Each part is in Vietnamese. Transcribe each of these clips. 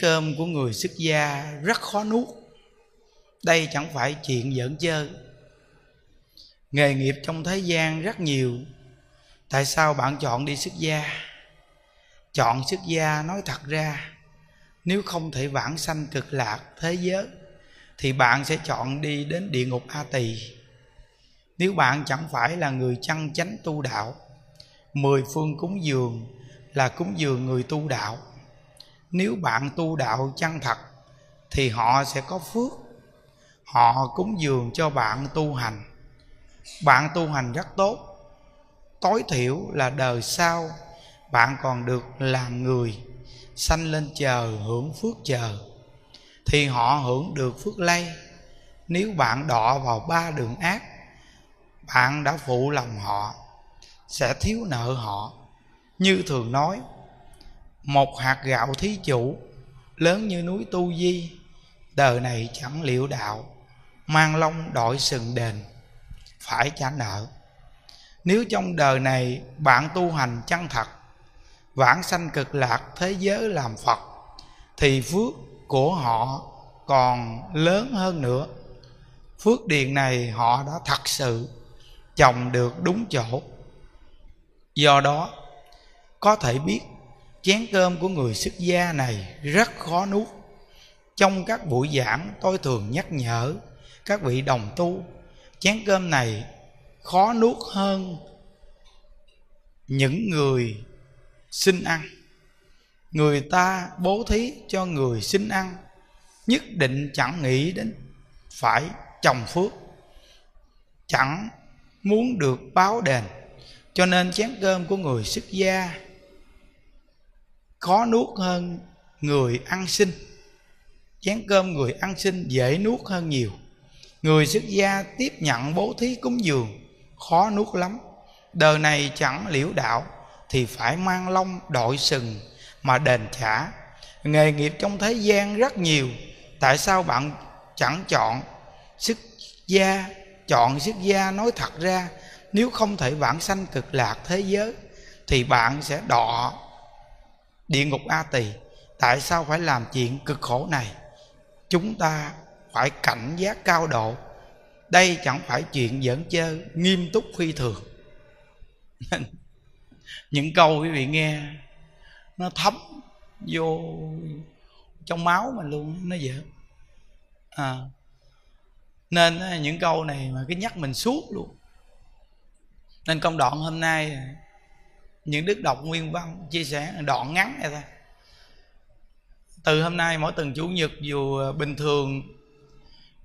cơm của người xuất gia rất khó nuốt. Đây chẳng phải chuyện giỡn chơi nghề nghiệp trong thế gian rất nhiều. Tại sao bạn chọn đi xuất gia? Chọn xuất gia nói thật ra, nếu không thể vãng sanh cực lạc thế giới, thì bạn sẽ chọn đi đến địa ngục a tỳ. Nếu bạn chẳng phải là người chăn chánh tu đạo, mười phương cúng dường là cúng dường người tu đạo nếu bạn tu đạo chân thật, thì họ sẽ có phước. Họ cúng dường cho bạn tu hành. Bạn tu hành rất tốt. Tối thiểu là đời sau, bạn còn được làm người sanh lên chờ, hưởng phước chờ. Thì họ hưởng được phước lây. Nếu bạn đọ vào ba đường ác, bạn đã phụ lòng họ, sẽ thiếu nợ họ. Như thường nói một hạt gạo thí chủ, lớn như núi tu di, đời này chẳng liệu đạo, mang long đội sừng đền, phải trả nợ. Nếu trong đời này bạn tu hành chân thật, vãng sanh cực lạc thế giới làm phật, thì phước của họ còn lớn hơn nữa. Phước điền này họ đã thật sự trồng được đúng chỗ. Do đó, có thể biết chén cơm của người xuất gia này rất khó nuốt. Trong các buổi giảng, tôi thường nhắc nhở các vị đồng tu, chén cơm này khó nuốt hơn những người xin ăn. Người ta bố thí cho người xin ăn, nhất định chẳng nghĩ đến phải trồng phước, chẳng muốn được báo đền. Cho nên chén cơm của người xuất gia khó nuốt hơn người ăn xin. Chén cơm người ăn xin dễ nuốt hơn nhiều. Người xuất gia tiếp nhận bố thí cúng dường, khó nuốt lắm. Đời này chẳng liễu đạo, thì phải mang lông đội sừng mà đền trả. Nghề nghiệp trong thế gian rất nhiều, tại sao bạn chẳng chọn xuất gia, chọn xuất gia nói thật ra, nếu không thể vãng sanh cực lạc thế giới, thì bạn sẽ đọ địa ngục a tỳ tại sao phải làm chuyện cực khổ này? Chúng ta phải cảnh giác cao độ. Đây chẳng phải chuyện giỡn chơi nghiêm túc phi thường. Những câu quý vị nghe nó thấm vô trong máu mình luôn nó dễ à, nên à, những câu này mà cái nhắc mình suốt luôn. Nên công đoạn hôm nay những đức đọc nguyên văn chia sẻ đoạn ngắn vậy thôi. Từ hôm nay mỗi tuần chủ nhật dù ờ, bình thường,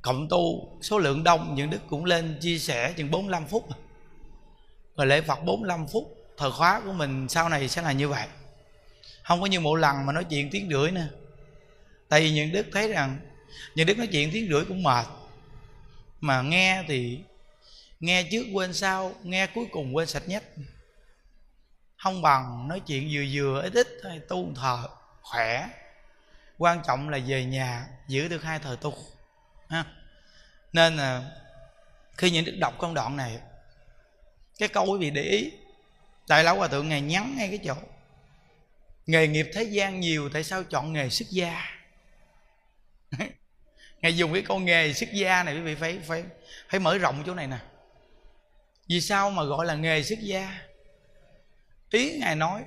cộng tu, số lượng đông, những đức cũng lên chia sẻ chừng 45 phút rồi lễ Phật 45 phút, thời khóa của mình sau này sẽ là như vậy. Không có như một lần mà nói chuyện tiếng rưỡi nữa tại vì những đức thấy rằng, những đức nói chuyện tiếng rưỡi cũng mệt. Mà nghe thì, nghe trước quên sau, nghe cuối cùng quên sạch nhất không bằng nói chuyện vừa vừa, ít ít thôi, tu thờ khỏe. Quan trọng là về nhà, giữ được hai thời tu, ha. Nên là khi những đức đọc con đoạn này, cái câu quý vị để ý, đại lão hòa thượng ngài nhắn ngay cái chỗ. Nghề nghiệp thế gian nhiều, tại sao chọn nghề xuất gia? Ngài dùng cái câu nghề xuất gia này, quý vị phải phải phải mở rộng chỗ này nè. Vì sao mà gọi là nghề xuất gia? Ý ngài nói,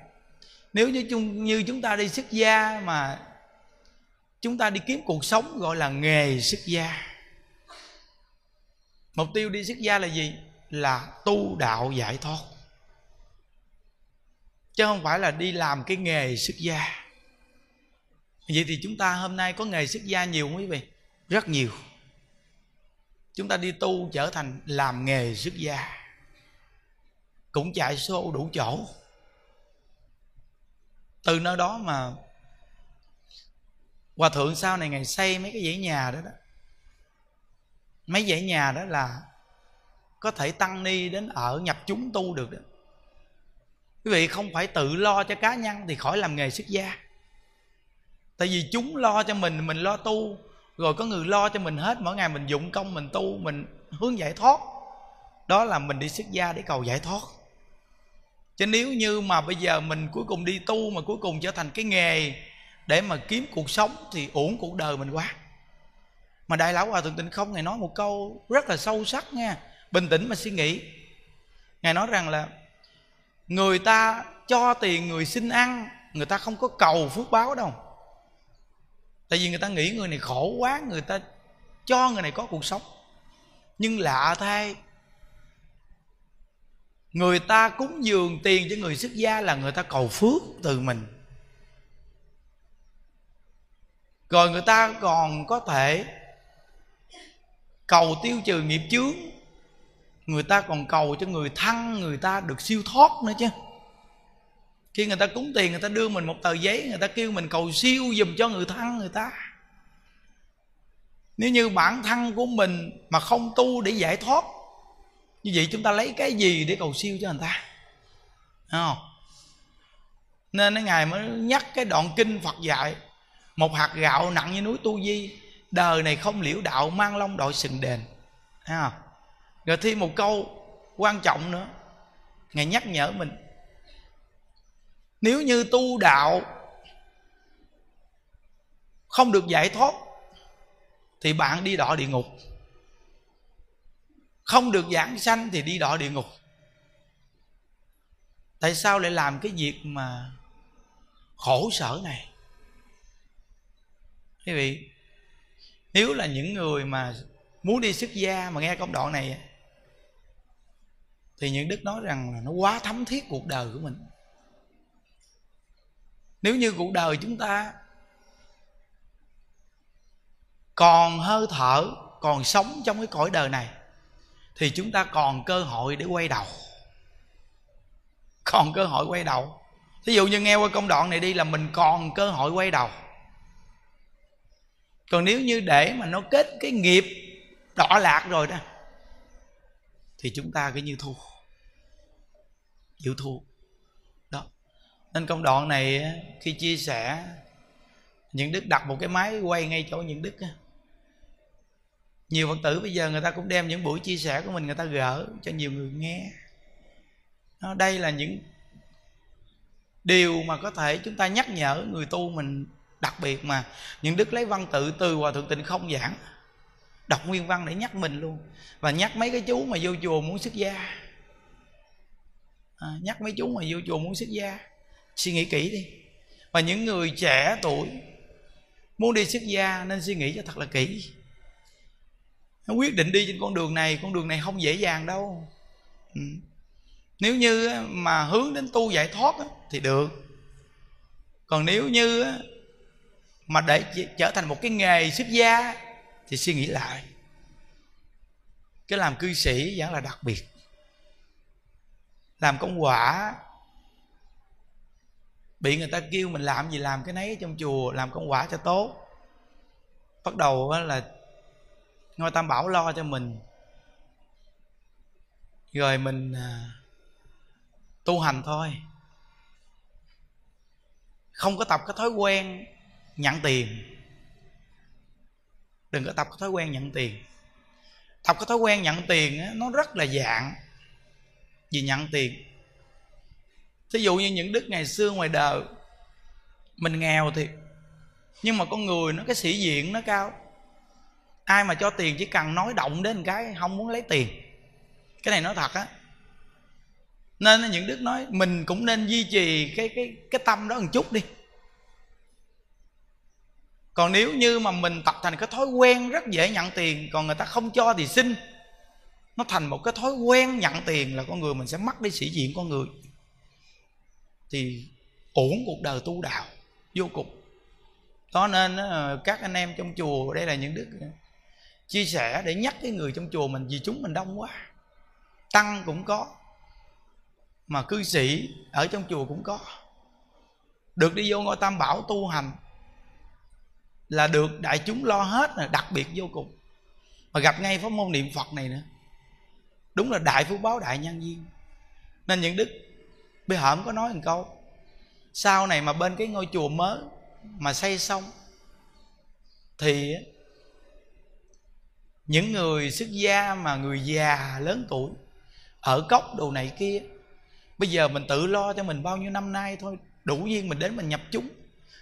nếu như chung, như chúng ta đi xuất gia mà chúng ta đi kiếm cuộc sống, gọi là nghề xuất gia. Mục tiêu đi xuất gia là gì? Là tu đạo giải thoát. Chứ không phải là đi làm cái nghề xuất gia. Vậy thì chúng ta hôm nay có nghề xuất gia nhiều không quý vị? Rất nhiều. Chúng ta đi tu trở thành làm nghề xuất gia. Cũng chạy xô đủ chỗ từ nơi đó mà hòa thượng sau này ngày xây mấy cái dãy nhà đó đó. Mấy dãy nhà đó là có thể tăng ni đến ở nhập chúng tu được đó. Quý vị không phải tự lo cho cá nhân thì khỏi làm nghề xuất gia. Tại vì chúng lo cho mình mình lo tu. Rồi có người lo cho mình hết, mỗi ngày mình dụng công, mình tu, mình hướng giải thoát. Đó là mình đi xuất gia để cầu giải thoát chứ nếu như mà bây giờ mình cuối cùng đi tu mà cuối cùng trở thành cái nghề để mà kiếm cuộc sống thì uổng cuộc đời mình quá. Mà đại lão hòa thượng tịnh không ngài nói một câu rất là sâu sắc nha, bình tĩnh mà suy nghĩ. Ngài nói rằng là, người ta cho tiền người xin ăn, người ta không có cầu phước báo đâu. Tại vì người ta nghĩ người này khổ quá, người ta cho người này có cuộc sống. Nhưng lạ thay người ta cúng dường tiền cho người xuất gia là người ta cầu phước từ mình. Rồi người ta còn có thể cầu tiêu trừ nghiệp chướng. Người ta còn cầu cho người thân, người ta được siêu thoát nữa chứ. Khi người ta cúng tiền, người ta đưa mình một tờ giấy, người ta kêu mình cầu siêu dùm cho người thân, người ta. Nếu như bản thân của mình mà không tu để giải thoát như vậy chúng ta lấy cái gì để cầu siêu cho người ta? Thấy không? Nên cái ngài mới nhắc cái đoạn kinh phật dạy, một hạt gạo nặng như núi tu di, đời này không liễu đạo mang long đội sừng đền. Thấy không? Rồi thêm một câu quan trọng nữa. Ngài nhắc nhở mình, nếu như tu đạo không được giải thoát, thì bạn đi đọa địa ngục không được giảng sanh thì đi đọa địa ngục. Tại sao lại làm cái việc mà khổ sở này? Quý vị, nếu là những người mà muốn đi xuất gia mà nghe công đoạn này thì những đức nói rằng là nó quá thấm thiết cuộc đời của mình. Nếu như cuộc đời chúng ta còn hơi thở, còn sống trong cái cõi đời này thì chúng ta còn cơ hội để quay đầu. Còn cơ hội quay đầu. Thí dụ như nghe qua công đoạn này đi là mình còn cơ hội quay đầu. Còn nếu như để mà nó kết cái nghiệp đỏ lạc rồi đó, thì chúng ta cứ như thua. Chịu thua. Đó. Nên công đoạn này khi chia sẻ, những đức đặt một cái máy quay ngay chỗ những đức nhiều phật tử bây giờ người ta cũng đem những buổi chia sẻ của mình người ta gỡ cho nhiều người nghe. Đó, đây là những điều mà có thể chúng ta nhắc nhở người tu mình đặc biệt mà những đức lấy văn tự từ hòa thượng tịnh không giảng. Đọc nguyên văn để nhắc mình luôn. Và nhắc mấy cái chú mà vô chùa muốn xuất gia. À, nhắc mấy chú mà vô chùa muốn xuất gia. Suy nghĩ kỹ đi. Và những người trẻ tuổi muốn đi xuất gia nên suy nghĩ cho thật là kỹ nó quyết định đi trên con đường này, con đường này không dễ dàng đâu. Ừ. nếu như mà hướng đến tu giải thoát thì được. Còn nếu như mà để trở thành một cái nghề xuất gia thì suy nghĩ lại. Cái làm cư sĩ vẫn là đặc biệt. Làm công quả, bị người ta kêu mình làm gì làm cái nấy trong chùa, làm công quả cho tốt. Bắt đầu là ngôi tam bảo lo cho mình. Rồi mình à, tu hành thôi. Không có tập cái thói quen nhận tiền. Đừng có tập cái thói quen nhận tiền. Tập cái thói quen nhận tiền nó rất là dạng vì nhận tiền. Thí dụ như những đức ngày xưa ngoài đời, mình nghèo thì nhưng mà con người nó cái sĩ diện nó cao ai mà cho tiền chỉ cần nói động đến cái không muốn lấy tiền. Cái này nói thật á. Nên những đức nói mình cũng nên duy trì cái cái cái tâm đó một chút đi. Còn nếu như mà mình tập thành cái thói quen rất dễ nhận tiền, còn người ta không cho thì xin. Nó thành một cái thói quen nhận tiền là con người mình sẽ mất đi sĩ diện con người. Thì uổng cuộc đời tu đạo, vô cùng. Đó nên ờ, các anh em trong chùa, đây là những đức chia sẻ để nhắc cái người trong chùa mình vì chúng mình đông quá. Tăng cũng có, mà cư sĩ ở trong chùa cũng có. Được đi vô ngôi tam bảo tu hành là được đại chúng lo hết là đặc biệt vô cùng. Mà gặp ngay pháp môn niệm phật này nữa, đúng là đại phú báo đại nhân viên nên những đức bây hởm có nói một câu, sau này mà bên cái ngôi chùa mới mà xây xong thì những người xuất gia mà người già lớn tuổi, ở cốc đồ này kia, bây giờ mình tự lo cho mình bao nhiêu năm nay thôi, đủ duyên mình đến mình nhập chúng.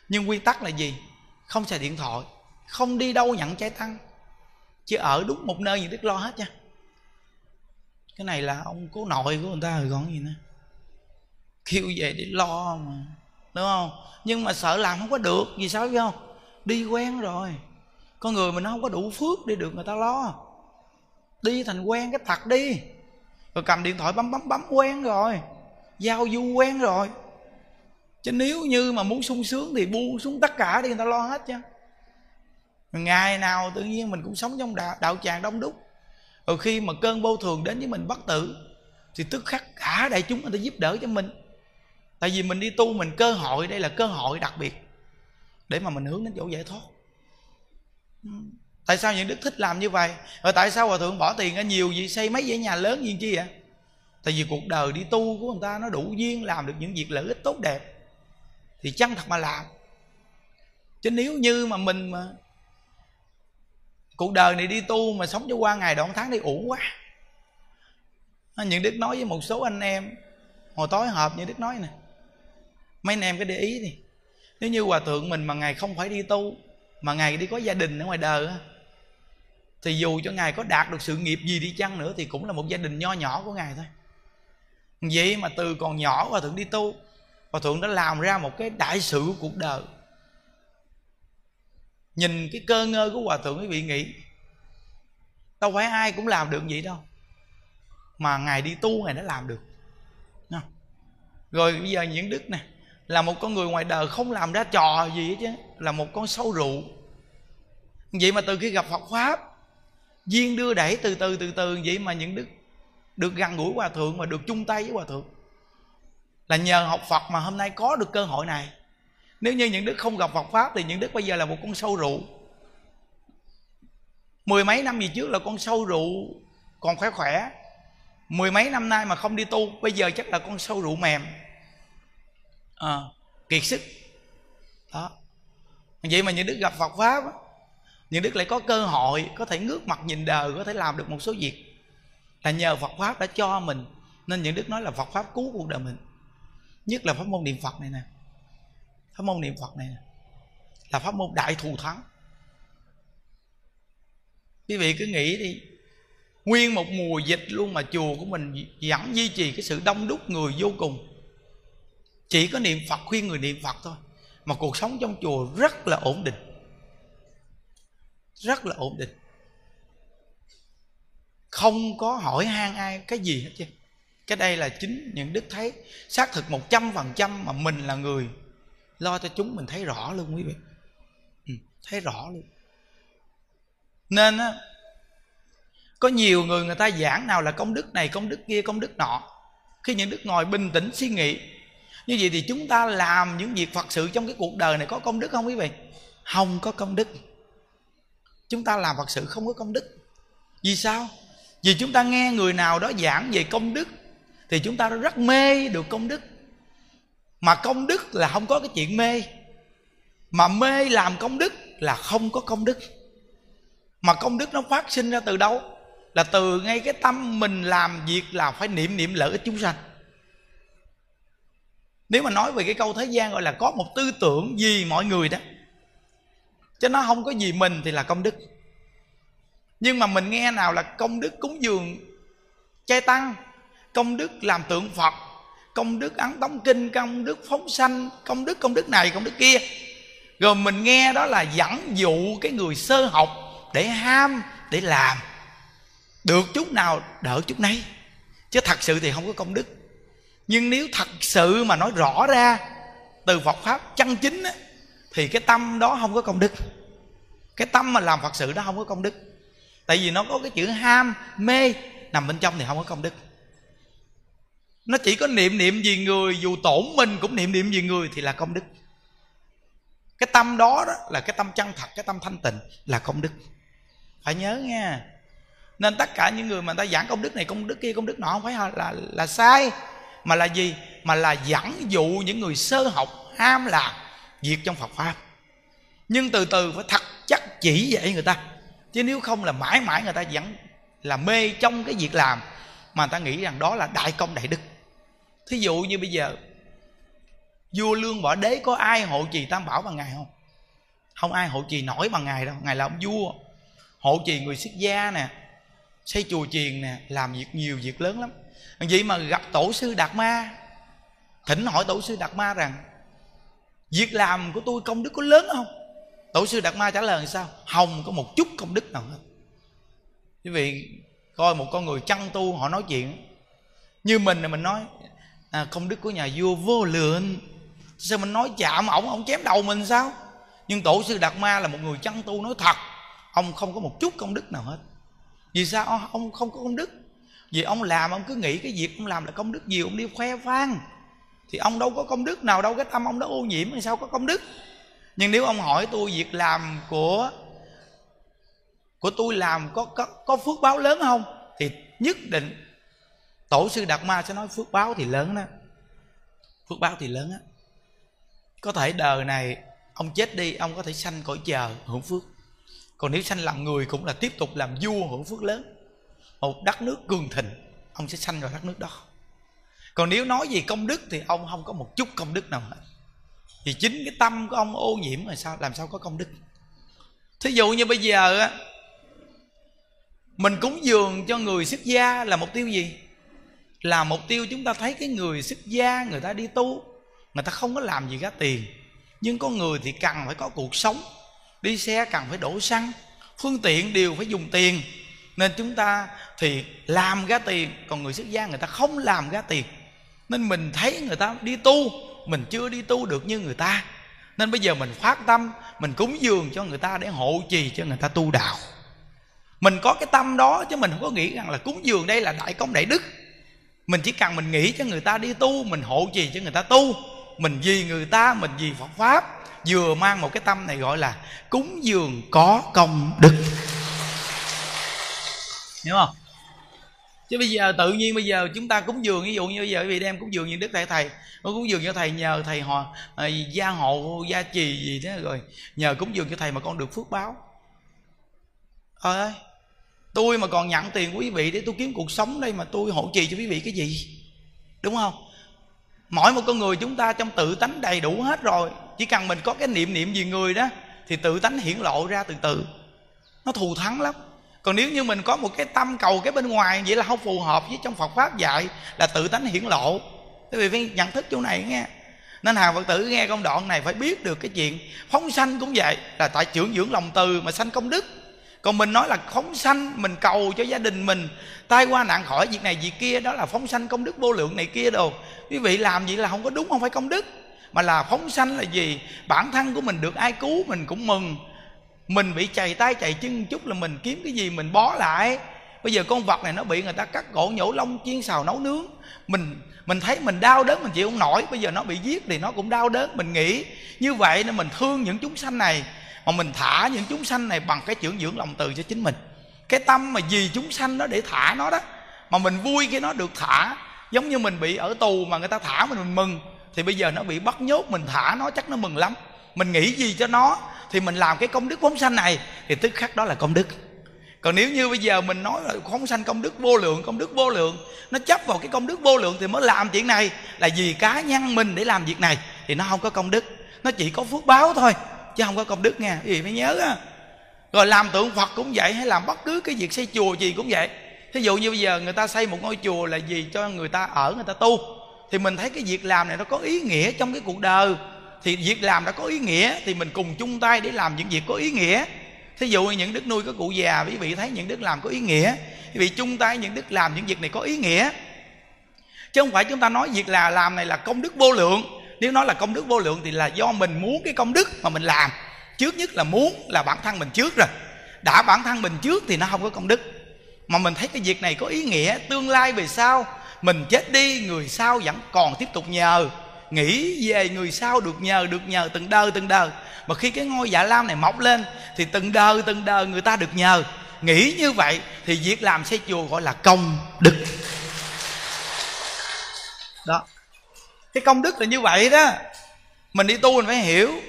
Nhưng quy tắc là gì? Không xài điện thoại, không đi đâu nhận trái tăng chứ ở đúng một nơi gì đức lo hết nha. Cái này là ông cố nội của người ta rồi còn gì nữa. Kêu về để lo mà, đúng không? Nhưng mà sợ làm không có được, vì sao biết không? Đi quen rồi con người mình nó không có đủ phước để được người ta lo. Đi thành quen cái thật đi. Rồi cầm điện thoại bấm bấm bấm quen rồi. Giao du quen rồi. Chứ nếu như mà muốn sung sướng thì buông xuống tất cả đi người ta lo hết chứ. Ngày nào tự nhiên mình cũng sống trong đạo, đạo tràng đông đúc. Rồi khi mà cơn vô thường đến với mình bất tử thì tức khắc cả đại chúng người ta giúp đỡ cho mình. Tại vì mình đi tu mình cơ hội đây là cơ hội đặc biệt để mà mình hướng đến chỗ giải thoát. Ừ. tại sao những đức thích làm như vậy? Rồi tại sao hòa thượng bỏ tiền ra nhiều gì xây mấy dãy nhà lớn như chi vậy? Tại vì cuộc đời đi tu của người ta nó đủ duyên làm được những việc lợi ích tốt đẹp. Thì chân thật mà làm? Chứ nếu như mà mình mà cuộc đời này đi tu mà sống cho qua ngày đoạn tháng đi ủ quá. Những đức nói với một số anh em, hồi tối họp như đức nói nè, mấy anh em cái để ý đi. Nếu như hòa thượng mình mà ngày không phải đi tu mà ngài đi có gia đình ở ngoài đời thì dù cho ngài có đạt được sự nghiệp gì đi chăng nữa thì cũng là một gia đình nho nhỏ của ngài thôi. Vậy mà từ còn nhỏ hòa thượng đi tu hòa thượng đã làm ra một cái đại sự của cuộc đời. Nhìn cái cơ ngơ của hòa thượng quý vị nghĩ, đâu phải ai cũng làm được vậy đâu. Mà ngài đi tu, ngài đã làm được. Rồi bây giờ những đức nè, là một con người ngoài đời không làm ra trò gì hết chứ, là một con sâu rượu vậy mà từ khi gặp phật pháp duyên đưa đẩy từ từ từ từ vậy mà những đức được gần gũi hòa thượng mà được chung tay với hòa thượng. Là nhờ học phật mà hôm nay có được cơ hội này. Nếu như những đức không gặp phật pháp thì những đức bây giờ là một con sâu rượu. Mười mấy năm gì trước là con sâu rượu còn khỏe khỏe. Mười mấy năm nay mà không đi tu bây giờ chắc là con sâu rượu mềm. À, kiệt sức. Đó. Vậy mà những đức gặp phật pháp những đức lại có cơ hội, có thể ngước mặt nhìn đời, có thể làm được một số việc. Là nhờ phật pháp đã cho mình. Nên những đức nói là phật pháp cứu cuộc đời mình. Nhất là pháp môn niệm phật này nè. Pháp môn niệm phật này nè. Là pháp môn đại thù thắng. Quý vị cứ nghĩ đi. Nguyên một mùa dịch luôn mà chùa của mình vẫn duy trì cái sự đông đúc người vô cùng. Chỉ có niệm phật khuyên người niệm phật thôi. Mà cuộc sống trong chùa rất là ổn định rất là ổn định. Không có hỏi han ai cái gì hết chứ. Cái đây là chính những đức thấy. Xác thực một trăm phần trăm mà mình là người lo cho chúng mình thấy rõ luôn quý vị. Ừ, thấy rõ luôn. Nên á có nhiều người người ta giảng nào là công đức này công đức kia công đức nọ. Khi những đức ngồi bình tĩnh suy nghĩ như vậy thì chúng ta làm những việc phật sự trong cái cuộc đời này có công đức không quý vị? Không có công đức chúng ta làm phật sự không có công đức. Vì sao? Vì chúng ta nghe người nào đó giảng về công đức, thì chúng ta rất mê được công đức. Mà công đức là không có cái chuyện mê. Mà mê làm công đức là không có công đức. Mà công đức nó phát sinh ra từ đâu? Là từ ngay cái tâm mình làm việc là phải niệm niệm lợi ích chúng sanh. Nếu mà nói về cái câu thế gian gọi là có một tư tưởng gì mọi người đó chứ nó không có gì mình thì là công đức. Nhưng mà mình nghe nào là công đức cúng dường chay tăng công đức làm tượng phật công đức ấn tống kinh công đức phóng sanh công đức công đức này công đức kia. Rồi mình nghe đó là dẫn dụ cái người sơ học để ham để làm. Được chút nào đỡ chút nấy. Chứ thật sự thì không có công đức. Nhưng nếu thật sự mà nói rõ ra từ Phật pháp chân chính á, thì cái tâm đó không có công đức. Cái tâm mà làm Phật sự đó không có công đức. Tại vì nó có cái chữ ham mê nằm bên trong thì không có công đức. Nó chỉ có niệm niệm gì người dù tổn mình cũng niệm niệm gì người thì là công đức. Cái tâm đó, đó là cái tâm chân thật cái tâm thanh tịnh là công đức. Phải nhớ nha. Nên tất cả những người mà người ta giảng công đức này công đức kia công đức nọ không phải là là, là sai mà là gì? Mà là dẫn dụ những người sơ học ham lạc việc trong Phật pháp. Nhưng từ từ phải thật chắc chỉ dạy người ta. Chứ nếu không là mãi mãi người ta vẫn là mê trong cái việc làm, mà người ta nghĩ rằng đó là đại công đại đức. Thí dụ như bây giờ, vua lương võ đế có ai hộ trì tam bảo bằng ngài không? Không ai hộ trì nổi bằng ngài đâu. Ngài là ông vua, hộ trì người xuất gia nè, xây chùa chiền nè, làm việc nhiều việc lớn lắm. Vậy mà gặp tổ sư đạt ma, thỉnh hỏi tổ sư đạt ma rằng việc làm của tôi công đức có lớn không? Tổ sư đạt ma trả lời sao? Hồng có một chút công đức nào hết. Quý vị coi một con người chăn tu họ nói chuyện như mình là mình nói à, công đức của nhà vua vô lượng. Sao mình nói chạm ổng ổng chém đầu mình sao? Nhưng tổ sư đạt ma là một người chăn tu nói thật ông không có một chút công đức nào hết. Vì sao? Ông không có công đức. Vì ông làm ông cứ nghĩ cái việc ông làm là công đức gì ông đi khoe khoang thì ông đâu có công đức nào đâu cái tâm ông đó ô nhiễm thì sao có công đức? Nhưng nếu ông hỏi tôi việc làm của của tôi làm có có, có phước báo lớn không thì nhất định tổ sư đạt ma sẽ nói phước báo thì lớn đó. Phước báo thì lớn á. Có thể đời này ông chết đi ông có thể sanh cõi chờ hưởng phước. Còn nếu sanh làm người cũng là tiếp tục làm vua hưởng phước lớn. Một đất nước cường thịnh ông sẽ sanh vào đất nước đó còn nếu nói về công đức thì ông không có một chút công đức nào hết. Thì chính cái tâm của ông ô nhiễm rồi sao? Làm sao có công đức? Thí dụ như bây giờ á, mình cúng dường cho người xuất gia là mục tiêu gì? Là mục tiêu chúng ta thấy cái người xuất gia, người ta đi tu, người ta không có làm gì ra tiền. Nhưng có người thì cần phải có cuộc sống, đi xe cần phải đổ xăng, phương tiện đều phải dùng tiền. Nên chúng ta thì làm ra tiền, còn người xuất gia người ta không làm ra tiền nên mình thấy người ta đi tu, mình chưa đi tu được như người ta. Nên bây giờ mình phát tâm, mình cúng dường cho người ta để hộ trì cho người ta tu đạo. Mình có cái tâm đó chứ mình không có nghĩ rằng là cúng dường đây là đại công đại đức. Mình chỉ cần mình nghĩ cho người ta đi tu, mình hộ trì cho người ta tu. Mình vì người ta, mình vì phật pháp, vừa mang một cái tâm này gọi là cúng dường có công đức. Hiểu không? Chứ bây giờ tự nhiên bây giờ chúng ta cúng dường ví dụ như bây giờ vì đem cúng dường như đức thầy thầy nó cúng dường cho thầy nhờ thầy họ à, gia hộ gia trì gì thế rồi nhờ cúng dường cho thầy mà con được phước báo. Trời ơi tôi mà còn nhận tiền của quý vị để tôi kiếm cuộc sống đây mà tôi hộ trì cho quý vị cái gì? Đúng không? Mỗi một con người chúng ta trong tự tánh đầy đủ hết rồi chỉ cần mình có cái niệm niệm gì người đó thì tự tánh hiển lộ ra từ từ. Nó thù thắng lắm còn nếu như mình có một cái tâm cầu cái bên ngoài vậy là không phù hợp với trong phật pháp dạy, là tự tánh hiển lộ. Quý vị phải nhận thức chỗ này nghe. Nên hàng phật tử nghe công đoạn này phải biết được cái chuyện phóng sanh cũng vậy, là tại trưởng dưỡng lòng từ mà sanh công đức. Còn mình nói là phóng sanh, mình cầu cho gia đình mình, tai qua nạn khỏi việc này việc kia, đó là phóng sanh công đức vô lượng này kia đồ. Quý vị làm vậy là không có đúng, không phải công đức. Mà là phóng sanh là gì? Bản thân của mình được ai cứu mình cũng mừng mình bị chày tay chày chân chút là mình kiếm cái gì mình bó lại. Bây giờ con vật này nó bị người ta cắt cổ nhổ lông, chiên xào, nấu nướng. Mình mình thấy mình đau đớn, mình chịu không nổi. Bây giờ nó bị giết thì nó cũng đau đớn, mình nghĩ. Như vậy nên mình thương những chúng sanh này. Mà mình thả những chúng sanh này bằng cái trưởng dưỡng lòng từ cho chính mình. Cái tâm mà vì chúng sanh đó để thả nó đó, mà mình vui khi nó được thả. Giống như mình bị ở tù mà người ta thả mình mình mừng, thì bây giờ nó bị bắt nhốt, mình thả nó chắc nó mừng lắm mình nghĩ gì cho nó thì mình làm cái công đức phóng sanh này. Thì tức khắc đó là công đức. Còn nếu như bây giờ mình nói là phóng sanh công đức vô lượng, công đức vô lượng, nó chấp vào cái công đức vô lượng thì mới làm chuyện này. Là vì cá nhân mình để làm việc này thì nó không có công đức. Nó chỉ có phước báo thôi, chứ không có công đức nha quý vị phải nhớ á. Rồi làm tượng phật cũng vậy, hay làm bất cứ cái việc xây chùa gì cũng vậy. Thí dụ như bây giờ người ta xây một ngôi chùa là gì cho người ta ở, người ta tu. Thì mình thấy cái việc làm này nó có ý nghĩa trong cái cuộc đời thì việc làm đã có ý nghĩa, thì mình cùng chung tay để làm những việc có ý nghĩa. Thí dụ như những đức nuôi có cụ già, quý vị thấy những đức làm có ý nghĩa. Quý vị chung tay những đức làm những việc này có ý nghĩa. Chứ không phải chúng ta nói việc là làm này là công đức vô lượng. Nếu nói là công đức vô lượng thì là do mình muốn cái công đức mà mình làm. Trước nhất là muốn là bản thân mình trước rồi. Đã bản thân mình trước thì nó không có công đức. Mà mình thấy cái việc này có ý nghĩa, tương lai về sau, mình chết đi, người sau vẫn còn tiếp tục nhờ nghĩ về người sau được nhờ được nhờ từng đời từng đời. Mà khi cái ngôi dạ lam này mọc lên thì từng đời từng đời người ta được nhờ. Nghĩ như vậy thì việc làm xây chùa gọi là công đức. Đó. Cái công đức là như vậy đó. Mình đi tu mình phải hiểu.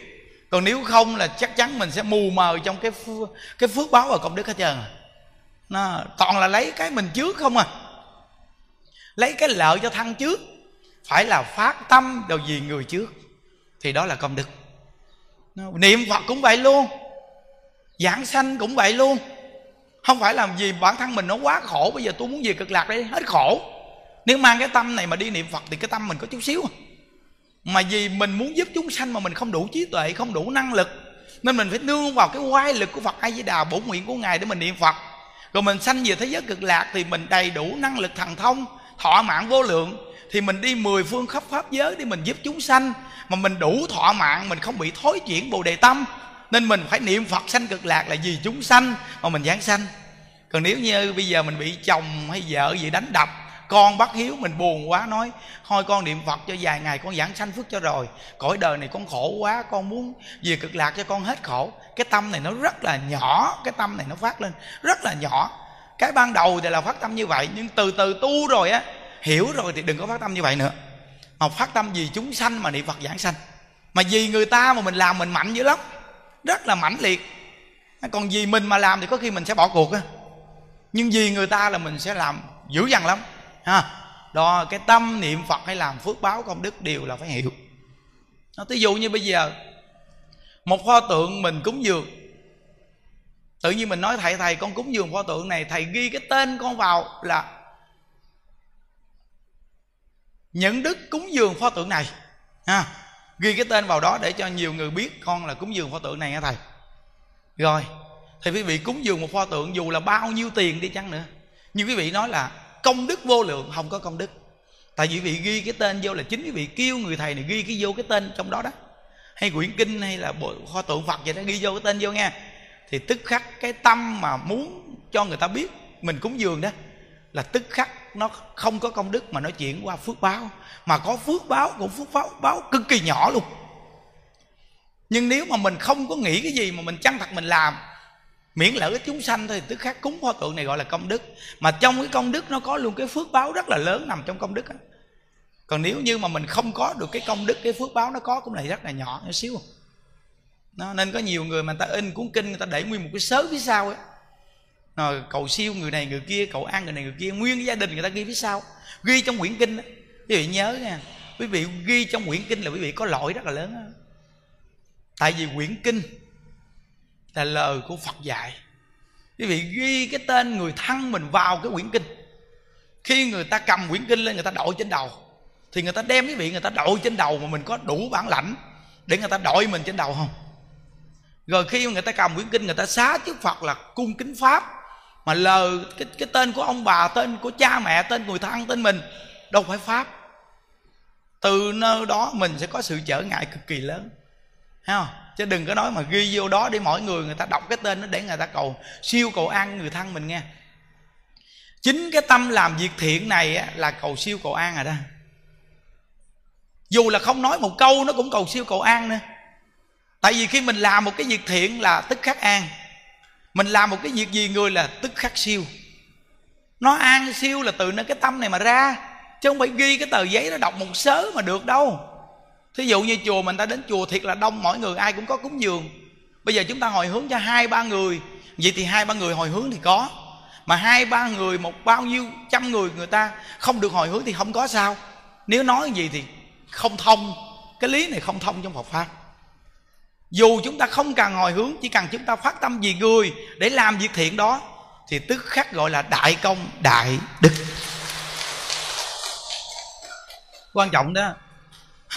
Còn nếu không là chắc chắn mình sẽ mù mờ trong cái phước, cái phước báo và công đức hết trơn à. nó toàn là lấy cái mình trước không à. Lấy cái lợi cho thân trước phải là phát tâm đầu gì người trước. Thì đó là công đức. Niệm phật cũng vậy luôn. Giảng sanh cũng vậy luôn. Không phải làm gì bản thân mình nó quá khổ, bây giờ tôi muốn về cực lạc đây hết khổ. Nếu mang cái tâm này mà đi niệm phật thì cái tâm mình có chút xíu. Mà vì mình muốn giúp chúng sanh mà mình không đủ trí tuệ, không đủ năng lực, nên mình phải nương vào cái oai lực của phật a di đà bổn nguyện của ngài để mình niệm phật. Rồi mình sanh về thế giới cực lạc thì mình đầy đủ năng lực thần thông thọ mạng vô lượng thì mình đi mười phương khắp pháp giới để mình giúp chúng sanh. Mà mình đủ thọ mạng, mình không bị thối chuyển bồ đề tâm. Nên mình phải niệm phật sanh cực lạc là vì chúng sanh mà mình giảng sanh. Còn nếu như bây giờ mình bị chồng hay vợ gì đánh đập, con bắt hiếu, mình buồn quá, nói, thôi con niệm phật cho vài ngày, con giảng sanh phước cho rồi. Cõi đời này con khổ quá, con muốn về cực lạc cho con hết khổ. Cái tâm này nó rất là nhỏ, cái tâm này nó phát lên rất là nhỏ. Cái ban đầu thì là phát tâm như vậy, nhưng từ từ tu rồi á hiểu rồi thì đừng có phát tâm như vậy nữa. Mà phát tâm vì chúng sanh mà niệm phật giảng sanh. Mà vì người ta mà mình làm mình mạnh dữ lắm. Rất là mãnh liệt. Còn vì mình mà làm thì có khi mình sẽ bỏ cuộc á. Nhưng vì người ta là mình sẽ làm dữ dằn lắm. Ha. Đó, cái tâm niệm phật hay làm phước báo công đức đều là phải hiểu. Nó ví dụ như bây giờ, một pho tượng mình cúng dường. Tự nhiên mình nói, thầy thầy, con cúng dường pho tượng này, thầy ghi cái tên con vào là những đức cúng dường pho tượng này. Ha ghi cái tên vào đó để cho nhiều người biết con là cúng dường pho tượng này nha thầy. Rồi thì quý vị cúng dường một pho tượng dù là bao nhiêu tiền đi chăng nữa nhưng quý vị nói là công đức vô lượng không có công đức. Tại vì quý vị ghi cái tên vô là chính quý vị kêu người thầy này ghi cái vô cái tên trong đó đó. Hay quyển kinh hay là bộ kho tượng phật vậy đó ghi vô cái tên vô nghe, thì tức khắc cái tâm mà muốn cho người ta biết mình cúng dường đó là tức khắc. Nó không có công đức mà nó chuyển qua phước báo. Mà có phước báo, cũng phước báo báo cực kỳ nhỏ luôn. Nhưng nếu mà mình không có nghĩ cái gì mà mình chân thật mình làm, miễn lợi ích chúng sanh thôi, tức khắc cúng pho tượng này gọi là công đức. Mà trong cái công đức nó có luôn cái phước báo rất là lớn nằm trong công đức đó. còn nếu như mà mình không có được cái công đức, cái phước báo nó có, cũng là rất là nhỏ nhỏ xíu. Nó, nên có nhiều người mà người ta in cuốn kinh, người ta để nguyên một cái sớ phía sau ấy rồi cầu siêu người này người kia cầu ăn người này người kia. Nguyên gia đình người ta ghi phía sau, ghi trong quyển kinh đó. quý vị nhớ nha, quý vị ghi trong quyển kinh là quý vị có lỗi rất là lớn đó. tại vì quyển kinh là lời của phật dạy. Quý vị ghi cái tên người thân mình vào cái quyển kinh. Khi người ta cầm quyển kinh lên, người ta đội trên đầu, thì người ta đem quý vị, người ta đội trên đầu mà mình có đủ bản lãnh để người ta đội mình trên đầu không? Rồi khi người ta cầm quyển kinh, người ta xá trước phật là cung kính pháp mà lờ cái, cái tên của ông bà tên của cha mẹ tên người thân tên mình đâu phải pháp. Từ nơi đó mình sẽ có sự trở ngại cực kỳ lớn. Thấy không? chứ đừng có nói mà ghi vô đó để mọi người người ta đọc cái tên nó để người ta cầu siêu cầu an người thân mình nghe. Chính cái tâm làm việc thiện này là cầu siêu cầu an rồi đó. Dù là không nói một câu nó cũng cầu siêu cầu an nữa. Tại vì khi mình làm một cái việc thiện là tức khắc an mình làm một cái việc gì người là tức khắc siêu. Nó an siêu là từ nơi cái tâm này mà ra. Chứ không phải ghi cái tờ giấy đó đọc một sớ mà được đâu. Thí dụ như chùa mình ta đến chùa thiệt là đông, mỗi người ai cũng có cúng dường. Bây giờ chúng ta hồi hướng cho hai ba người. Vậy thì hai ba người hồi hướng thì có. Mà hai ba người, một bao nhiêu trăm người người ta không được hồi hướng thì không có sao. Nếu nói gì thì không thông. Cái lý này không thông trong Phật pháp dù chúng ta không cần hồi hướng chỉ cần chúng ta phát tâm vì người để làm việc thiện đó thì tức khắc gọi là đại công đại đức. Quan trọng đó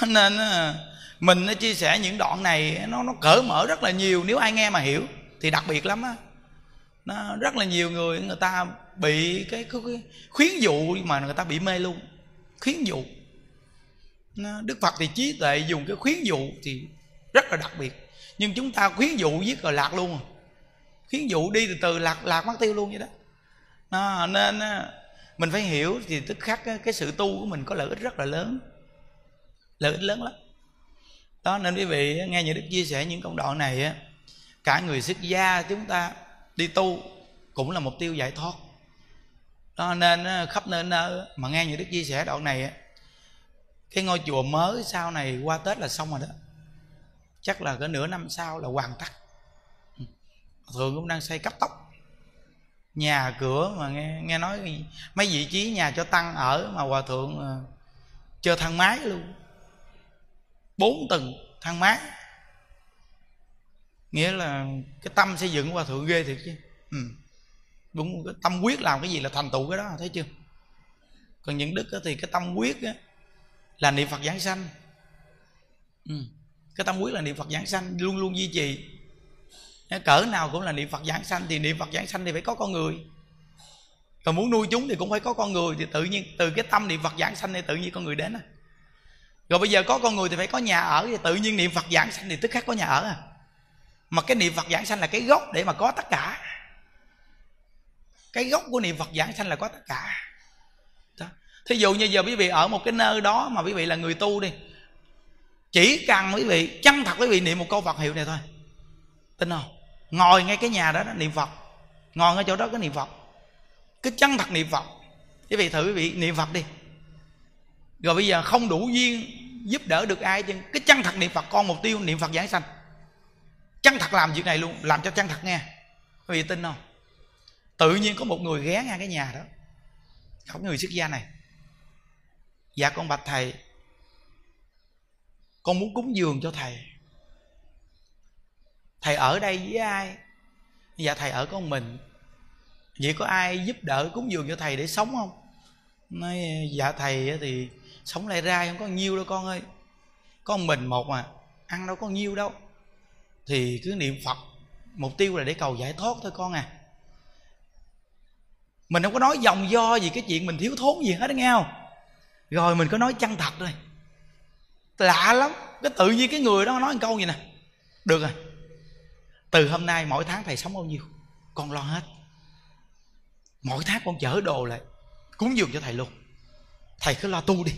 nên ờ, mình nó chia sẻ những đoạn này nó nó cởi mở rất là nhiều. Nếu ai nghe mà hiểu thì đặc biệt lắm á. Nó rất là nhiều người người ta bị cái, cái, cái khuyến dụ mà người ta bị mê luôn. Khuyến dụ. Nó, đức phật thì trí tuệ dùng cái khuyến dụ thì rất là đặc biệt. Nhưng chúng ta khuyến dụ giết rồi lạc luôn. Khuyến dụ đi từ từ lạc lạc mất tiêu luôn vậy đó. À, nên mình phải hiểu thì tức khắc cái sự tu của mình có lợi ích rất là lớn. Lợi ích lớn lắm. Đó nên quý vị nghe những đức chia sẻ những công đoạn này á cả người xuất gia chúng ta đi tu cũng là mục tiêu giải thoát. Đó nên khắp nơi nơi mà nghe những đức chia sẻ đoạn này cái ngôi chùa mới sau này qua tết là xong rồi đó chắc là cái nửa năm sau là hoàn tất. Ừ. Thường cũng đang xây cấp tốc. Nhà cửa mà nghe nghe nói mấy vị trí nhà cho tăng ở mà hòa thượng ờ, chơi thang máy luôn. Bốn tầng thang máy. Nghĩa là cái tâm xây dựng của hòa thượng ghê thiệt chứ. Ừ. đúng cái tâm quyết làm cái gì là thành tựu cái đó thấy chưa? Còn những đức thì cái tâm quyết á, là niệm phật giảng sanh. Ừ cái tâm quyết là niệm phật giảng sanh luôn luôn duy trì. Cỡ nào cũng là niệm phật giảng sanh thì niệm phật giảng sanh thì phải có con người. Còn muốn nuôi chúng thì cũng phải có con người thì tự nhiên, từ cái tâm niệm phật giảng sanh thì tự nhiên con người đến à rồi bây giờ có con người thì phải có nhà ở thì tự nhiên niệm phật giảng sanh thì tức khắc có nhà ở à. Mà cái niệm phật giảng sanh là cái gốc để mà có tất cả. Cái gốc của niệm phật giảng sanh là có tất cả. Đó. thí dụ như giờ quý vị ở một cái nơi đó mà quý vị là người tu đi chỉ cần quý vị chân thật quý vị niệm một câu phật hiệu này thôi. Tin không? Ngồi ngay cái nhà đó, đó niệm phật. Ngồi ngay chỗ đó cái niệm phật. Cứ chân thật niệm phật. Quý vị thử quý vị niệm phật đi. Rồi bây giờ không đủ duyên giúp đỡ được ai chứ. Cái chân thật niệm phật con mục tiêu niệm phật giảng sanh. Chân thật làm việc này luôn làm cho chân thật nghe. Quý vị tin không? Tự nhiên có một người ghé ngang cái nhà đó. Không người xuất gia này. Dạ con bạch thầy con muốn cúng dường cho thầy. Thầy ở đây với ai? Dạ thầy ở con mình. Vậy có ai giúp đỡ cúng dường cho thầy để sống không? Nói dạ thầy thì sống lại ra không có nhiêu đâu con ơi. Con mình một mà, ăn đâu có nhiêu đâu. Thì cứ niệm phật, mục tiêu là để cầu giải thoát thôi con à. Mình không có nói dòng do gì, cái chuyện mình thiếu thốn gì hết đó nghe không? Rồi mình có nói chân thật thôi lạ lắm. Cái tự nhiên cái người đó nói một câu gì nè. Được rồi. Từ hôm nay mỗi tháng thầy sống bao nhiêu? Con lo hết. Mỗi tháng con chở đồ lại, cúng dường cho thầy luôn. Thầy cứ lo tu đi.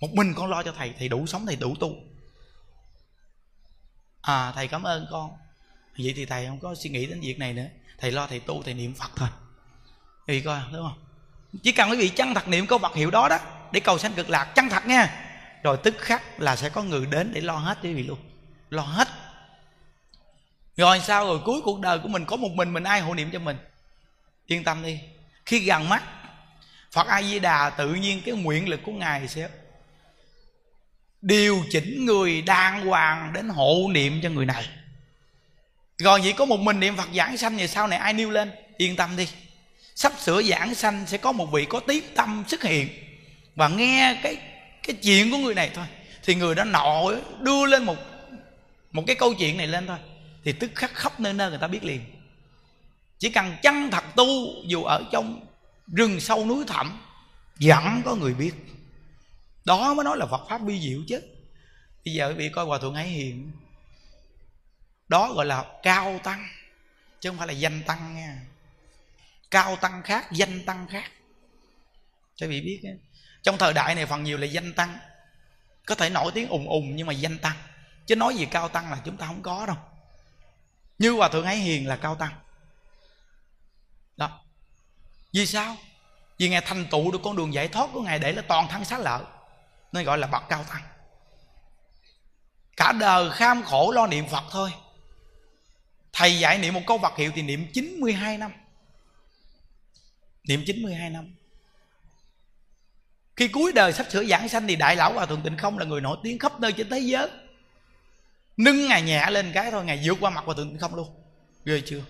Một mình con lo cho thầy thầy đủ sống, thầy đủ tu. À thầy cảm ơn con. Vậy thì thầy không có suy nghĩ đến việc này nữa. Thầy lo thầy tu, thầy niệm phật thôi. Vì coi, đúng không? Chỉ cần quý vị chân thật niệm câu vật hiệu đó đó, để cầu sanh cực lạc chân thật nha rồi tức khắc là sẽ có người đến để lo hết quý vị luôn. Lo hết. Rồi sao rồi? Cuối cuộc đời của mình có một mình mình ai hộ niệm cho mình? Yên tâm đi. Khi gần mắt, phật a di đà tự nhiên cái nguyện lực của ngài sẽ điều chỉnh người đàng hoàng đến hộ niệm cho người này. Rồi chỉ có một mình niệm phật giảng sanh thì sau này ai nêu lên? Yên tâm đi. Sắp sửa giảng sanh sẽ có một vị có tiếng tâm xuất hiện. Và nghe cái cái chuyện của người này thôi. Thì người đó nọ đưa lên một một cái câu chuyện này lên thôi. Thì tức khắc khóc nơi nơi người ta biết liền. Chỉ cần chân thật tu, dù ở trong rừng sâu núi thẳm, vẫn có người biết. Đó mới nói là Phật pháp bi diệu chứ. Bây giờ bị coi hòa thượng hải hiền. Đó gọi là cao tăng, chứ không phải là danh tăng nha. Cao tăng khác, danh tăng khác cho vị biết trong thời đại này phần nhiều là danh tăng. Có thể nổi tiếng ùng ùng nhưng mà danh tăng. Chứ nói gì cao tăng là chúng ta không có đâu. Như hòa thượng ấy hiền là cao tăng. Đó. Vì sao? Vì ngài thành tựu được con đường giải thoát của ngài để là toàn thân xá lợi, nên gọi là bậc cao tăng. Cả đời kham khổ lo niệm phật thôi. Thầy dạy niệm một câu vật hiệu thì niệm 92 năm. Niệm 92 năm khi cuối đời sắp sửa giảng sanh thì đại lão hòa thượng tịnh không là người nổi tiếng khắp nơi trên thế giới nâng ngài nhẹ lên cái thôi ngài vượt qua mặt hòa thượng tịnh không luôn ghê chưa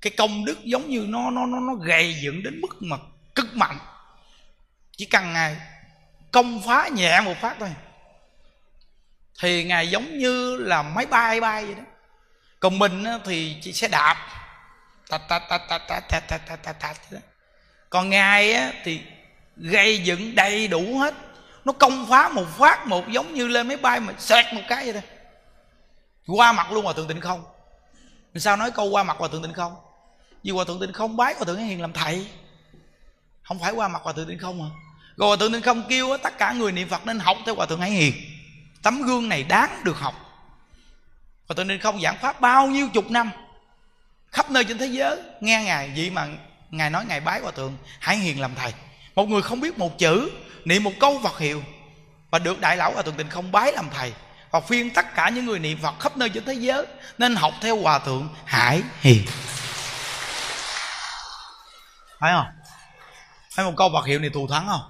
cái công đức giống như nó nó nó nó gầy dựng đến mức mà cực mạnh chỉ cần ngài công phá nhẹ một phát thôi thì ngài giống như là máy bay bay vậy đó còn mình thì chỉ sẽ đạp ta ta ta ta ta ta ta ta còn ngài á thì gây dựng đầy đủ hết. Nó công phá một phát một giống như lên máy bay mà xẹt một cái vậy thôi qua mặt luôn hòa thượng tịnh không. Sao nói câu qua mặt hòa thượng tịnh không? Vì hòa thượng tịnh không bái hòa thượng hiền làm thầy. Không phải qua mặt hòa thượng tịnh không à. Rồi hòa thượng tịnh không kêu tất cả người niệm phật nên học theo hòa thượng hải hiền. Tấm gương này đáng được học. Hòa thượng tịnh không giảng pháp bao nhiêu chục năm? Khắp nơi trên thế giới, nghe ngài vậy mà ngài nói ngài bái hòa thượng hải hiền làm thầy một người không biết một chữ, niệm một câu Phật hiệu, và được đại lão hòa thượng tình không bái làm thầy, và phiên tất cả những người niệm Phật khắp nơi trên thế giới nên học theo hòa thượng Hải Hiền. Phải không? Thấy một câu Phật hiệu này thù thắng không?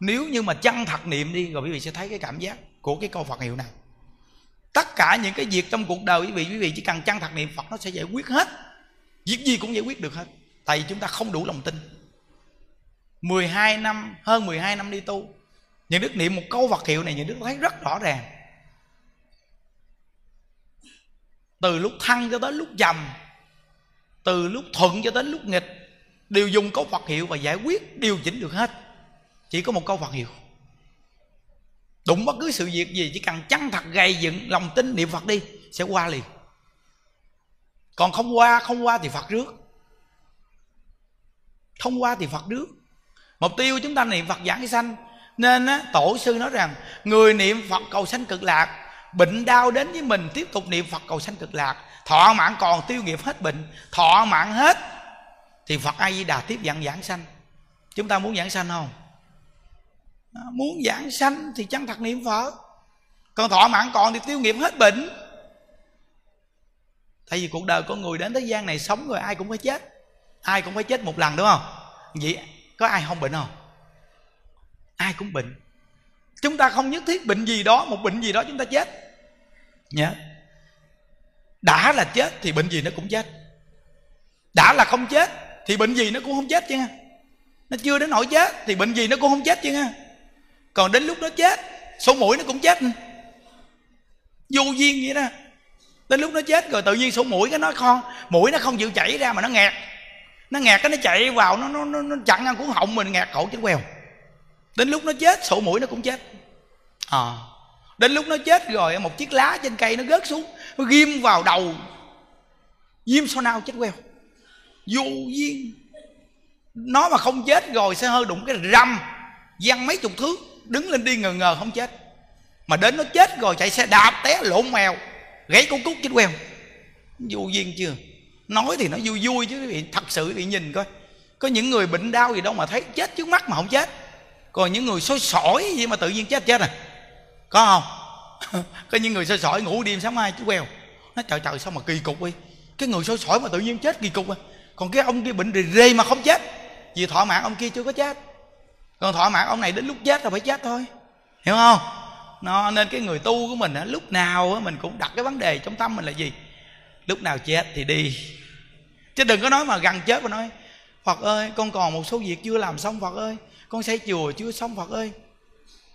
Nếu như mà chân thật niệm đi, rồi quý vị sẽ thấy cái cảm giác của cái câu Phật hiệu này. Tất cả những cái việc trong cuộc đời quý vị quý vị chỉ cần chân thật niệm Phật, nó sẽ giải quyết hết. Việc gì cũng giải quyết được hết. Tại vì chúng ta không đủ lòng tin. 12 năm hơn 12 năm đi tu. Những đức niệm một câu Phật hiệu này những đức thấy rất rõ ràng. Từ lúc thăng cho tới lúc dầm, từ lúc thuận cho đến lúc nghịch đều dùng câu Phật hiệu và giải quyết điều chỉnh được hết. Chỉ có một câu Phật hiệu. Đụng bất cứ sự việc gì chỉ cần chăng thật gầy dựng lòng tin niệm Phật đi sẽ qua liền. Còn không qua không qua thì Phật rước. Không qua thì Phật rước mục tiêu chúng ta niệm Phật giảng sanh. Nên á, tổ sư nói rằng người niệm Phật cầu sanh cực lạc bệnh đau đến với mình tiếp tục niệm Phật cầu sanh cực lạc. Thọ mạng còn tiêu nghiệp hết bệnh thọ mạng hết thì Phật A Di Đà tiếp dẫn giảng sanh. Chúng ta muốn giảng sanh không? Muốn giảng sanh thì chân thật niệm Phật. Còn thọ mạng còn thì tiêu nghiệp hết bệnh. Tại vì cuộc đời con người đến thế gian này sống rồi ai cũng phải chết. Ai cũng phải chết một lần đúng không? Vậy có ai không bệnh không? Ai cũng bệnh. Chúng ta không nhất thiết bệnh gì đó, một bệnh gì đó chúng ta chết. Nhớ. Đã là chết thì bệnh gì nó cũng chết. Đã là không chết thì bệnh gì nó cũng không chết chứ nó chưa đến nỗi chết thì bệnh gì nó cũng không chết chứ còn đến lúc nó chết, số mũi nó cũng chết vô duyên vậy đó. Đến lúc nó chết rồi tự nhiên sổ mũi cái nó con mũi nó không chịu chảy ra mà nó nghẹt nó nghẹt cái nó chạy vào nó nó nó, nó chặn ăn cuốn họng mình nghẹt cổ chết queo. Đến lúc nó chết sổ mũi nó cũng chết. À đến lúc nó chết rồi một chiếc lá trên cây nó rớt xuống nó ghim vào đầu. Ghim sau nào chết queo? Vô duyên. Nó mà không chết rồi sẽ hơi đụng cái răm văng mấy chục thước đứng lên đi ngờ ngờ không chết. Mà đến nó chết rồi chạy xe đạp té lộn mèo gãy cổ cút chết queo. Vô duyên chưa? Nói thì nó vui vui chứ quý vị thật sự thì nhìn coi. Có những người bệnh đau gì đâu mà thấy chết trước mắt mà không chết. Còn những người sôi sỏi gì mà tự nhiên chết chết à? Có không? Có những người sôi sỏi ngủ đêm sáng mai chú queo. Nó trời trời sao mà kỳ cục đi cái người sôi sỏi mà tự nhiên chết kỳ cục à? Còn cái ông kia bệnh rì rê mà không chết. Vì thọ mạng ông kia chưa có chết. Còn thọ mạng ông này đến lúc chết là phải chết thôi. Hiểu không? Nó nên cái người tu của mình á, lúc nào mình cũng đặt cái vấn đề trong tâm mình là gì? Lúc nào chết thì đi. Chứ đừng có nói mà gần chết mà nói phật ơi con còn một số việc chưa làm xong phật ơi. Con xây chùa chưa xong phật ơi.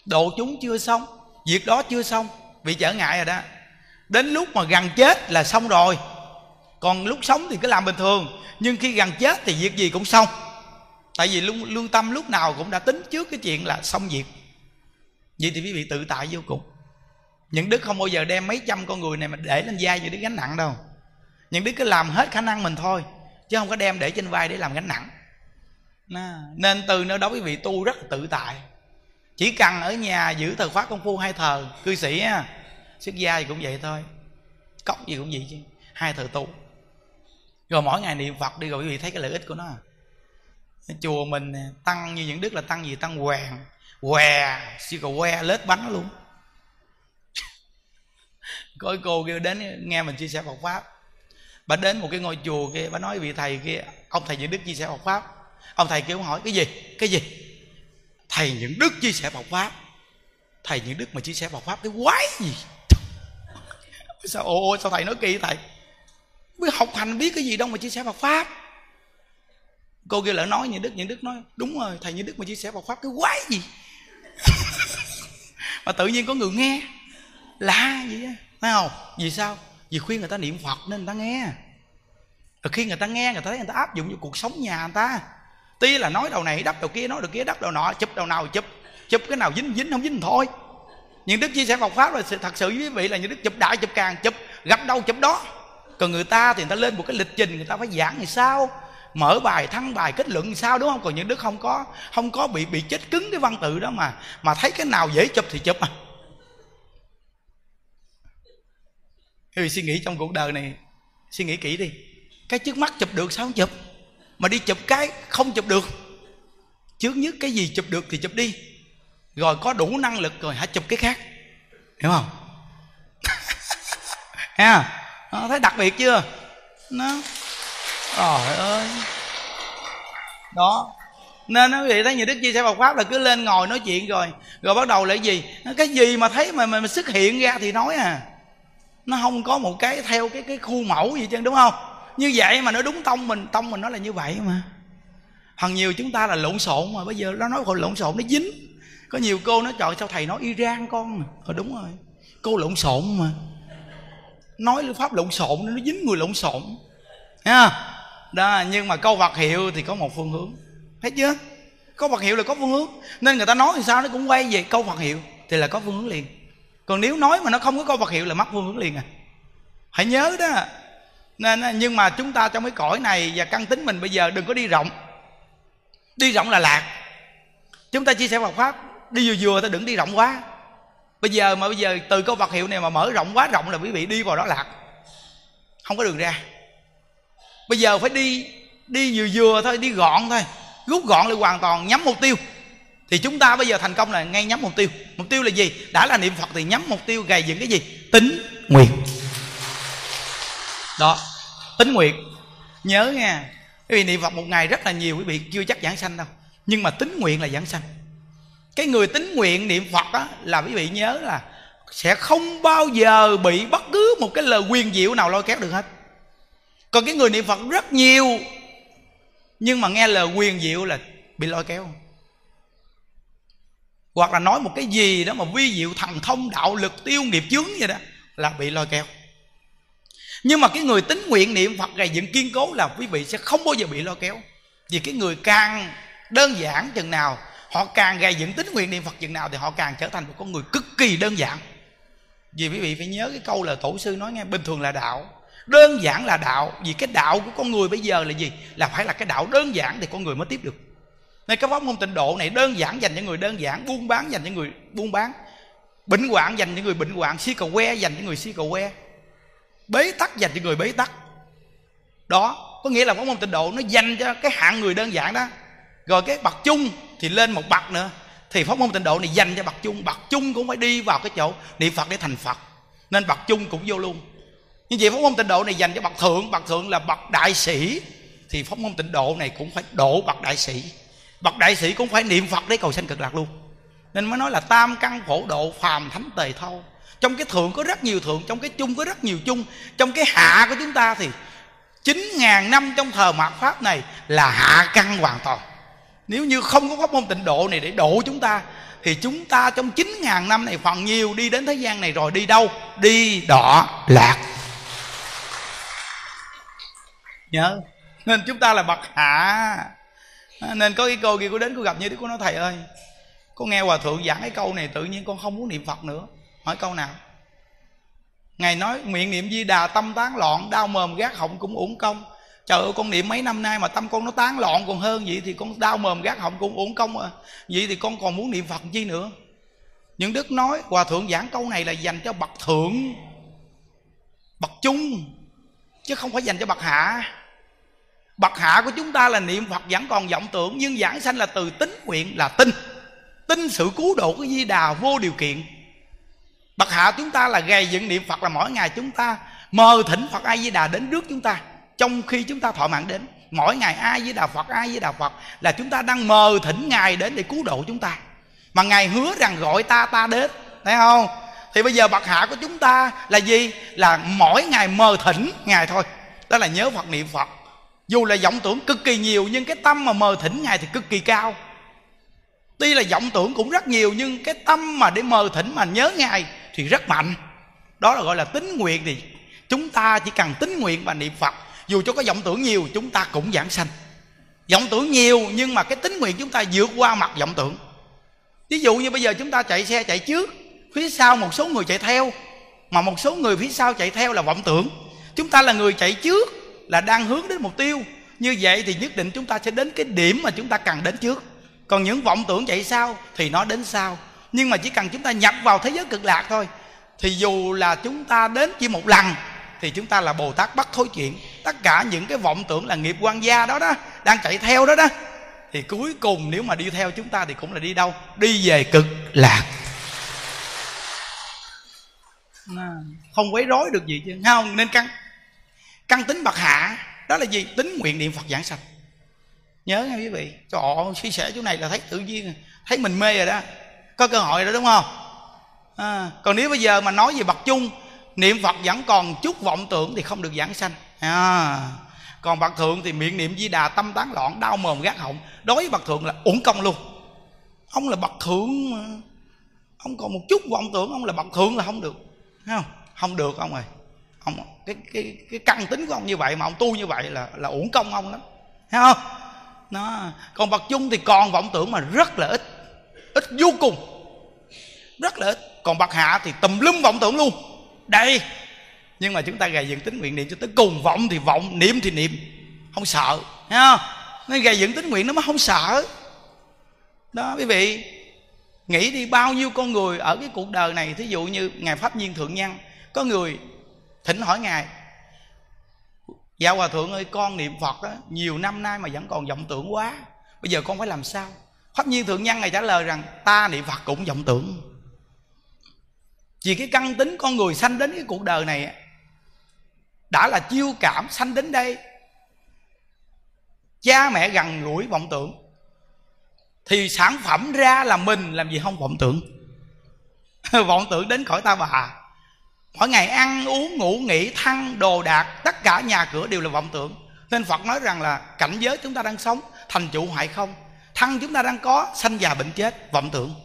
Độ chúng chưa xong việc đó chưa xong. Bị trở ngại rồi đó. Đến lúc mà gần chết là xong rồi. Còn lúc sống thì cứ làm bình thường nhưng khi gần chết thì việc gì cũng xong. Tại vì lương, lương tâm lúc nào cũng đã tính trước cái chuyện là xong việc. Vậy thì quý vị tự tại vô cùng. Những đức không bao giờ đem mấy trăm con người này mà để lên vai như đứa gánh nặng đâu những đứa cứ làm hết khả năng mình thôi, chứ không có đem để trên vai để làm gánh nặng. Nên từ nơi đó quý vị tu rất là tự tại. Chỉ cần ở nhà giữ thờ khóa công phu hai thờ, cư sĩ á, xuất gia thì cũng vậy thôi. Cốc gì cũng vậy chứ, hai thờ tu. Rồi mỗi ngày niệm phật đi rồi quý vị thấy cái lợi ích của nó à. chùa mình tăng như những đức là tăng gì? Tăng hoàng, què, siêu cầu que, lết bánh luôn. Có cô kêu đến nghe mình chia sẻ Phật pháp bà đến một cái ngôi chùa kia, bà nói vị thầy kia, ông thầy những đức chia sẻ Phật pháp. Ông thầy kêu hỏi, cái gì? Cái gì? Thầy những đức chia sẻ Phật pháp. Thầy những đức mà chia sẻ Phật pháp cái quái gì? Sao, ồ sao thầy nói kỳ thầy? Biết học hành biết cái gì đâu mà chia sẻ Phật pháp. Cô kia lại nói, những đức những đức nói, đúng rồi, thầy những đức mà chia sẻ Phật pháp cái quái gì? Mà tự nhiên có người nghe, lạ vậy á. Phải không? Vì sao? Vì khuyên người ta niệm phật nên người ta nghe. Rồi khi người ta nghe, người ta thấy người ta áp dụng vào cuộc sống nhà người ta. Tuy là nói đầu này đắp đầu kia, nói đầu kia đắp đầu nọ, chụp đầu nào chụp chụp cái nào dính dính, không dính thôi. Nhưng đức chia sẻ Phật pháp là thật sự với quý vị là những đức chụp đại, chụp càng, chụp gặp đâu, chụp đó. Còn người ta thì người ta lên một cái lịch trình, người ta phải giảng thì sao? Mở bài, thăng bài, kết luận sao, đúng không? Còn những đức không có không có bị bị chết cứng cái văn tự đó mà mà thấy cái nào dễ chụp thì chụp. à thì vị suy nghĩ trong cuộc đời này suy nghĩ kỹ đi. Cái trước mắt chụp được sao không chụp? Mà đi chụp cái không chụp được. Trước nhất cái gì chụp được thì chụp đi. Rồi có đủ năng lực rồi hãy chụp cái khác. Hiểu không? Ha à, thấy đặc biệt chưa? Nó trời ơi. Đó. Nên nó vậy thấy nhiều đức chia sẻ Phật pháp là cứ lên ngồi nói chuyện rồi. Rồi bắt đầu là cái gì? Cái gì mà thấy mà, mà, mà xuất hiện ra thì nói à nó không có một cái theo cái cái khu mẫu gì chứ đúng không? Như vậy mà nó đúng tông mình tông mình nó là như vậy mà. Phần nhiều chúng ta là lộn xộn mà, bây giờ nó nói còn lộn xộn nó dính. Có nhiều cô nói, trời, sao thầy nói iran con mà ờ đúng rồi. Cô lộn xộn mà. Nói lưu pháp lộn xộn nó dính người lộn xộn. Ha đó, nhưng mà câu vật hiệu thì có một phương hướng. Thấy chưa? Câu vật hiệu là có phương hướng. Nên người ta nói thì sao nó cũng quay về câu vật hiệu thì là có phương hướng liền còn nếu nói mà nó không có câu vật hiệu là mất phương hướng liền à. Hãy nhớ đó. Nên, nhưng mà chúng ta trong cái cõi này và căn tính mình bây giờ đừng có đi rộng. Đi rộng là lạc. Chúng ta chia sẻ Phật pháp, đi vừa vừa ta đừng đi rộng quá. Bây giờ mà bây giờ từ câu vật hiệu này mà mở rộng quá, rộng là quý vị đi vào đó lạc. Không có đường ra. Bây giờ phải đi đi vừa vừa thôi, đi gọn thôi. Rút gọn lại hoàn toàn, nhắm mục tiêu thì chúng ta bây giờ thành công là ngay nhắm mục tiêu. Mục tiêu là gì? Đã là niệm phật thì nhắm mục tiêu gầy dựng cái gì? Tính nguyện. Đó, tính nguyện. Nhớ nha, quý vị niệm phật một ngày rất là nhiều, quý vị chưa chắc giảng sanh đâu. Nhưng mà tính nguyện là giảng sanh. Cái người tính nguyện niệm phật á, là quý vị nhớ là sẽ không bao giờ bị bất cứ một cái lời quyền diệu nào lôi kéo được hết. Còn cái người niệm phật rất nhiều, nhưng mà nghe lời quyền diệu là bị lôi kéo hoặc là nói một cái gì đó mà vi diệu thần thông, đạo lực, tiêu nghiệp chướng vậy đó, là bị lôi kéo. Nhưng mà cái người tính nguyện niệm phật gầy dựng kiên cố là quý vị sẽ không bao giờ bị lôi kéo. Vì cái người càng đơn giản chừng nào, họ càng gầy dựng tính nguyện niệm phật chừng nào thì họ càng trở thành một con người cực kỳ đơn giản. Vì quý vị phải nhớ cái câu là tổ sư nói nghe, bình thường là đạo, đơn giản là đạo. Vì cái đạo của con người bây giờ là gì? Là phải là cái đạo đơn giản thì con người mới tiếp được nên cái pháp môn tịnh độ này đơn giản dành cho người đơn giản, buôn bán dành cho người buôn bán. Bệnh hoạn dành cho người bệnh hoạn, si cầu que dành cho người si cầu que. Bế tắc dành cho người bế tắc. Đó, có nghĩa là pháp môn tịnh độ nó dành cho cái hạng người đơn giản đó. Rồi cái bậc chung thì lên một bậc nữa. Thì pháp môn tịnh độ này dành cho bậc chung. Bậc chung cũng phải đi vào cái chỗ niệm phật để thành phật. Nên bậc chung cũng vô luôn. Như vậy pháp môn tịnh độ này dành cho bậc thượng. Bậc thượng là bậc đại sĩ. Thì pháp môn tịnh độ này cũng phải độ bậc đại sĩ bậc đại sĩ cũng phải niệm phật để cầu sanh cực lạc luôn. Nên mới nói là tam căn phổ độ phàm thánh tề thâu. Trong cái thượng có rất nhiều thượng, trong cái chung có rất nhiều chung. Trong cái hạ của chúng ta thì chín ngàn năm trong thờ mạt pháp này là hạ căn hoàn toàn. Nếu như không có pháp môn tịnh độ này để độ chúng ta, thì chúng ta trong chín ngàn năm này phần nhiều đi đến thế gian này rồi đi đâu? Đi đọa lạc. Nhớ. Nên chúng ta là bậc hạ. À, nên có cái cô kia cô đến cô gặp như thế cô nói thầy ơi. Cô nghe hòa thượng giảng cái câu này, tự nhiên con không muốn niệm phật nữa. Hỏi câu nào? Ngài nói, miệng niệm di đà tâm tán loạn, đau mồm gác họng cũng uổng công. Trời ơi, con niệm mấy năm nay mà tâm con nó tán loạn còn hơn vậy thì con đau mồm gác họng cũng uổng công à. Vậy thì con còn muốn niệm phật chi nữa? Những đức nói, hòa thượng giảng câu này là dành cho bậc thượng, bậc chung chứ không phải dành cho bậc hạ bậc hạ của chúng ta là niệm phật vẫn còn vọng tưởng, nhưng giảng sanh là từ tính nguyện là tin. Tin sự cứu độ của di đà vô điều kiện. Bậc hạ chúng ta là gầy dựng niệm phật là mỗi ngày chúng ta mờ thỉnh phật a di đà đến trước chúng ta. Trong khi chúng ta thọ mạng đến, mỗi ngày ai với đà phật ai với đà phật là chúng ta đang mờ thỉnh ngài đến để cứu độ chúng ta. Mà ngài hứa rằng gọi ta ta đến, thấy không? Thì bây giờ bậc hạ của chúng ta là gì? Là mỗi ngày mờ thỉnh ngài thôi. Đó là nhớ phật, niệm phật dù là vọng tưởng cực kỳ nhiều, nhưng cái tâm mà mờ thỉnh ngài thì cực kỳ cao. Tuy là vọng tưởng cũng rất nhiều, nhưng cái tâm mà để mờ thỉnh mà nhớ ngài thì rất mạnh. Đó là gọi là tính nguyện thì chúng ta chỉ cần tính nguyện và niệm phật. Dù cho có vọng tưởng nhiều, chúng ta cũng giảng sanh. Vọng tưởng nhiều, nhưng mà cái tính nguyện chúng ta vượt qua mặt vọng tưởng. Ví dụ như bây giờ chúng ta chạy xe chạy trước, phía sau một số người chạy theo. Mà một số người phía sau chạy theo là vọng tưởng. Chúng ta là người chạy trước là đang hướng đến mục tiêu. Như vậy thì nhất định chúng ta sẽ đến cái điểm mà chúng ta cần đến trước. Còn những vọng tưởng chạy sau thì nó đến sau. Nhưng mà chỉ cần chúng ta nhập vào thế giới cực lạc thôi thì dù là chúng ta đến chỉ một lần thì chúng ta là bồ tát bắt thối chuyện tất cả những cái vọng tưởng là nghiệp quan gia đó đó đang chạy theo đó đó thì cuối cùng nếu mà đi theo chúng ta thì cũng là đi đâu? Đi về cực lạc. Không quấy rối được gì chứ. Không? Nên căn căn tính bậc hạ đó là gì? Tính nguyện niệm phật giảng sanh. Nhớ nha quý vị trời ơi suy sẻ chỗ này là thấy tự nhiên thấy mình mê rồi đó. Có cơ hội rồi đúng không? À, còn nếu bây giờ mà nói về bậc chung niệm phật vẫn còn chút vọng tưởng thì không được giảng sanh. À, còn bậc thượng thì miệng niệm di đà tâm tán loạn đau mồm gác họng. Đối với bậc thượng là uổng công luôn. Ông là bậc thượng mà ông còn một chút vọng tưởng ông là bậc thượng là không được. Thấy không? Không được ông ơi ông, cái cái cái căn tính của ông như vậy mà ông tu như vậy là là uổng công ông lắm. Thấy không? Nó còn bậc chung thì còn vọng tưởng mà rất là ít. Ít vô cùng. Rất là ít. Còn bậc hạ thì tùm lum vọng tưởng luôn. Đây. Nhưng mà chúng ta gầy dựng tính nguyện niệm cho tới cùng vọng thì vọng, niệm thì niệm. Không sợ. Thấy không? Nên gầy dựng tính nguyện nó mới không sợ. Đó, quý vị. Nghĩ đi bao nhiêu con người ở cái cuộc đời này, thí dụ như ngài pháp nhiên thượng nhân có người thỉnh hỏi ngài dạ hòa thượng ơi con niệm phật đó, nhiều năm nay mà vẫn còn vọng tưởng quá bây giờ con phải làm sao? Pháp nhiên thượng nhân ngài trả lời rằng ta niệm phật cũng vọng tưởng. Vì cái căn tính con người sanh đến cái cuộc đời này đã là chiêu cảm sanh đến đây cha mẹ gần gũi vọng tưởng thì sản phẩm ra là mình làm gì không vọng tưởng? Vọng tưởng đến khỏi ta bà mỗi ngày ăn, uống, ngủ, nghỉ, thăng, đồ đạc, tất cả nhà cửa đều là vọng tưởng. Nên phật nói rằng là cảnh giới chúng ta đang sống, thành trụ hoại không? Thăng chúng ta đang có, sanh già bệnh chết, vọng tưởng.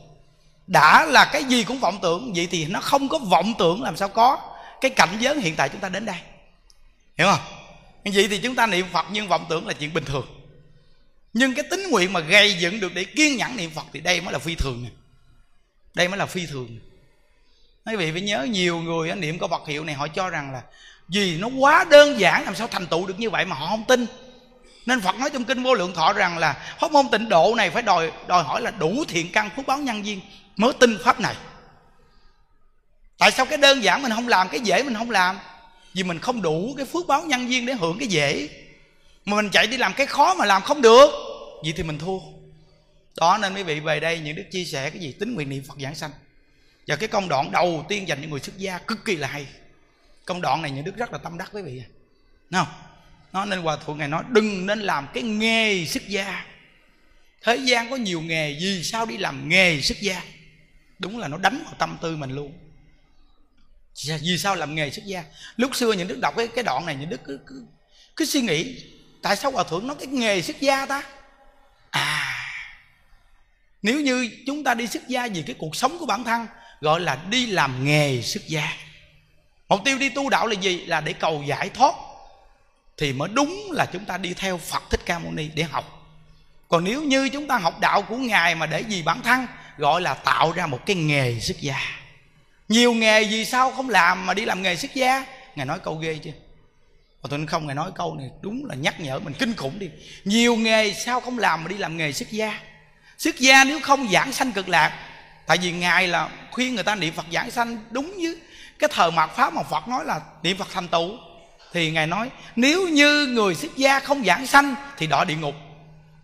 Đã là cái gì cũng vọng tưởng, vậy thì nó không có vọng tưởng làm sao có cái cảnh giới hiện tại chúng ta đến đây. Hiểu không? Vậy thì chúng ta niệm phật nhưng vọng tưởng là chuyện bình thường. Nhưng cái tính nguyện mà gây dựng được để kiên nhẫn niệm phật thì đây mới là phi thường đây mới là phi thường quý vị phải nhớ nhiều người niệm câu Phật hiệu này, họ cho rằng là vì nó quá đơn giản, làm sao thành tựu được như vậy mà họ không tin. Nên Phật nói trong kinh vô lượng thọ rằng là pháp môn tịnh độ này phải đòi đòi hỏi là đủ thiện căn phước báo nhân duyên mới tin pháp này. Tại sao cái đơn giản mình không làm, cái dễ mình không làm? Vì mình không đủ cái phước báo nhân duyên để hưởng cái dễ. Mà mình chạy đi làm cái khó mà làm không được, vậy thì mình thua. Đó, nên quý vị về đây, những đức chia sẻ cái gì? Tính nguyện niệm phật giảng sanh và cái công đoạn đầu tiên dành cho người xuất gia cực kỳ là hay. Công đoạn này những đức rất là tâm đắc quý vị. Đúng không nó nên hòa thượng ngài nói đừng nên làm cái nghề xuất gia. Thế gian có nhiều nghề vì sao đi làm nghề xuất gia? Đúng là nó đánh vào tâm tư mình luôn. Vì sao làm nghề xuất gia? Lúc xưa những đức đọc cái cái đoạn này những đức cứ, cứ, cứ suy nghĩ tại sao hòa thượng nói cái nghề xuất gia ta? À nếu như chúng ta đi xuất gia vì cái cuộc sống của bản thân gọi là đi làm nghề xuất gia. Mục tiêu đi tu đạo là gì? Là để cầu giải thoát. Thì mới đúng là chúng ta đi theo phật thích ca mâu ni để học. Còn nếu như chúng ta học đạo của ngài mà để gì bản thân, gọi là tạo ra một cái nghề xuất gia. Nhiều nghề gì sao không làm mà đi làm nghề xuất gia? Ngài nói câu ghê chưa? Mà tôi không, ngài nói câu này đúng là nhắc nhở mình kinh khủng đi. Nhiều nghề sao không làm mà đi làm nghề xuất gia? Xuất gia nếu không giảng sanh cực lạc, tại vì ngài là khuyên người ta niệm phật giảng sanh, đúng với cái thời mạt pháp mà phật nói là niệm phật thành tựu. Thì ngài nói, nếu như người xuất gia không giảng sanh thì đọa địa ngục.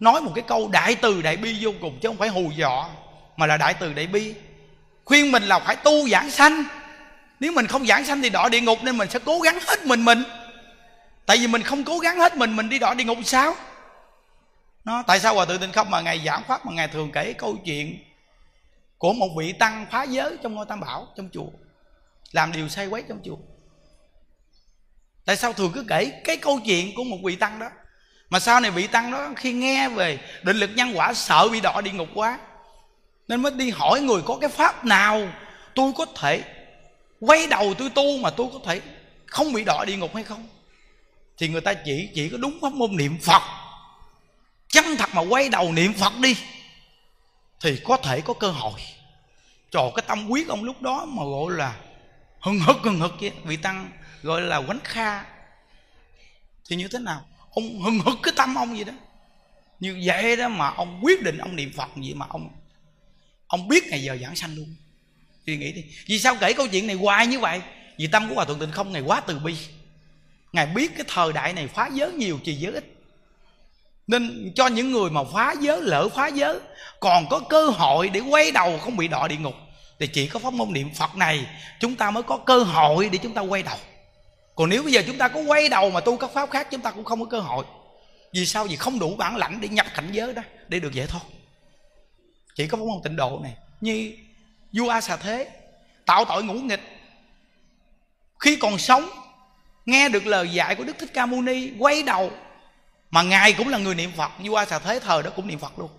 Nói một cái câu đại từ đại bi vô cùng chứ không phải hù dọ mà là đại từ đại bi. Khuyên mình là phải tu giảng sanh. Nếu mình không giảng sanh thì đọa địa ngục nên mình sẽ cố gắng hết mình mình. Tại vì mình không cố gắng hết mình mình đi đọa địa ngục sao? Nó, tại sao hòa thượng tinh không mà ngài giảng pháp mà ngài thường kể câu chuyện của một vị tăng phá giới trong ngôi tam bảo, trong chùa. Làm điều sai quấy trong chùa. Tại sao thường cứ kể cái câu chuyện của một vị tăng đó? Mà sau này vị tăng đó khi nghe về định lực nhân quả, sợ bị đọa địa ngục quá, nên mới đi hỏi người có cái pháp nào tôi có thể quay đầu tôi tu mà tôi có thể không bị đọa địa ngục hay không? Thì người ta chỉ chỉ có đúng pháp môn niệm phật. Chân thật mà quay đầu niệm phật đi thì có thể có cơ hội. Trời, cái tâm quyết ông lúc đó mà gọi là hừng hực hừng hực kia vị tăng gọi là quánh kha. Thì như thế nào? Ông hừng hực cái tâm ông gì đó. Như vậy đó mà ông quyết định ông niệm phật gì mà ông ông biết ngày giờ giảng sanh luôn. Suy nghĩ đi, vì sao kể câu chuyện này hoài như vậy? Vì tâm của hòa thượng tịnh không ngày quá từ bi. Ngài biết cái thời đại này phá giới nhiều, trì giới ít. Nên cho những người mà phá giới, lỡ phá giới còn có cơ hội để quay đầu không bị đọa địa ngục. Thì chỉ có pháp môn niệm phật này, chúng ta mới có cơ hội để chúng ta quay đầu. Còn nếu bây giờ chúng ta có quay đầu mà tu các pháp khác, chúng ta cũng không có cơ hội. Vì sao? Vì không đủ bản lãnh để nhập cảnh giới đó, để được giải thoát. Chỉ có pháp môn tịnh độ này. Như vua a xà thế, tạo tội ngũ nghịch. Khi còn sống, nghe được lời dạy của đức thích ca mâu ni, quay đầu, mà ngài cũng là người niệm phật. Vua a xà thế thời đó cũng niệm phật luôn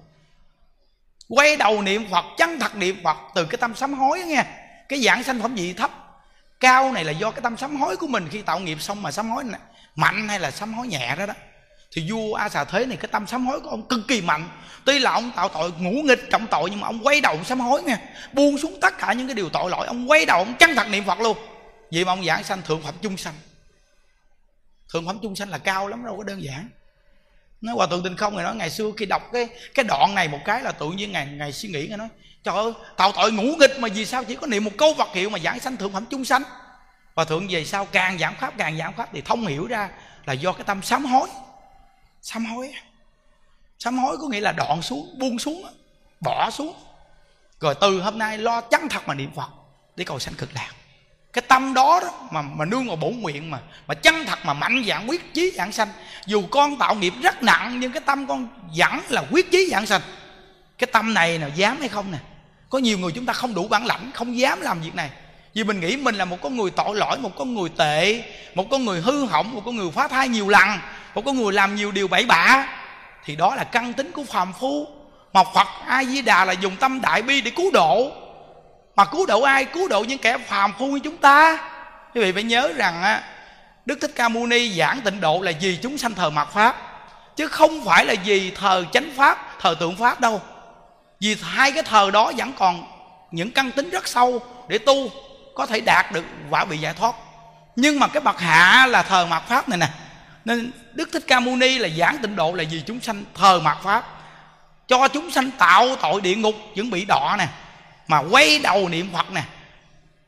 quay đầu niệm phật chân thật niệm phật từ cái tâm sám hối nghe. Cái dạng sanh phẩm vị thấp? Cao này là do cái tâm sám hối của mình khi tạo nghiệp xong mà sám hối này, mạnh hay là sám hối nhẹ đó đó. Thì vua a xà thế này cái tâm sám hối của ông cực kỳ mạnh. Tuy là ông tạo tội ngũ nghịch trọng tội nhưng mà ông quay đầu ông sám hối nghe. Buông xuống tất cả những cái điều tội lỗi ông quay đầu ông chân thật niệm phật luôn. Vậy mà ông giảng sanh thượng phẩm chung sanh. Thượng phẩm chung sanh là cao lắm đâu có đơn giản nói hòa thượng tình không người nói, ngày xưa khi đọc cái cái đoạn này một cái là tự nhiên ngày ngày suy nghĩ ngài nói, trời ơi, tạo tội ngũ nghịch mà vì sao chỉ có niệm một câu vật hiệu mà giảng sanh thượng phẩm chung sanh? Và thượng về sau càng giảng pháp, càng giảng pháp thì thông hiểu ra là do cái tâm sám hối. Sám hối sám hối có nghĩa là đoạn xuống, buông xuống bỏ xuống. Rồi từ hôm nay lo chân thật mà niệm phật, để cầu sanh cực lạc cái tâm đó đó mà mà nương vào bổn nguyện mà mà chân thật mà mạnh dạng quyết chí dạng sanh. Dù con tạo nghiệp rất nặng, nhưng cái tâm con vẫn là quyết chí dạng sanh. Cái tâm này nào dám hay không nè? Có nhiều người chúng ta không đủ bản lãnh, không dám làm việc này. Vì mình nghĩ mình là một con người tội lỗi, một con người tệ, một con người hư hỏng, một con người phá thai nhiều lần, một con người làm nhiều điều bậy bạ. Thì đó là căn tính của phàm phu. Mà phật a di đà là dùng tâm đại bi để cứu độ mà cứu độ ai? Cứu độ những kẻ phàm phu như chúng ta. Quý vị phải nhớ rằng á, đức thích ca mâu ni giảng tịnh độ là vì chúng sanh thờ mạt pháp. Chứ không phải là vì thờ chánh pháp, thờ tượng pháp đâu. Vì hai cái thờ đó vẫn còn những căn tính rất sâu để tu, có thể đạt được quả bị giải thoát. Nhưng mà cái bậc hạ là thờ mạt pháp này nè. Nên đức thích ca mâu ni là giảng tịnh độ là vì chúng sanh thờ mạt pháp, cho chúng sanh tạo tội địa ngục chuẩn bị đọa nè mà quay đầu niệm phật nè.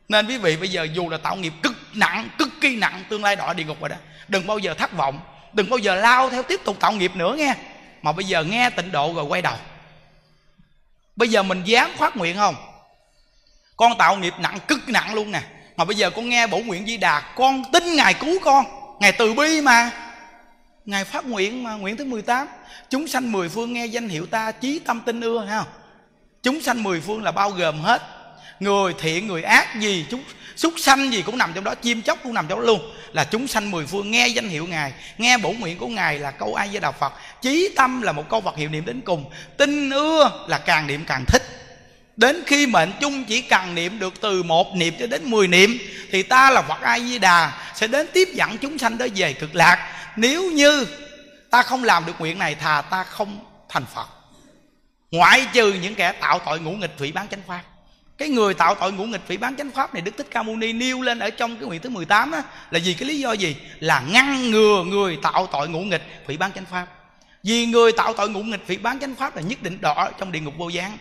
Nên quý vị bây giờ dù là tạo nghiệp cực nặng, cực kỳ nặng, tương lai đọa địa ngục rồi đó, đừng bao giờ thất vọng, đừng bao giờ lao theo tiếp tục tạo nghiệp nữa nghe. Mà bây giờ nghe tịnh độ rồi quay đầu. Bây giờ mình dám phát nguyện không? Con tạo nghiệp nặng, cực nặng luôn nè. Mà bây giờ con nghe bổ nguyện di đà, con tin ngài cứu con. Ngài từ bi mà. Ngài phát nguyện mà, nguyện thứ 18 chúng sanh mười phương nghe danh hiệu ta, chí tâm tin ưa ha chúng sanh mười phương là bao gồm hết. Người thiện, người ác gì, chúng, súc sanh gì cũng nằm trong đó, chim chóc cũng nằm trong đó luôn. Là chúng sanh mười phương, nghe danh hiệu ngài, nghe bổ nguyện của ngài là câu ai với đạo phật. Chí tâm là một câu vật hiệu niệm đến cùng. Tin ưa là càng niệm càng thích. Đến khi mệnh chung chỉ cần niệm được từ một niệm cho đến mười niệm, thì ta là phật ai di đà, sẽ đến tiếp dẫn chúng sanh đó về cực lạc. Nếu như ta không làm được nguyện này, thà ta không thành phật ngoại trừ những kẻ tạo tội ngũ nghịch phỉ bán chánh pháp. Cái người tạo tội ngũ nghịch phỉ bán chánh pháp này, đức thích ca mâu ni nêu lên ở trong cái nguyện thứ 18 đó là vì cái lý do gì? Là ngăn ngừa người tạo tội ngũ nghịch phỉ bán chánh pháp. Vì người tạo tội ngũ nghịch phỉ bán chánh pháp là nhất định đỏ trong địa ngục vô gián.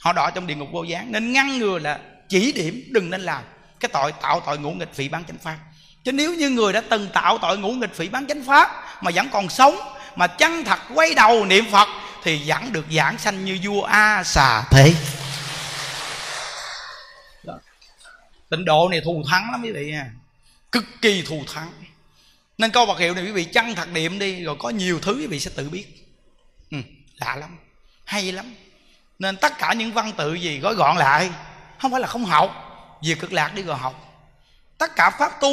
Họ đỏ trong địa ngục vô gián. Nên ngăn ngừa là chỉ điểm, đừng nên làm cái tội tạo tội ngũ nghịch phỉ bán chánh pháp. Chứ nếu như người đã từng tạo tội ngũ nghịch phỉ bán chánh pháp mà vẫn còn sống, mà chân thật quay đầu niệm phật thì vẫn được giảng sanh như vua a xà thế? Tịnh độ này thù thắng lắm quý vị nha. Cực kỳ thù thắng. Nên câu bạc hiệu này quý vị chân thật niệm đi rồi có nhiều thứ quý vị sẽ tự biết. Ừ, lạ lắm hay lắm. Nên tất cả những văn tự gì gói gọn lại không phải là không học về cực lạc đi rồi học. Tất cả pháp tu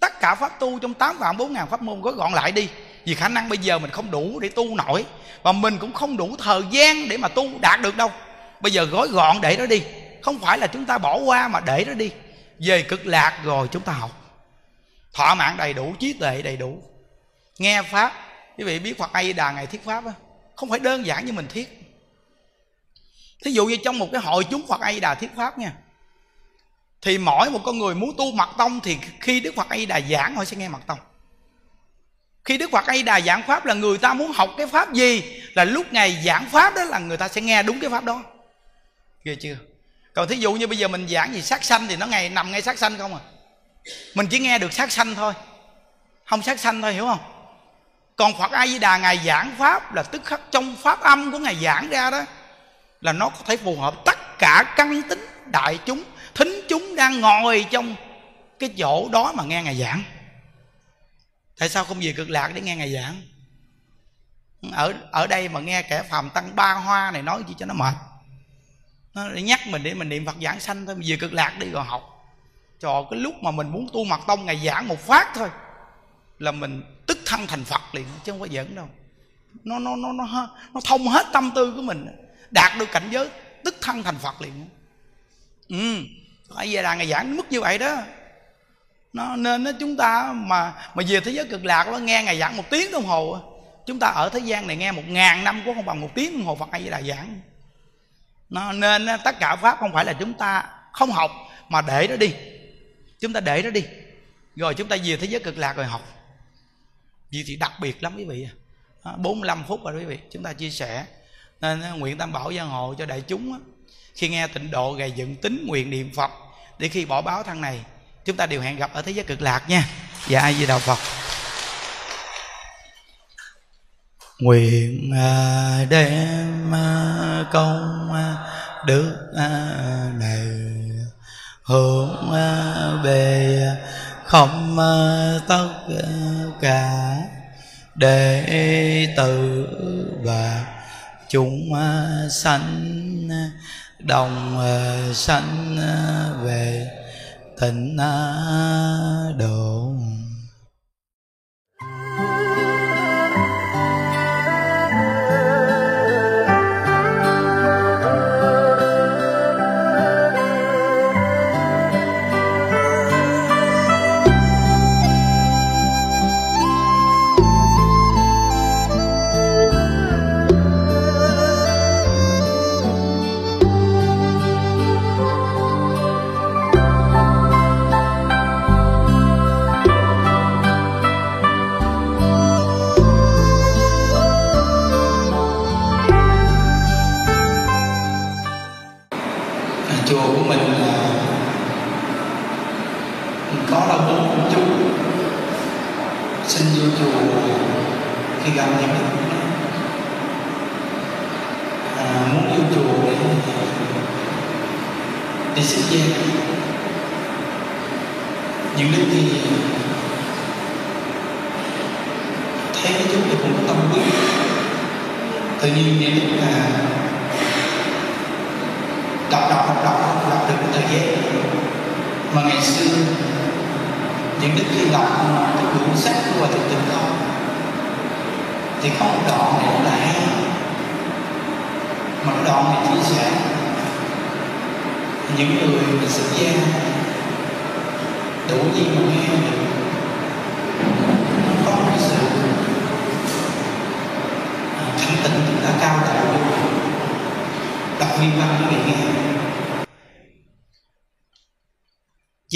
tất cả pháp tu trong 8 vạn 4 ngàn pháp môn gói gọn lại đi vì khả năng bây giờ mình không đủ để tu nổi, và mình cũng không đủ thời gian để mà tu đạt được đâu. Bây giờ gói gọn để đó đi, không phải là chúng ta bỏ qua mà để đó đi. Về cực lạc rồi chúng ta học. Thỏa mãn đầy đủ, trí tuệ đầy đủ. Nghe pháp, quý vị biết phật a di đà ngày thiết pháp không phải đơn giản như mình thiết thí dụ như trong một cái hội chúng phật a di đà thiết pháp nha, thì mỗi một con người muốn tu mật tông thì khi đức phật a di đà giảng, họ sẽ nghe mật tông khi đức phật a đà giảng pháp là người ta muốn học cái pháp gì, là lúc ngày giảng pháp đó là người ta sẽ nghe đúng cái pháp đó. Ghê chưa? Còn thí dụ như bây giờ mình giảng gì sát sanh thì nó ngày nằm ngay sát sanh không à? Mình chỉ nghe được sát sanh thôi. Không sát sanh thôi, hiểu không? Còn phật a di đà ngài giảng pháp là tức khắc trong pháp âm của ngài giảng ra đó, là nó có thể phù hợp tất cả căn tính đại chúng, thính chúng đang ngồi trong cái chỗ đó mà nghe ngài giảng tại sao không về cực lạc để nghe ngài giảng? Ở ở đây mà nghe kẻ phàm tăng ba hoa này nói gì cho nó mệt. Nó nhắc mình để mình niệm phật giảng sanh thôi, về cực lạc đi rồi học. Cho cái lúc mà mình muốn tu mật tông ngày giảng một phát thôi, là mình tức thân thành phật liền, chứ không có giỡn đâu. Nó nó nó nó nó thông hết tâm tư của mình, đạt được cảnh giới tức thân thành phật liền. Ừ ai về đàn ngày giảng mức như vậy đó nó nên nó chúng ta mà mà về thế giới cực lạc nó nghe ngày giảng một tiếng đồng hồ chúng ta ở thế gian này nghe một ngàn năm cũng không bằng một tiếng đồng hồ phật ai về đà giảng. Nó nên tất cả pháp không phải là chúng ta không học, mà để nó đi. Chúng ta để nó đi. Rồi chúng ta về thế giới cực lạc rồi học. Vì thì đặc biệt lắm quý vị à. 45 phút rồi quý vị, chúng ta chia sẻ. Nên à, nguyện tam bảo gia hộ cho đại chúng khi nghe tịnh độ gầy dựng tính nguyện niệm phật, để khi bỏ báo thân này chúng ta đều hẹn gặp ở thế giới cực lạc nha. Và ai di đạo phật? Nguyện à, đem à, công à, đức này hướng về không tất cả đệ tử và chúng sanh, đồng sanh về tịnh độ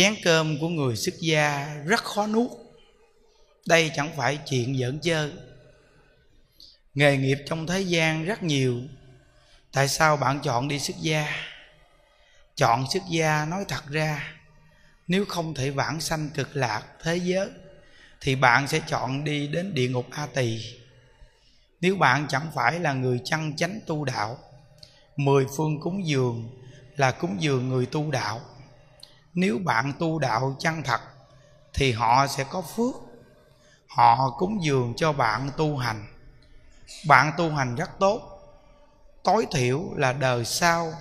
chén cơm của người xuất gia rất khó nuốt. Đây chẳng phải chuyện giỡn chơi. Nghề nghiệp trong thế gian rất nhiều. Tại sao bạn chọn đi xuất gia? Chọn xuất gia nói thật ra, nếu không thể vãng sanh cực lạc thế giới, thì bạn sẽ chọn đi đến địa ngục a tỳ. Nếu bạn chẳng phải là người chăn chánh tu đạo, mười phương cúng dường là cúng dường người tu đạo nếu bạn tu đạo chân thật, thì họ sẽ có phước. Họ cúng dường cho bạn tu hành. Bạn tu hành rất tốt. Tối thiểu là đời sau,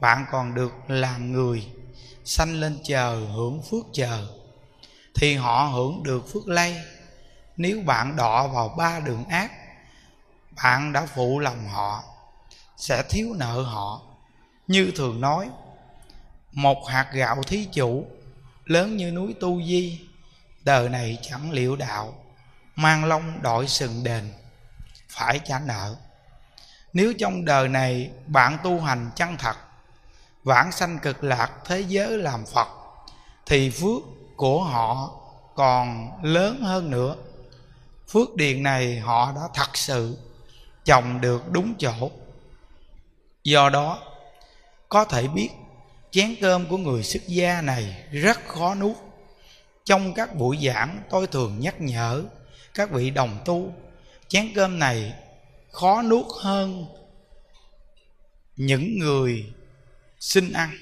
bạn còn được làm người sanh lên chờ hưởng phước chờ. Thì họ hưởng được phước lây. Nếu bạn đọ vào ba đường ác, bạn đã phụ lòng họ, sẽ thiếu nợ họ. Như thường nói một hạt gạo thí chủ, lớn như núi tu di. Đời này chẳng liệu đạo, mang long đội sừng đền, phải trả nợ. Nếu trong đời này bạn tu hành chân thật, vãng sanh cực lạc thế giới làm phật, thì phước của họ còn lớn hơn nữa. Phước điền này họ đã thật sự trồng được đúng chỗ. Do đó, có thể biết chén cơm của người xuất gia này rất khó nuốt. Trong các buổi giảng, tôi thường nhắc nhở các vị đồng tu, chén cơm này khó nuốt hơn những người xin ăn.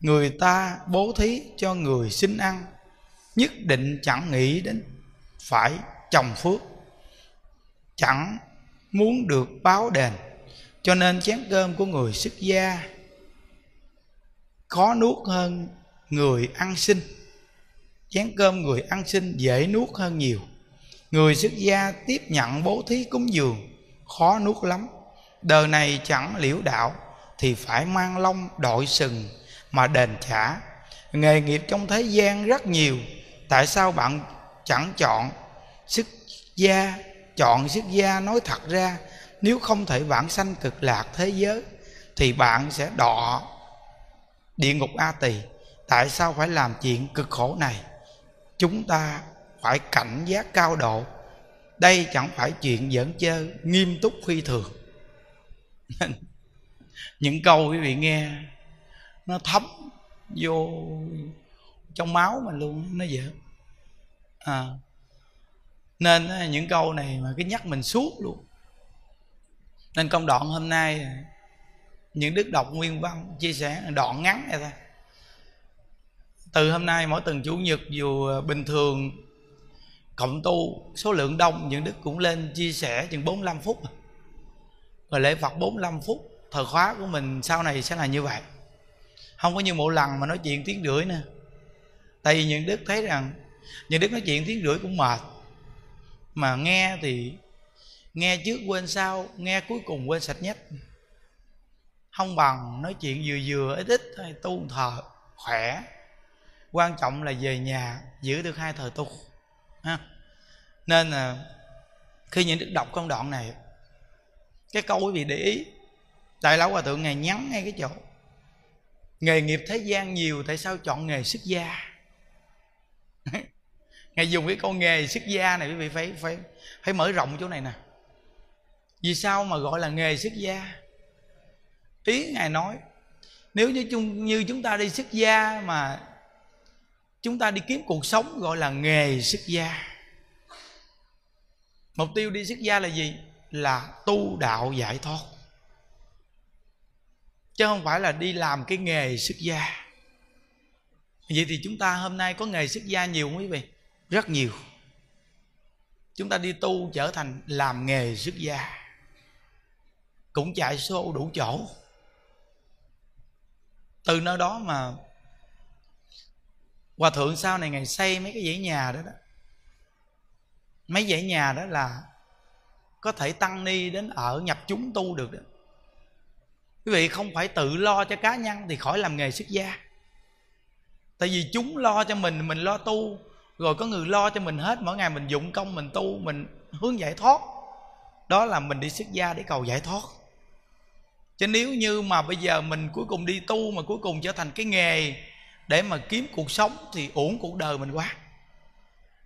Người ta bố thí cho người xin ăn, nhất định chẳng nghĩ đến phải trồng phước, chẳng muốn được báo đền. Cho nên chén cơm của người xuất gia khó nuốt hơn người ăn xin. Chén cơm người ăn xin dễ nuốt hơn nhiều. Người xuất gia tiếp nhận bố thí cúng dường, khó nuốt lắm. Đời này chẳng liễu đạo, thì phải mang lông đội sừng mà đền trả nghề nghiệp trong thế gian rất nhiều, tại sao bạn chẳng chọn xuất gia, chọn xuất gia nói thật ra, nếu không thể vãng sanh cực lạc thế giới, thì bạn sẽ đọ địa ngục a tỳ tại sao phải làm chuyện cực khổ này? Chúng ta phải cảnh giác cao độ. Đây chẳng phải chuyện giỡn chơi nghiêm túc phi thường. Những câu quý vị nghe nó thấm vô trong máu mình luôn nó dễ à, nên à, những câu này mà cái nhắc mình suốt luôn. Nên công đoạn hôm nay những đức đọc nguyên văn chia sẻ đoạn ngắn này thôi. Từ hôm nay mỗi tuần chủ nhật dù bình thường, cộng tu, số lượng đông, những đức cũng lên chia sẻ chừng 45 phút. Rồi lễ Phật 45 phút, thời khóa của mình sau này sẽ là như vậy. Không có như mỗi lần mà nói chuyện tiếng rưỡi nữa. Tại vì những đức thấy rằng, những đức nói chuyện tiếng rưỡi cũng mệt. Mà nghe thì, nghe trước quên sau, nghe cuối cùng quên sạch nhất không bằng nói chuyện vừa vừa, ít ít hay tu thờ khỏe. Quan trọng là về nhà, giữ được hai thời tu, ha. Nên là khi những đức đọc con đoạn này, cái câu quý vị để ý, đại lão hòa thượng ngài nhắn ngay cái chỗ. Nghề nghiệp thế gian nhiều, tại sao chọn nghề xuất gia? Ngài dùng cái câu nghề xuất gia này quý vị phải phải phải mở rộng chỗ này nè. Vì sao mà gọi là nghề xuất gia? Ý ngài nói, nếu như chúng như chúng ta đi xuất gia mà chúng ta đi kiếm cuộc sống gọi là nghề xuất gia, mục tiêu đi xuất gia là gì? Là tu đạo giải thoát. Chứ không phải là đi làm cái nghề xuất gia. Vậy thì chúng ta hôm nay có nghề xuất gia nhiều không quý vị? Rất nhiều. Chúng ta đi tu trở thành làm nghề xuất gia. Cũng chạy xô đủ chỗ từ nơi đó mà hòa thượng sau này ngày xây mấy cái dãy nhà đó đó. Mấy dãy nhà đó là có thể tăng ni đến ở, nhập chúng tu được đó. Quý vị không phải tự lo cho cá nhân thì khỏi làm nghề xuất gia. Tại vì chúng lo cho mình mình lo tu. Rồi có người lo cho mình hết, mỗi ngày mình dụng công, mình tu, mình hướng giải thoát. Đó là mình đi xuất gia để cầu giải thoát chứ nếu như mà bây giờ mình cuối cùng đi tu mà cuối cùng trở thành cái nghề để mà kiếm cuộc sống thì uổng cuộc đời mình quá.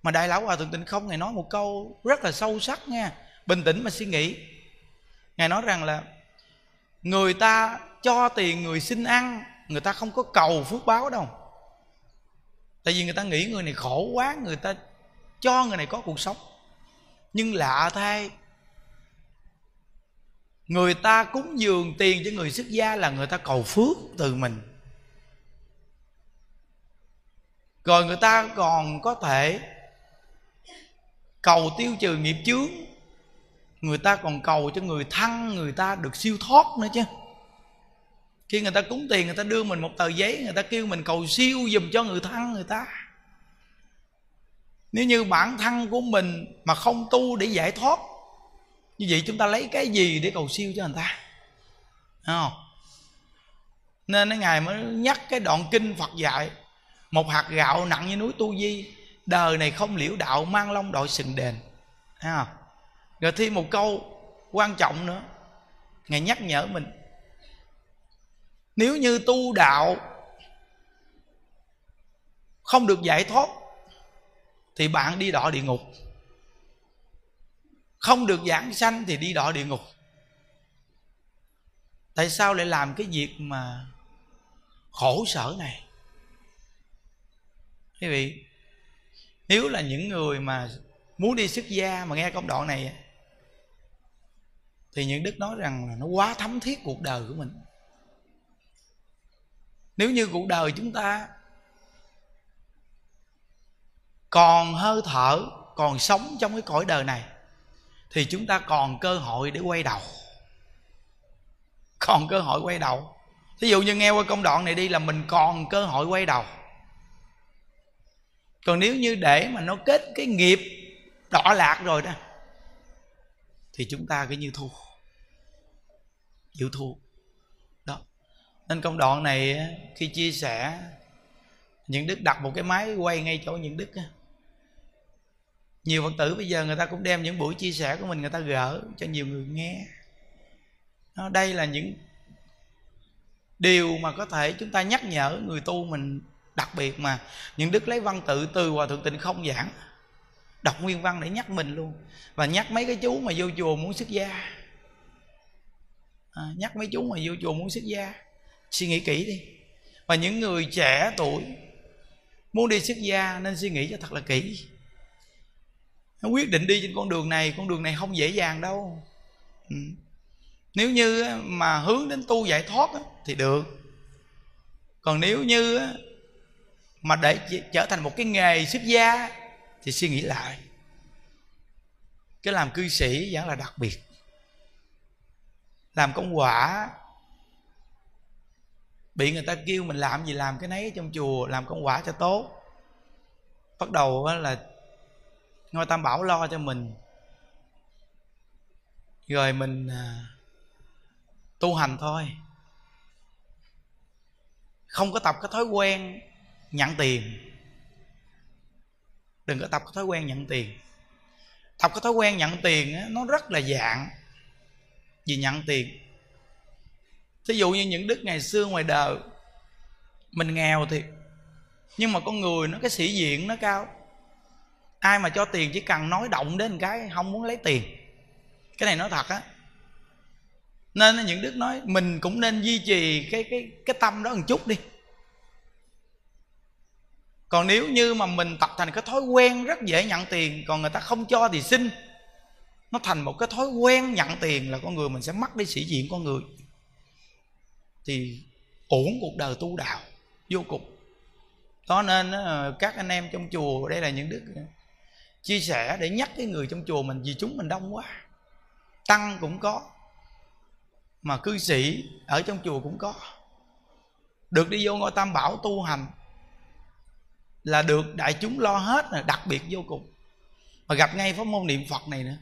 Mà đại lão hòa thượng tịnh không ngài nói một câu rất là sâu sắc nha, bình tĩnh mà suy nghĩ. Ngài nói rằng là người ta cho tiền người xin ăn, người ta không có cầu phước báo đâu. Tại vì người ta nghĩ người này khổ quá, người ta cho người này có cuộc sống. Nhưng lạ thay người ta cúng dường tiền cho người xuất gia là người ta cầu phước từ mình. Rồi người ta còn có thể cầu tiêu trừ nghiệp chướng. Người ta còn cầu cho người thân, người ta được siêu thoát nữa chứ. Khi người ta cúng tiền, người ta đưa mình một tờ giấy, người ta kêu mình cầu siêu dùm cho người thân, người ta. Nếu như bản thân của mình mà không tu để giải thoát như vậy chúng ta lấy cái gì để cầu siêu cho người ta? Thấy không? Nên cái ngài mới nhắc cái đoạn kinh phật dạy, một hạt gạo nặng như núi tu di, đời này không liễu đạo, mang long đội sừng đền. Thấy không? rồi thêm một câu quan trọng nữa. Ngài nhắc nhở mình, nếu như tu đạo không được giải thoát, thì bạn đi đọa địa ngục không được giảng sanh thì đi đọa địa ngục. Tại sao lại làm cái việc mà khổ sở này? Quý vị, nếu là những người mà muốn đi xuất gia mà nghe công đoạn này thì những đức nói rằng là nó quá thấm thiết cuộc đời của mình. Nếu như cuộc đời chúng ta còn hơi thở, còn sống trong cái cõi đời này thì chúng ta còn cơ hội để quay đầu. Còn cơ hội quay đầu. Ví dụ như nghe qua công đoạn này đi là mình còn cơ hội quay đầu. Còn nếu như để mà nó kết cái nghiệp đỏ lạc rồi đó, thì chúng ta cứ như thua. Chịu thua. Đó. Nên công đoạn này khi chia sẻ, những đức đặt một cái máy quay ngay chỗ những đức nhiều phật tử bây giờ người ta cũng đem những buổi chia sẻ của mình người ta gỡ cho nhiều người nghe. Đó, đây là những điều mà có thể chúng ta nhắc nhở người tu mình đặc biệt mà những đức lấy văn tự từ hòa thượng tịnh không giảng. Đọc nguyên văn để nhắc mình luôn. Và nhắc mấy cái chú mà vô chùa muốn xuất gia. À, nhắc mấy chú mà vô chùa muốn xuất gia. Suy nghĩ kỹ đi. Và những người trẻ tuổi muốn đi xuất gia nên suy nghĩ cho thật là kỹ nó quyết định đi trên con đường này, con đường này không dễ dàng đâu. Ừ. nếu như mà hướng đến tu giải thoát thì được. Còn nếu như mà để trở thành một cái nghề xuất gia thì suy nghĩ lại. Cái làm cư sĩ vẫn là đặc biệt. Làm công quả, bị người ta kêu mình làm gì làm cái nấy trong chùa, làm công quả cho tốt. Bắt đầu là ngôi tam bảo lo cho mình. Rồi mình à, tu hành thôi. Không có tập cái thói quen nhận tiền. Đừng có tập cái thói quen nhận tiền. Tập cái thói quen nhận tiền nó rất là dạng vì nhận tiền. Thí dụ như những đức ngày xưa ngoài đời mình nghèo thì nhưng mà con người nó cái sĩ diện nó cao ai mà cho tiền chỉ cần nói động đến cái không muốn lấy tiền. Cái này nói thật á. Nên những đức nói mình cũng nên duy trì cái cái cái tâm đó một chút đi. Còn nếu như mà mình tập thành cái thói quen rất dễ nhận tiền, còn người ta không cho thì xin. Nó thành một cái thói quen nhận tiền là con người mình sẽ mất đi sĩ diện con người. Thì uổng cuộc đời tu đạo, vô cùng. Đó nên các anh em trong chùa, đây là những đức chia sẻ để nhắc cái người trong chùa mình vì chúng mình đông quá. Tăng cũng có, mà cư sĩ ở trong chùa cũng có. Được đi vô ngôi tam bảo tu hành là được đại chúng lo hết là đặc biệt vô cùng. Mà gặp ngay pháp môn niệm phật này nữa,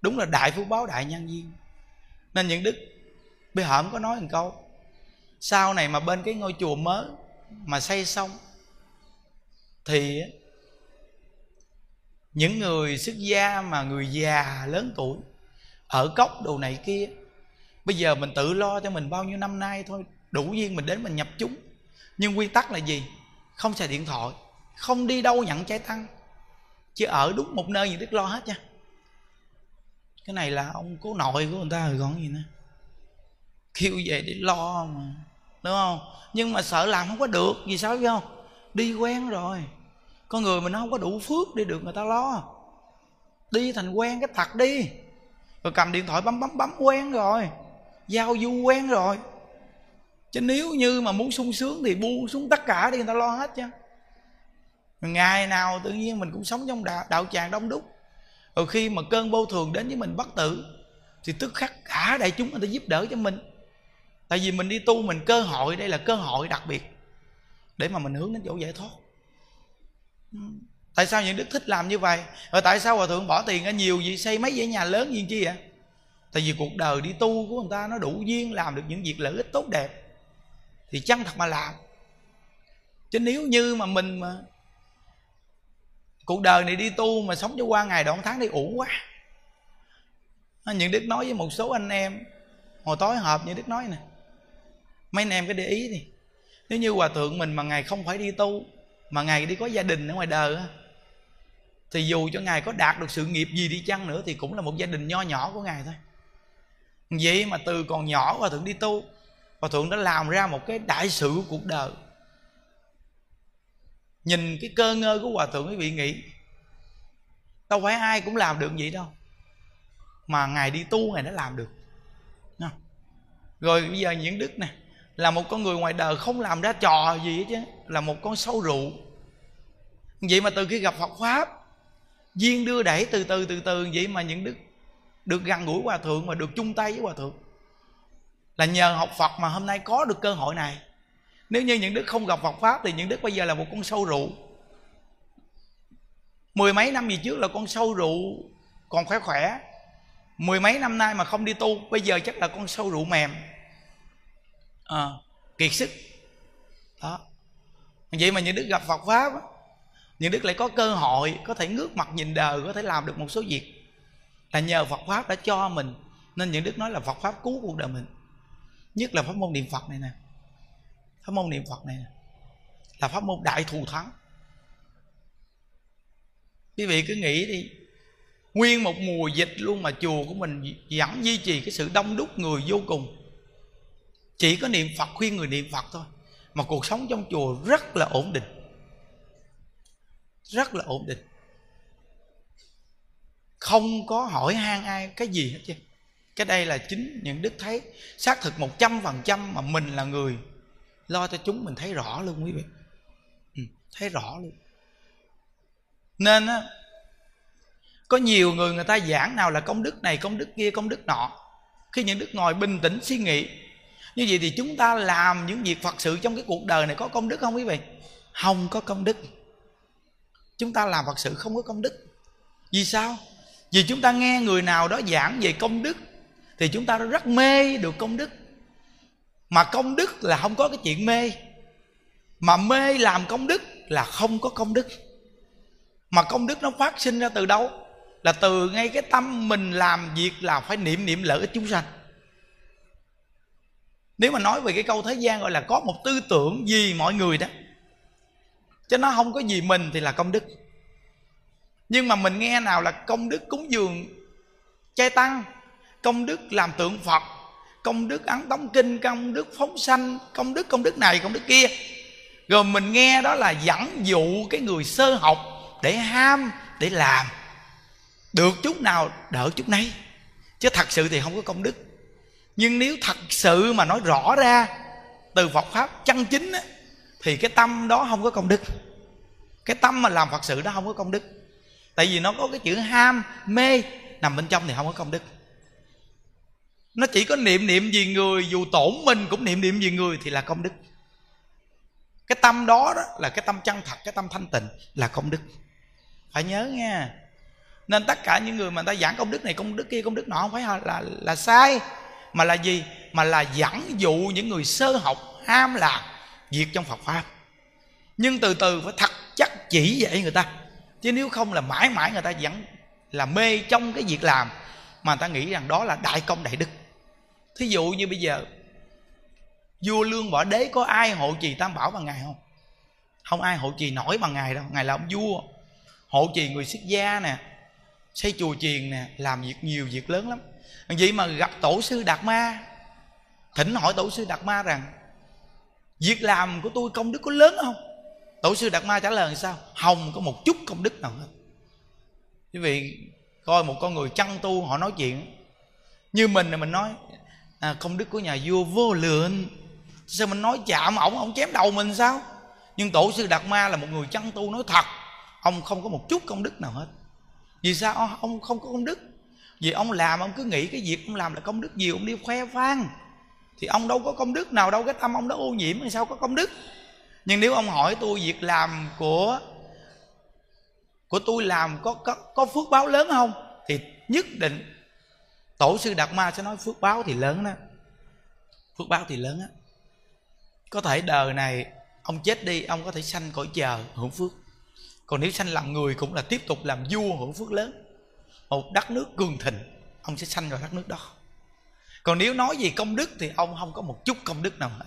đúng là đại phú báo đại nhân viên. Nên những đức bây hởm có nói một câu, sau này mà bên cái ngôi chùa mới mà xây xong thì những người xuất gia mà người già lớn tuổi, ở cốc đồ này kia, bây giờ mình tự lo cho mình bao nhiêu năm nay thôi, đủ duyên mình đến mình nhập chúng. Nhưng quy tắc là gì? Không xài điện thoại, không đi đâu nhận trái tăng chứ ở đúng một nơi gì đức lo hết nha. Cái này là ông cố nội của người ta rồi còn gì nữa. Kêu về để lo mà, đúng không? Nhưng mà sợ làm không có được, vì sao biết không? Đi quen rồi con người mình không có đủ phước để được người ta lo. Đi thành quen cái thật đi. Rồi cầm điện thoại bấm bấm bấm quen rồi. Giao du quen rồi. Chứ nếu như mà muốn sung sướng thì buông xuống tất cả đi người ta lo hết chứ. Ngày nào tự nhiên mình cũng sống trong đạo, đạo tràng đông đúc. Rồi khi mà cơn vô thường đến với mình bất tử thì tức khắc cả đại chúng người ta giúp đỡ cho mình. Tại vì mình đi tu mình cơ hội đây là cơ hội đặc biệt để mà mình hướng đến chỗ giải thoát. Ừ. tại sao những đức thích làm như vậy? Rồi tại sao hòa thượng bỏ tiền ra nhiều gì xây mấy dãy nhà lớn gì chi vậy tại vì cuộc đời đi tu của người ta nó đủ duyên làm được những việc lợi ích tốt đẹp. Thì chân thật mà làm? Chứ nếu như mà mình mà cuộc đời này đi tu mà sống cho qua ngày đoạn tháng đi uổng quá. Những đức nói với một số anh em hồi tối họp như đức nói nè. Mấy anh em cứ để ý đi. Nếu như hòa thượng mình mà ngày không phải đi tu mà ngài đi có gia đình ở ngoài đời thì dù cho ngài có đạt được sự nghiệp gì đi chăng nữa thì cũng là một gia đình nho nhỏ của ngài thôi. Vậy mà từ còn nhỏ hòa thượng đi tu, hòa thượng đã làm ra một cái đại sự của cuộc đời. Nhìn cái cơ ngơ của hòa thượng quý vị nghĩ, đâu phải ai cũng làm được vậy đâu. Mà ngài đi tu ngài đã làm được. Rồi bây giờ những đức nè là một con người ngoài đời không làm ra trò gì hết chứ. Là một con sâu rượu. Vậy mà từ khi gặp phật pháp, duyên đưa đẩy từ từ từ từ, vậy mà những đức được gần gũi hòa thượng và được chung tay với hòa thượng. Là nhờ học phật mà hôm nay có được cơ hội này. Nếu như những đức không gặp phật pháp thì những đức bây giờ là một con sâu rượu. Mười mấy năm gì trước là con sâu rượu còn khỏe khỏe. Mười mấy năm nay mà không đi tu, bây giờ chắc là con sâu rượu mềm à, kiệt sức. Đó. Vậy mà những đức gặp phật pháp những đức lại có cơ hội có thể ngước mặt nhìn đời có thể làm được một số việc là nhờ phật pháp đã cho mình. Nên những đức nói là phật pháp cứu cuộc đời mình. Nhất là pháp môn niệm phật này nè. Pháp môn niệm phật này nè. Là pháp môn đại thù thắng. Quý vị cứ nghĩ đi nguyên một mùa dịch luôn mà chùa của mình vẫn duy trì cái sự đông đúc người vô cùng chỉ có niệm phật khuyên người niệm phật thôi. Mà cuộc sống trong chùa rất là ổn định. Rất là ổn định. Không có hỏi han ai cái gì hết chứ. Cái đây là chính những đức thấy. Xác thực một trăm phần trăm mà mình là người lo cho chúng mình thấy rõ luôn quý vị. Ừ, thấy rõ luôn. Nên á có nhiều người người ta giảng nào là công đức này công đức kia công đức nọ. Khi những đức ngồi bình tĩnh suy nghĩ như vậy thì chúng ta làm những việc phật sự trong cái cuộc đời này có công đức không quý vị? Không có công đức. Chúng ta làm phật sự không có công đức. Vì sao? Vì chúng ta nghe người nào đó giảng về công đức thì chúng ta rất mê được công đức. Mà công đức là không có cái chuyện mê. Mà mê làm công đức là không có công đức. Mà công đức nó phát sinh ra từ đâu? Là từ ngay cái tâm mình làm việc là phải niệm niệm lợi ích chúng sanh nếu mà nói về cái câu thế gian gọi là có một tư tưởng gì mọi người đó, chứ nó không có gì mình thì là công đức. Nhưng mà mình nghe nào là công đức cúng dường chay tăng, công đức làm tượng phật, công đức ấn tống kinh, công đức phóng sanh, công đức công đức này, công đức kia. Rồi mình nghe đó là dẫn dụ cái người sơ học để ham, để làm. Được chút nào đỡ chút nấy, chứ thật sự thì không có công đức nhưng nếu thật sự mà nói rõ ra từ phật pháp chân chính á, thì cái tâm đó không có công đức. Cái tâm mà làm phật sự đó không có công đức. Tại vì nó có cái chữ ham mê nằm bên trong thì không có công đức. Nó chỉ có niệm niệm vì người dù tổn mình cũng niệm niệm vì người thì là công đức. Cái tâm đó đó là cái tâm chân thật cái tâm thanh tịnh là công đức. Phải nhớ nha. Nên tất cả những người mà người ta giảng công đức này công đức kia công đức nọ không phải là là, là sai mà là gì? Mà là dẫn dụ những người sơ học ham làm việc trong phật pháp. Nhưng từ từ phải thật chắc chỉ dạy người ta. Chứ nếu không là mãi mãi người ta vẫn là mê trong cái việc làm, mà người ta nghĩ rằng đó là đại công đại đức. Thí dụ như bây giờ, vua lương võ đế có ai hộ trì tam bảo bằng ngài không? Không ai hộ trì nổi bằng ngài đâu. Ngài là ông vua. Hộ trì người xuất gia nè, xây chùa chiền nè, làm việc nhiều việc lớn lắm vậy mà gặp tổ sư đạt ma? Thỉnh hỏi tổ sư đạt ma rằng việc làm của tôi công đức có lớn không? Tổ sư đạt ma trả lời sao? Hồng có một chút công đức nào hết. Quý vị coi một con người chăn tu họ nói chuyện như mình là mình nói à, công đức của nhà vua vô lượng. Sao mình nói chạm ổng ổng chém đầu mình sao? Nhưng tổ sư đạt ma là một người chăn tu nói thật ông không có một chút công đức nào hết. Vì sao? Ông không có công đức vì ông làm ông cứ nghĩ cái việc ông làm là công đức gì ông đi khoe khoang. Thì ông đâu có công đức nào đâu cái tâm ông đó ô nhiễm thì sao có công đức? Nhưng nếu ông hỏi tôi việc làm của của tôi làm có có, có phước báo lớn không? Thì nhất định tổ sư đạt ma sẽ nói phước báo thì lớn đó. Phước báo thì lớn á. Có thể đời này ông chết đi ông có thể sanh cõi chờ hưởng phước. Còn nếu sanh làm người cũng là tiếp tục làm vua hưởng phước lớn một đất nước cường thịnh, ông sẽ sanh vào đất nước đó. Còn nếu nói về công đức thì ông không có một chút công đức nào hết.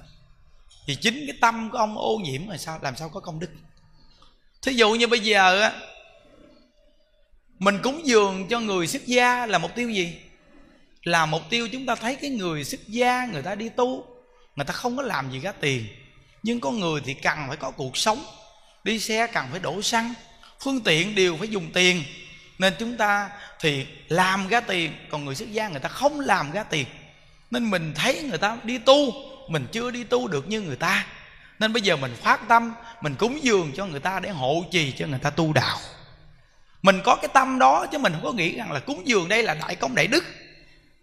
Vì chính cái tâm của ông ô nhiễm là sao, làm sao có công đức? Thí dụ như bây giờ á, mình cúng dường cho người xuất gia là mục tiêu gì? Là mục tiêu chúng ta thấy cái người xuất gia, người ta đi tu, người ta không có làm gì ra tiền. Nhưng có người thì cần phải có cuộc sống, đi xe cần phải đổ xăng, phương tiện đều phải dùng tiền nên chúng ta thì làm ra tiền, còn người xuất gia người ta không làm ra tiền. Nên mình thấy người ta đi tu, mình chưa đi tu được như người ta. Nên bây giờ mình phát tâm, mình cúng dường cho người ta để hộ trì cho người ta tu đạo. Mình có cái tâm đó chứ mình không có nghĩ rằng là cúng dường đây là đại công đại đức.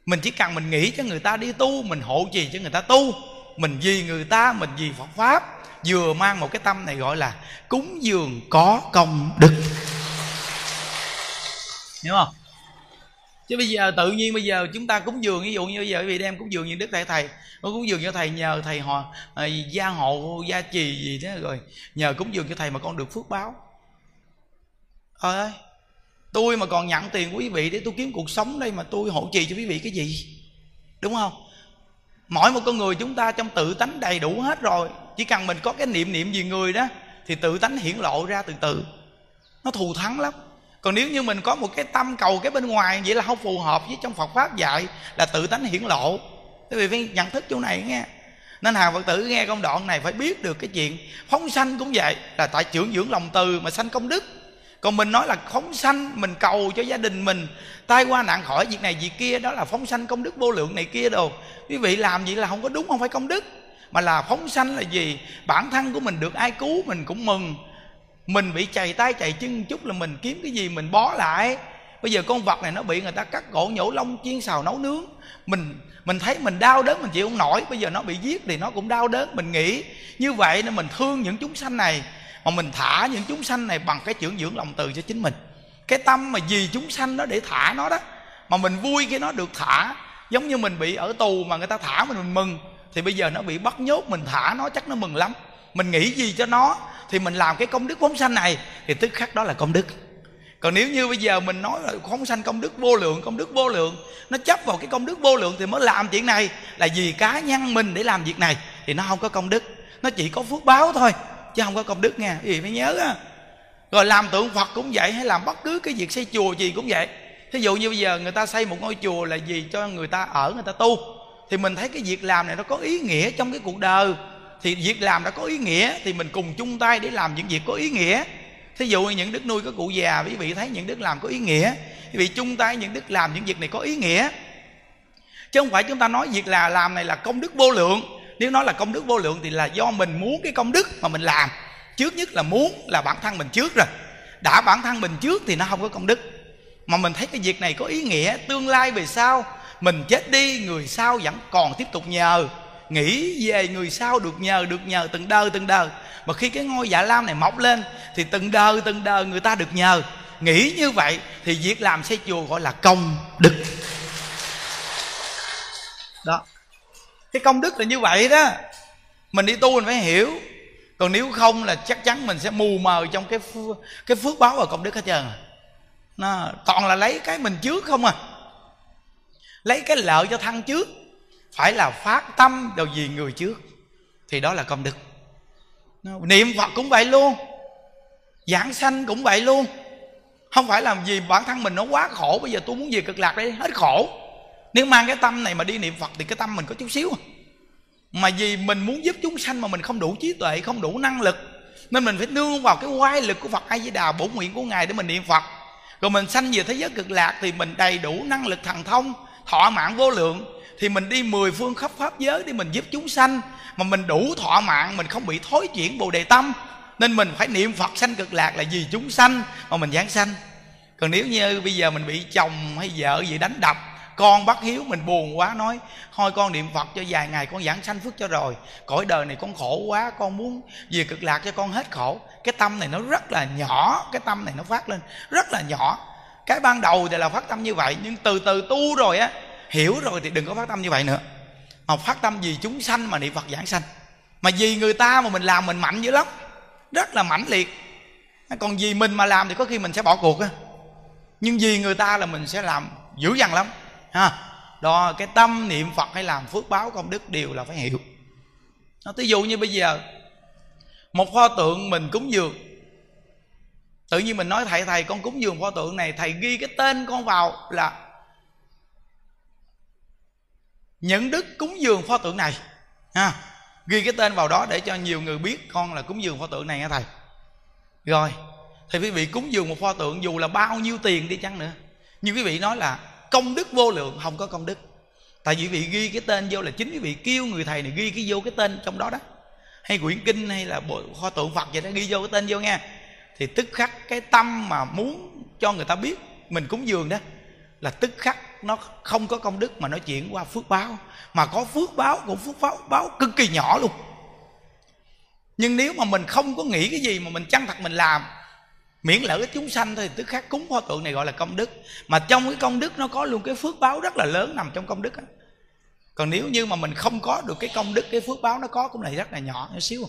Mình chỉ cần mình nghĩ cho người ta đi tu, mình hộ trì cho người ta tu. Mình vì người ta, mình vì phật pháp, vừa mang một cái tâm này gọi là cúng dường có công đức hiểu không? Chứ bây giờ tự nhiên bây giờ chúng ta cúng dường, ví dụ như bây giờ vì đem cúng dường như đức thầy thầy cúng dường cho thầy nhờ thầy họ à, gia hộ, gia trì gì thế rồi, nhờ cúng dường cho thầy mà con được phước báo. Trời ơi tôi mà còn nhận tiền của quý vị để tôi kiếm cuộc sống đây mà tôi hộ trì cho quý vị cái gì? Đúng không? Mỗi một con người chúng ta trong tự tánh đầy đủ hết rồi, chỉ cần mình có cái niệm niệm gì người đó, thì tự tánh hiển lộ ra từ từ. Nó thù thắng lắm còn nếu như mình có một cái tâm cầu cái bên ngoài vậy là không phù hợp với trong phật pháp dạy, là tự tánh hiển lộ. Quý vị phải nhận thức chỗ này nghe. Nên hàng phật tử nghe công đoạn này phải biết được cái chuyện phóng sanh cũng vậy, là tại trưởng dưỡng lòng từ mà sanh công đức. Còn mình nói là phóng sanh, mình cầu cho gia đình mình, tai qua nạn khỏi việc này việc kia, đó là phóng sanh công đức vô lượng này kia đồ. Quý vị làm vậy là không có đúng, không phải công đức. Mà là phóng sanh là gì? Bản thân của mình được ai cứu mình cũng mừng mình bị chày tay chày chân chút là mình kiếm cái gì mình bó lại. Bây giờ con vật này nó bị người ta cắt cổ nhổ lông, chiên xào, nấu nướng. Mình mình thấy mình đau đớn, mình chịu không nổi. Bây giờ nó bị giết thì nó cũng đau đớn, mình nghĩ. Như vậy nên mình thương những chúng sanh này. Mà mình thả những chúng sanh này bằng cái trưởng dưỡng lòng từ cho chính mình. Cái tâm mà vì chúng sanh đó để thả nó đó, mà mình vui khi nó được thả. Giống như mình bị ở tù mà người ta thả mình mình mừng, thì bây giờ nó bị bắt nhốt, mình thả nó chắc nó mừng lắm mình nghĩ gì cho nó, thì mình làm cái công đức phóng sanh này, thì tức khắc đó là công đức. Còn nếu như bây giờ mình nói là phóng sanh công đức vô lượng, công đức vô lượng, nó chấp vào cái công đức vô lượng thì mới làm chuyện này, là vì cá nhân mình để làm việc này, thì nó không có công đức. Nó chỉ có phước báo thôi, chứ không có công đức nha gì phải nhớ á. Rồi làm tượng phật cũng vậy, hay làm bất cứ cái việc xây chùa gì cũng vậy. Thí dụ như bây giờ người ta xây một ngôi chùa là gì cho người ta ở, người ta tu. Thì mình thấy cái việc làm này nó có ý nghĩa trong cái cuộc đời thì việc làm đã có ý nghĩa, thì mình cùng chung tay để làm những việc có ý nghĩa. Thí dụ như những đức nuôi các cụ già, quý vị thấy những đức làm có ý nghĩa. Quý vị chung tay những đức làm những việc này có ý nghĩa. Chứ không phải chúng ta nói việc là làm này là công đức vô lượng. Nếu nói là công đức vô lượng thì là do mình muốn cái công đức mà mình làm. Trước nhất là muốn là bản thân mình trước rồi. Đã bản thân mình trước thì nó không có công đức. Mà mình thấy cái việc này có ý nghĩa, tương lai về sau, mình chết đi, người sau vẫn còn tiếp tục nhờ nghĩ về người sau được nhờ được nhờ từng đời từng đời. Mà khi cái ngôi dạ lam này mọc lên thì từng đời từng đời người ta được nhờ. Nghĩ như vậy thì việc làm xây chùa gọi là công đức. Đó. Cái công đức là như vậy đó. Mình đi tu mình phải hiểu. Còn nếu không là chắc chắn mình sẽ mù mờ trong cái phước, cái phước báo và công đức hết trơn à. nó toàn là lấy cái mình trước không à. Lấy cái lợi cho thân trước phải là phát tâm đầu gì người trước. Thì đó là công đức. Niệm phật cũng vậy luôn. Giảng sanh cũng vậy luôn. Không phải làm gì bản thân mình nó quá khổ, bây giờ tôi muốn về cực lạc đi, hết khổ. Nếu mang cái tâm này mà đi niệm phật thì cái tâm mình có chút xíu. Mà vì mình muốn giúp chúng sanh mà mình không đủ trí tuệ, không đủ năng lực, nên mình phải nương vào cái quay lực của phật a di đà bổn nguyện của ngài để mình niệm phật. Rồi mình sanh về thế giới cực lạc thì mình đầy đủ năng lực thần thông thọ mạng vô lượng thì mình đi mười phương khắp pháp giới để mình giúp chúng sanh. Mà mình đủ thọ mạng, mình không bị thối chuyển bồ đề tâm. Nên mình phải niệm phật sanh cực lạc là vì chúng sanh mà mình giảng sanh. Còn nếu như bây giờ mình bị chồng hay vợ gì đánh đập, con bắt hiếu, mình buồn quá, nói, thôi con niệm phật cho vài ngày, con giảng sanh phước cho rồi. Cõi đời này con khổ quá, con muốn về cực lạc cho con hết khổ. Cái tâm này nó rất là nhỏ, cái tâm này nó phát lên rất là nhỏ. Cái ban đầu thì là phát tâm như vậy, nhưng từ từ tu rồi á hiểu rồi thì đừng có phát tâm như vậy nữa. Mà phát tâm vì chúng sanh mà niệm phật giảng sanh. Mà vì người ta mà mình làm mình mạnh dữ lắm. Rất là mãnh liệt. Còn vì mình mà làm thì có khi mình sẽ bỏ cuộc á. Nhưng vì người ta là mình sẽ làm dữ dằn lắm. Ha. Đó, cái tâm niệm phật hay làm phước báo công đức đều là phải hiểu. Nó ví dụ như bây giờ, một pho tượng mình cúng dường. Tự nhiên mình nói, thầy thầy, con cúng dường pho tượng này, thầy ghi cái tên con vào là những đức cúng dường pho tượng này. Ha ghi cái tên vào đó để cho nhiều người biết con là cúng dường pho tượng này nha thầy. Rồi thì quý vị cúng dường một pho tượng dù là bao nhiêu tiền đi chăng nữa nhưng quý vị nói là công đức vô lượng không có công đức. Tại vì quý vị ghi cái tên vô là chính quý vị kêu người thầy này ghi cái vô cái tên trong đó đó. Hay quyển kinh hay là bộ kho tượng phật vậy đó ghi vô cái tên vô nghe, thì tức khắc cái tâm mà muốn cho người ta biết mình cúng dường đó là tức khắc. Nó không có công đức mà nó chuyển qua phước báo. Mà có phước báo, cũng phước báo báo cực kỳ nhỏ luôn. Nhưng nếu mà mình không có nghĩ cái gì mà mình chăng thật mình làm, miễn lợi ích chúng sanh thôi thì tức khắc cúng pho tượng này gọi là công đức. Mà trong cái công đức nó có luôn cái phước báo rất là lớn nằm trong công đức đó. còn nếu như mà mình không có được cái công đức, cái phước báo nó có cũng là rất là nhỏ nhỏ xíu.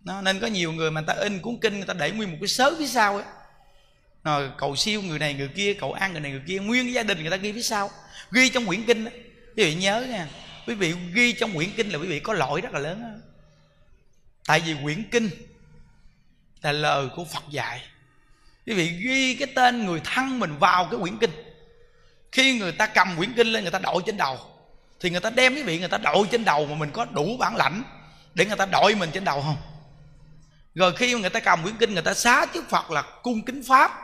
Nó, nên có nhiều người mà người ta in cuốn kinh, người ta để nguyên một cái sớ phía sau ấy rồi cầu siêu người này người kia cầu an người này người kia, nguyên cái gia đình người ta ghi phía sau, ghi trong quyển kinh đó. quý vị nhớ nha, quý vị ghi trong quyển kinh là quý vị có lỗi rất là lớn đó. tại vì quyển kinh là lời của phật dạy quý vị ghi cái tên người thân mình vào cái quyển kinh khi người ta cầm quyển kinh lên, người ta đội trên đầu, thì người ta đem quý vị người ta đội trên đầu mà mình có đủ bản lãnh để người ta đội mình trên đầu không rồi khi người ta cầm quyển kinh, người ta xá trước phật là cung kính pháp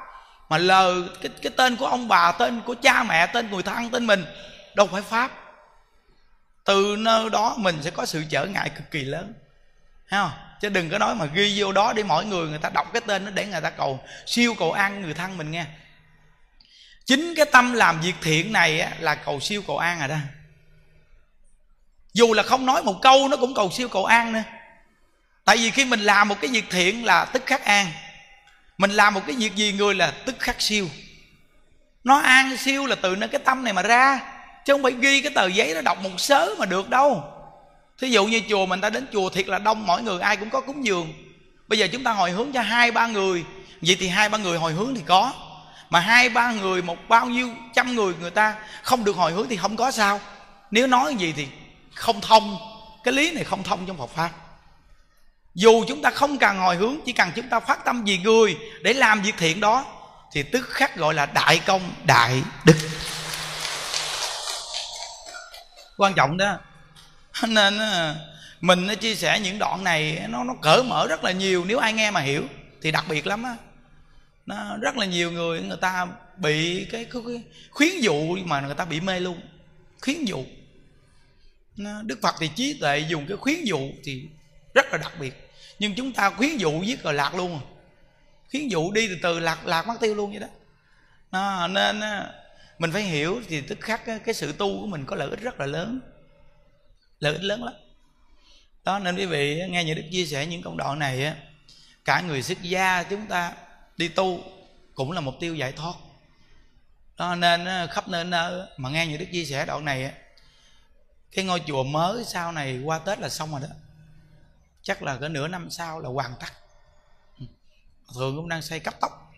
mà lờ cái, cái tên của ông bà tên của cha mẹ tên người thân tên mình đâu phải pháp. Từ nơi đó mình sẽ có sự trở ngại cực kỳ lớn. Thấy không? Chứ đừng có nói mà ghi vô đó để mỗi người người ta đọc cái tên nó để người ta cầu siêu cầu an người thân mình nghe. Chính cái tâm làm việc thiện này á, là cầu siêu cầu an rồi đó. Dù là không nói một câu nó cũng cầu siêu cầu an nữa. Tại vì khi mình làm một cái việc thiện là tức khắc an mình làm một cái việc gì người là tức khắc siêu. Nó an siêu là từ nơi cái tâm này mà ra. Chứ không phải ghi cái tờ giấy nó đọc một sớ mà được đâu. Thí dụ như chùa mình ta đến chùa thiệt là đông, mỗi người ai cũng có cúng dường. Bây giờ chúng ta hồi hướng cho hai ba người. Vậy thì hai ba người hồi hướng thì có. Mà hai ba người, một bao nhiêu trăm người người ta không được hồi hướng thì không có sao. Nếu nói gì thì không thông. Cái lý này không thông trong Phật pháp dù chúng ta không cần hồi hướng chỉ cần chúng ta phát tâm vì người để làm việc thiện đó thì tức khắc gọi là đại công đại đức. Quan trọng đó nên ờ, mình nó chia sẻ những đoạn này nó nó cởi mở rất là nhiều. Nếu ai nghe mà hiểu thì đặc biệt lắm á. Nó rất là nhiều người người ta bị cái, cái, cái khuyến dụ mà người ta bị mê luôn. Khuyến dụ. Đức phật thì trí tuệ dùng cái khuyến dụ thì rất là đặc biệt nhưng chúng ta khuyến dụ giết rồi lạc luôn. Khuyến dụ đi từ từ lạc lạc mất tiêu luôn vậy đó. À, nên mình phải hiểu thì tức khắc cái sự tu của mình có lợi ích rất là lớn. Lợi ích lớn lắm. Đó nên quý vị nghe những đức chia sẻ những công đoạn này á cả người xuất gia chúng ta đi tu cũng là mục tiêu giải thoát. Đó nên khắp nơi nơi mà nghe những đức chia sẻ đoạn này á cái ngôi chùa mới sau này qua tết là xong rồi đó chắc là cái nửa năm sau là hoàn tất. Ừ. Thường cũng đang xây cấp tốc.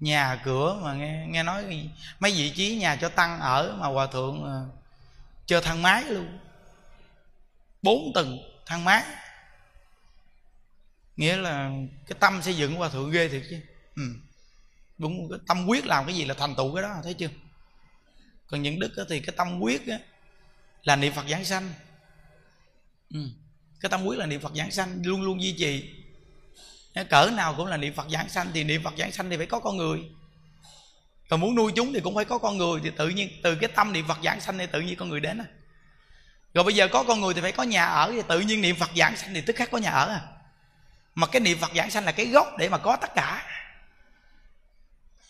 Nhà cửa mà nghe nghe nói mấy vị trí nhà cho tăng ở mà hòa thượng ờ, chơi thang máy luôn. Bốn tầng thang máy. Nghĩa là cái tâm xây dựng hòa thượng ghê thiệt chứ. Ừ. đúng cái tâm quyết làm cái gì là thành tựu cái đó thấy chưa? Còn những đức thì cái tâm quyết á, là niệm phật giảng sanh. Ừ cái tâm quyết là niệm phật giảng sanh luôn luôn duy trì. Cỡ nào cũng là niệm phật giảng sanh thì niệm phật giảng sanh thì phải có con người. Còn muốn nuôi chúng thì cũng phải có con người thì tự nhiên, từ cái tâm niệm phật giảng sanh thì tự nhiên con người đến à rồi bây giờ có con người thì phải có nhà ở thì tự nhiên niệm phật giảng sanh thì tức khắc có nhà ở à. Mà cái niệm phật giảng sanh là cái gốc để mà có tất cả.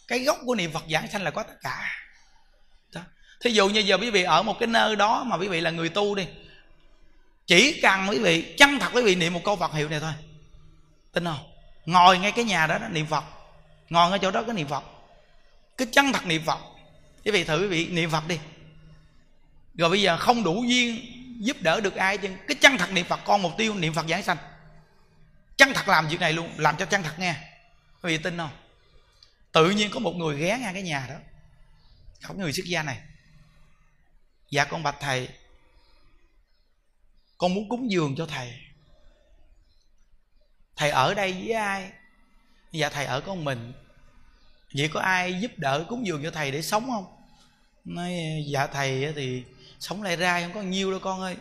Cái gốc của niệm phật giảng sanh là có tất cả. Đó. thí dụ như giờ quý vị ở một cái nơi đó mà quý vị là người tu đi chỉ cần quý vị chân thật quý vị niệm một câu phật hiệu này thôi. Tin không? Ngồi ngay cái nhà đó, đó niệm phật. Ngồi ngay chỗ đó cái niệm phật. Cứ chân thật niệm phật. Quý vị thử quý vị niệm phật đi. Rồi bây giờ không đủ duyên giúp đỡ được ai chứ. Cái chân thật niệm phật con mục tiêu niệm phật giảng sanh. Chân thật làm việc này luôn làm cho chân thật nghe. Quý vị tin không? Tự nhiên có một người ghé ngang cái nhà đó. Không người xuất gia này. Dạ con bạch thầy con muốn cúng dường cho thầy. Thầy ở đây với ai? Dạ thầy ở con mình. Vậy có ai giúp đỡ cúng dường cho thầy để sống không? Nói dạ thầy thì sống lại ra, không có nhiêu đâu con ơi.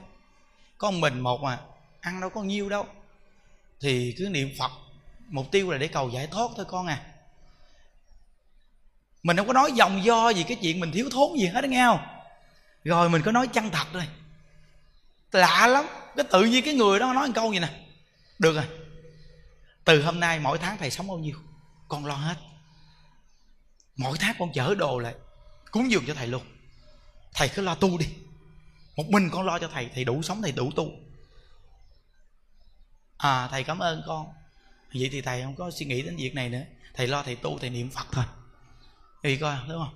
Có mình một mà ăn đâu có nhiêu đâu. Thì cứ niệm phật, mục tiêu là để cầu giải thoát thôi con à. Mình không có nói dòng do gì, cái chuyện mình thiếu thốn gì hết đó nghe không? Rồi mình có nói chân thật rồi lạ lắm. Cái tự nhiên cái người đó nói một câu gì nè. Được rồi. Từ hôm nay mỗi tháng thầy sống bao nhiêu? Con lo hết. Mỗi tháng con chở đồ lại, cúng dường cho thầy luôn. Thầy cứ lo tu đi. Một mình con lo cho thầy thầy đủ sống, thầy đủ tu. À thầy cảm ơn con. Vậy thì thầy không có suy nghĩ đến việc này nữa. Thầy lo, thầy tu, thầy niệm phật thôi. Thì coi, đúng không?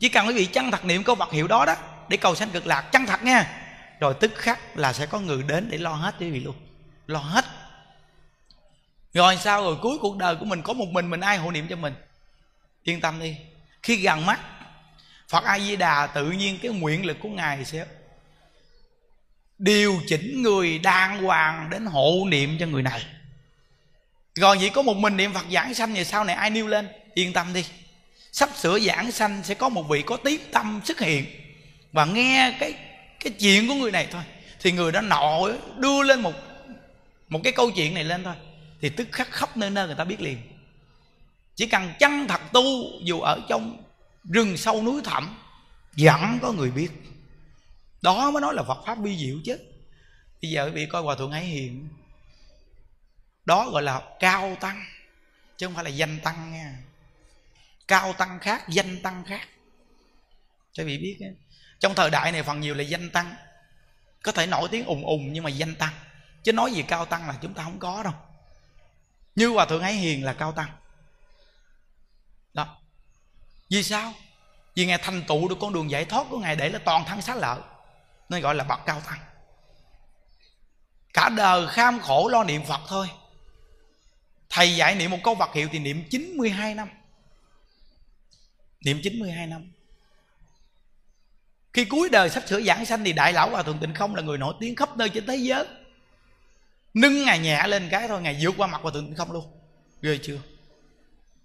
Chỉ cần quý vị chân thật niệm câu vật hiệu đó đó, để cầu sanh cực lạc, chân thật nha rồi tức khắc là sẽ có người đến để lo hết quý vị luôn. Lo hết. Rồi sao rồi? Cuối cuộc đời của mình có một mình mình ai hộ niệm cho mình? Yên tâm đi. Khi gần mắt, phật a di đà tự nhiên cái nguyện lực của ngài sẽ điều chỉnh người đàng hoàng đến hộ niệm cho người này. Rồi vậy có một mình niệm phật giảng sanh thì sau này ai nêu lên? Yên tâm đi. Sắp sửa giảng sanh sẽ có một vị có tiếng tâm xuất hiện và nghe cái cái chuyện của người này thôi. Thì người đó nọ đưa lên một một cái câu chuyện này lên thôi. Thì tức khắc khắp nơi nơi người ta biết liền. Chỉ cần chân thật tu, dù ở trong rừng sâu núi thẳm, vẫn có người biết. Đó mới nói là Phật pháp bi diệu chứ. Bây giờ quý vị coi hòa thượng ấy hiền. Đó gọi là cao tăng, chứ không phải là danh tăng nha. Cao tăng khác, danh tăng khác cho vị biết trong thời đại này phần nhiều là danh tăng. Có thể nổi tiếng ùng ùng nhưng mà danh tăng. Chứ nói gì cao tăng là chúng ta không có đâu. Như hòa thượng ấy hiền là cao tăng. Đó. Vì sao? Vì ngài thành tựu được con đường giải thoát của ngài để là toàn thân xá lợi. Nên gọi là bậc cao tăng. Cả đời kham khổ lo niệm phật thôi. Thầy dạy niệm một câu vật hiệu thì niệm 92 năm. Niệm 92 năm khi cuối đời sắp sửa giảng sanh thì đại lão hòa thượng tịnh không là người nổi tiếng khắp nơi trên thế giới. Nâng ngài nhẹ lên cái thôi ngài vượt qua mặt hòa thượng tịnh không luôn. Ghê chưa?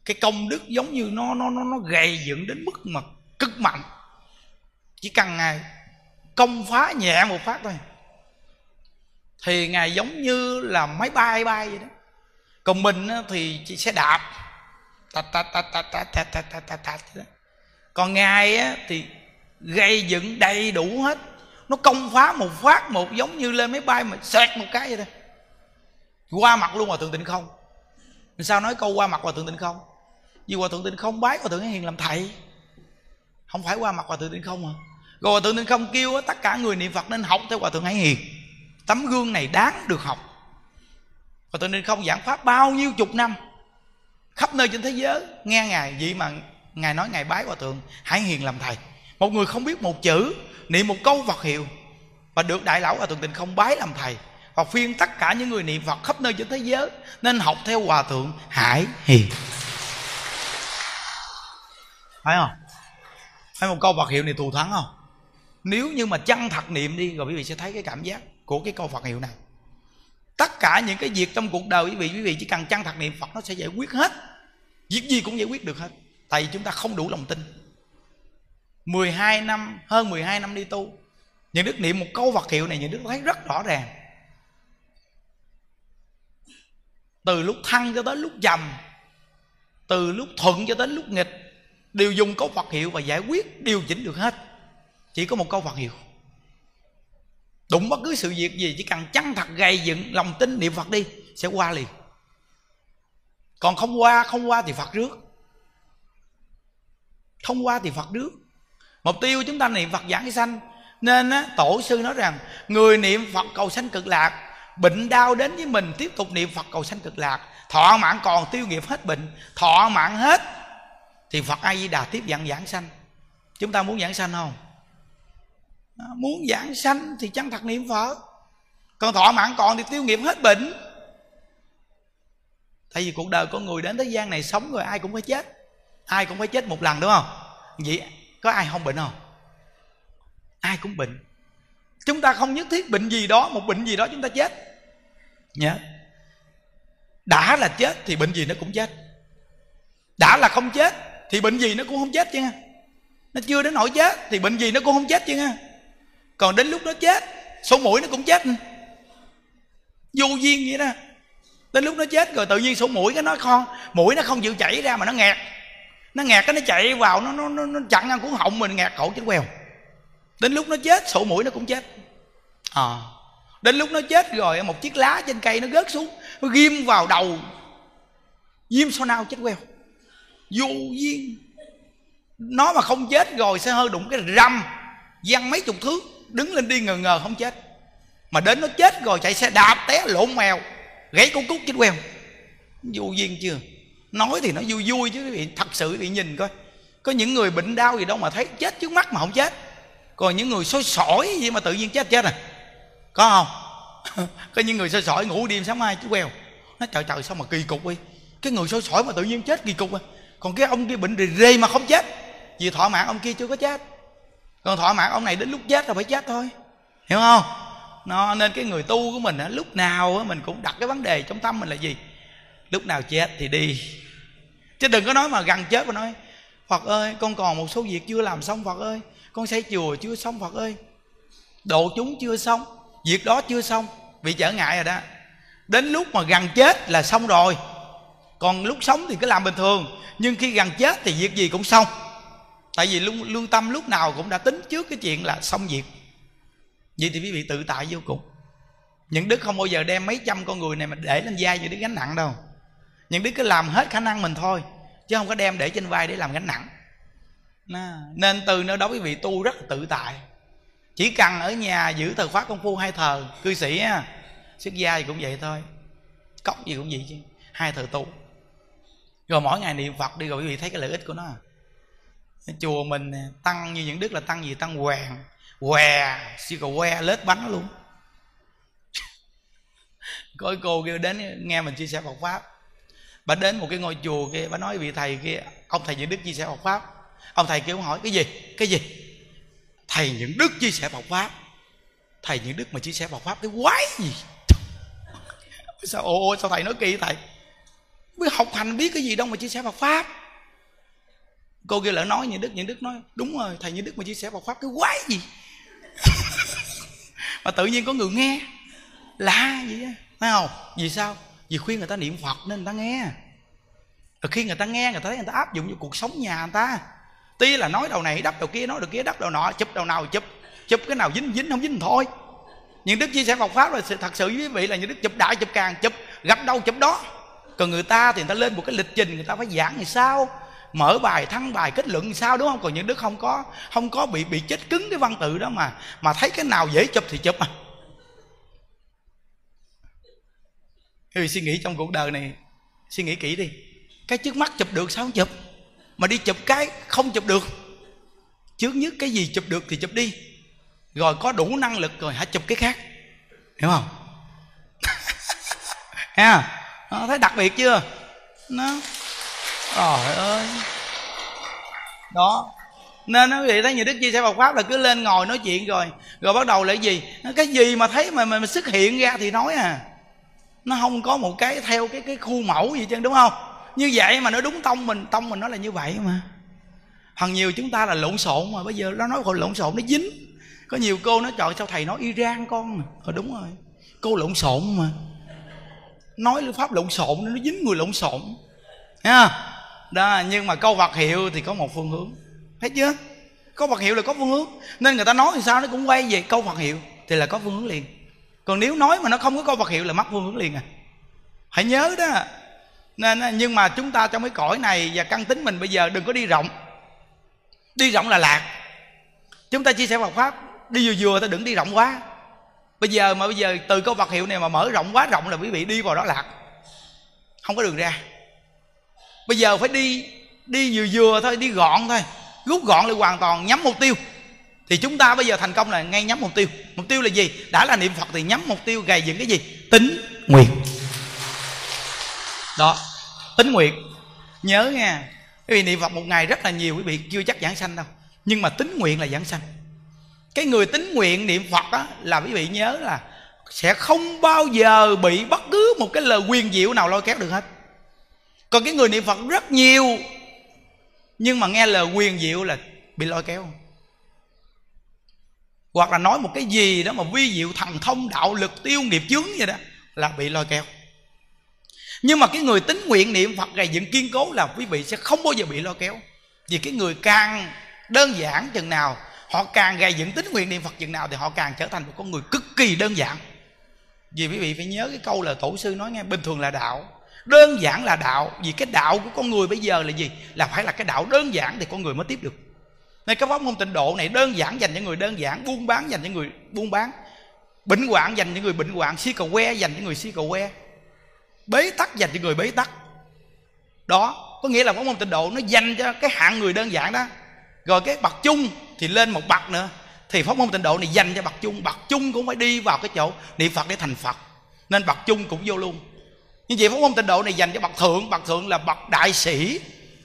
Cái công đức giống như nó nó nó nó gầy dựng đến mức mà cực mạnh. Chỉ cần ngài công phá nhẹ một phát thôi thì ngài giống như là máy bay bay vậy đó. Còn mình thì chỉ sẽ đạp. Tạch tạch tạch tạch tạch tạch tạch tạch còn ngài á, thì gây dựng đầy đủ hết. Nó công phá một phát một giống như lên máy bay mà xẹt một cái vậy đó. Qua mặt luôn hòa thượng tịnh không? Sao nói câu qua mặt hòa thượng tịnh không? Vì hòa thượng tịnh không bái hòa thượng hiền làm thầy. Không phải qua mặt hòa thượng tịnh không à rồi hòa thượng tịnh không kêu tất cả người niệm phật nên học theo hòa thượng hải hiền. Tấm gương này đáng được học. Hòa thượng tịnh không giảng pháp bao nhiêu chục năm? Khắp nơi trên thế giới, nghe ngài, vậy mà ngài nói ngài bái hòa thượng hải hiền làm thầy một người không biết một chữ, niệm một câu phật hiệu, và được đại lão và thượng tịnh không bái làm thầy, và phiên tất cả những người niệm phật khắp nơi trên thế giới nên học theo hòa thượng hải hiền phải không? Hay một câu Phật hiệu này thù thắng không? Nếu như mà chân thật niệm đi, rồi quý vị sẽ thấy cái cảm giác của cái câu Phật hiệu này. Tất cả những cái việc trong cuộc đời, quý vị quý vị chỉ cần chân thật niệm Phật, nó sẽ giải quyết hết. Việc gì cũng giải quyết được hết. Tại vì chúng ta không đủ lòng tin. 12 năm hơn 12 năm đi tu. Những đức niệm một câu Phật hiệu này những đức thấy rất rõ ràng. Từ lúc thăng cho tới lúc dầm, từ lúc thuận cho đến lúc nghịch đều dùng câu Phật hiệu và giải quyết điều chỉnh được hết. Chỉ có một câu Phật hiệu. Đụng bất cứ sự việc gì chỉ cần chăng thật gầy dựng lòng tin niệm Phật đi sẽ qua liền. Còn không qua không qua thì Phật rước. Không qua thì Phật rước mục tiêu chúng ta niệm Phật giảng sanh. Nên á, tổ sư nói rằng người niệm Phật cầu sanh cực lạc bệnh đau đến với mình tiếp tục niệm Phật cầu sanh cực lạc. Thọ mạng còn tiêu nghiệp hết bệnh thọ mạng hết thì phật a di đà tiếp dẫn giảng sanh. Chúng ta muốn giảng sanh không? Muốn giảng sanh thì chân thật niệm phật. Còn thọ mạng còn thì tiêu nghiệp hết bệnh. Tại vì cuộc đời con người đến thế gian này sống rồi ai cũng phải chết. Ai cũng phải chết một lần đúng không? Vậy có ai không bệnh không? Ai cũng bệnh. Chúng ta không nhất thiết bệnh gì đó, một bệnh gì đó chúng ta chết. Nhớ. Đã là chết thì bệnh gì nó cũng chết. Đã là không chết thì bệnh gì nó cũng không chết chứ nó chưa đến nỗi chết thì bệnh gì nó cũng không chết chứ còn đến lúc nó chết, số mũi nó cũng chết vô duyên vậy đó. Đến lúc nó chết rồi tự nhiên số mũi cái nó con mũi nó không chịu chảy ra mà nó nghẹt nó nghẹt cái nó chạy vào nó nó nó, nó chặn ăn cuốn họng mình nghẹt cổ chết queo. Đến lúc nó chết sổ mũi nó cũng chết. À. đến lúc nó chết rồi một chiếc lá trên cây nó rớt xuống nó ghim vào đầu. Ghim sao nào chết queo. Vô duyên. Nó mà không chết rồi sẽ hơi đụng cái răm văng mấy chục thước đứng lên đi ngờ ngờ không chết. Mà đến nó chết rồi chạy xe đạp té lộn mèo gãy cổ cúc chết queo. Vô duyên chưa? Nói thì nó vui vui chứ, quý vị, thật sự thì nhìn coi. Có những người bệnh đau gì đâu mà thấy chết trước mắt mà không chết. Còn những người sôi sỏi gì mà tự nhiên chết chết à? Có không? Có những người sôi sỏi ngủ đêm sáng mai chú queo. Nó trời trời, sao mà kỳ cục đi cái người sôi sỏi mà tự nhiên chết kỳ cục à? Còn cái ông kia bệnh rì rê mà không chết. Vì thọ mạng ông kia chưa có chết. Còn thọ mạng ông này đến lúc chết là phải chết thôi. Hiểu không? Nó, nên cái người tu của mình lúc nào mình cũng đặt cái vấn đề trong tâm mình là gì? Lúc nào chết thì đi. Chứ đừng có nói mà gần chết mà nói phật ơi con còn một số việc chưa làm xong phật ơi. Con xây chùa chưa xong phật ơi. Độ chúng chưa xong việc đó chưa xong. Bị trở ngại rồi đó. Đến lúc mà gần chết là xong rồi. Còn lúc sống thì cứ làm bình thường nhưng khi gần chết thì việc gì cũng xong. Tại vì lương, lương tâm lúc nào cũng đã tính trước cái chuyện là xong việc. Vậy thì quý vị tự tại vô cùng. Những đức không bao giờ đem mấy trăm con người này mà để lên vai như đứa gánh nặng đâu nhận biết cứ làm hết khả năng mình thôi, chứ không có đem để trên vai để làm gánh nặng. Nên từ nơi đó quý vị tu rất là tự tại. Chỉ cần ở nhà giữ thờ khóa công phu hai thờ, cư sĩ á, xuất gia thì cũng vậy thôi. Cốc gì cũng vậy chứ, hai thờ tu. Rồi mỗi ngày niệm phật đi rồi quý vị thấy cái lợi ích của nó à. chùa mình tăng như những đức là tăng gì? Tăng hoàng, què siêu cầu que, lết bánh luôn. Có cô kêu đến nghe mình chia sẻ Phật pháp bà đến một cái ngôi chùa kia, bà nói vị thầy kia, ông thầy những đức chia sẻ Phật pháp. Ông thầy kêu hỏi, cái gì? Cái gì? Thầy những đức chia sẻ Phật pháp. Thầy những đức mà chia sẻ Phật pháp cái quái gì? Sao ô ô sao thầy nói kỳ thầy? Mới học hành biết cái gì đâu mà chia sẻ Phật pháp. Cô kia lỡ nói như đức, những đức nói, đúng rồi, thầy như đức mà chia sẻ Phật pháp cái quái gì? Mà tự nhiên có người nghe, lạ gì á, thấy không? Vì sao? Vì khuyên người ta niệm phật nên người ta nghe. Rồi khi người ta nghe, người ta thấy người ta áp dụng vào cuộc sống nhà người ta. Tuy là nói đầu này đắp đầu kia, nói đầu kia đắp đầu nọ, chụp đầu nào chụp. Chụp cái nào dính dính, không dính thôi. Nhưng đức chia sẻ Phật pháp là thật sự với quý vị là những đức chụp đại, chụp càng, chụp gặp đâu, chụp đó. Còn người ta thì người ta lên một cái lịch trình, người ta phải giảng như sao? Mở bài, thăng bài, kết luận sao, đúng không? Còn những đức không có không có bị bị chết cứng cái văn tự đó mà mà thấy cái nào dễ chụp thì chụp. à Quý suy nghĩ trong cuộc đời này suy nghĩ kỹ đi. Cái trước mắt chụp được sao không chụp? Mà đi chụp cái không chụp được. Trước nhất cái gì chụp được thì chụp đi. Rồi có đủ năng lực rồi hãy chụp cái khác. Hiểu không? Ha thấy đặc biệt chưa? Nó trời ơi. Đó. Nên nó vậy thấy nhiều đức chia sẻ Phật pháp là cứ lên ngồi nói chuyện rồi. Rồi bắt đầu là cái gì? Cái gì mà thấy mà, mà, mà xuất hiện ra thì nói à nó không có một cái theo cái cái khu mẫu gì chứ đúng không? Như vậy mà nó đúng tông mình tông mình nó là như vậy mà. Phần nhiều chúng ta là lộn xộn mà, bây giờ nó nói còn lộn xộn nó dính. Có nhiều cô nói trời, sao thầy nói iran con mà? Ờ đúng rồi. Cô lộn xộn mà. Nói pháp lộn xộn nó dính người lộn xộn. Ha đó, nhưng mà câu vật hiệu thì có một phương hướng. Thấy chưa? Câu vật hiệu là có phương hướng. Nên người ta nói thì sao? Nó cũng quay về câu vật hiệu thì là có phương hướng liền còn nếu nói mà nó không có câu vật hiệu là mất phương hướng liền à. Hãy nhớ đó. Nên nhưng mà chúng ta trong cái cõi này và căn tính mình bây giờ đừng có đi rộng. Đi rộng là lạc. Chúng ta chia sẻ Phật pháp, đi vừa vừa ta đừng đi rộng quá. Bây giờ mà bây giờ từ câu vật hiệu này mà mở rộng quá rộng là quý vị đi vào đó lạc. Không có đường ra. Bây giờ phải đi đi vừa vừa thôi, đi gọn thôi. Rút gọn lại hoàn toàn, nhắm mục tiêu thì chúng ta bây giờ thành công là ngay nhắm mục tiêu. Mục tiêu là gì? Đã là niệm phật thì nhắm mục tiêu gầy dựng cái gì? Tính nguyện. Đó, tính nguyện. Nhớ nha quý vị niệm phật một ngày rất là nhiều, quý vị chưa chắc giảng sanh đâu. Nhưng mà tính nguyện là giảng sanh. Cái người tính nguyện niệm phật á, là quý vị nhớ là sẽ không bao giờ bị bất cứ một cái lời quyền diệu nào lôi kéo được hết. Còn cái người niệm phật rất nhiều, nhưng mà nghe lời quyền diệu là bị lôi kéo hoặc là nói một cái gì đó mà vi diệu thần thông, đạo lực, tiêu nghiệp, chướng vậy đó, là bị lôi kéo. Nhưng mà cái người tính nguyện niệm phật gầy dựng kiên cố là quý vị sẽ không bao giờ bị lôi kéo. Vì cái người càng đơn giản chừng nào, họ càng gầy dựng tính nguyện niệm phật chừng nào thì họ càng trở thành một con người cực kỳ đơn giản. Vì quý vị phải nhớ cái câu là tổ sư nói nghe, bình thường là đạo, đơn giản là đạo. Vì cái đạo của con người bây giờ là gì? Là phải là cái đạo đơn giản thì con người mới tiếp được nên cái pháp môn tịnh độ này đơn giản dành cho người đơn giản, buôn bán dành cho người buôn bán. Bệnh hoạn dành cho người bệnh hoạn, si cầu que dành cho người si cầu que. Bế tắc dành cho người bế tắc. Đó, có nghĩa là pháp môn tịnh độ nó dành cho cái hạng người đơn giản đó. Rồi cái bậc chung thì lên một bậc nữa. Thì pháp môn tịnh độ này dành cho bậc chung. Bậc chung cũng phải đi vào cái chỗ niệm phật để thành phật. Nên bậc chung cũng vô luôn. Nhưng vậy pháp môn tịnh độ này dành cho bậc thượng. Bậc thượng là bậc đại sĩ.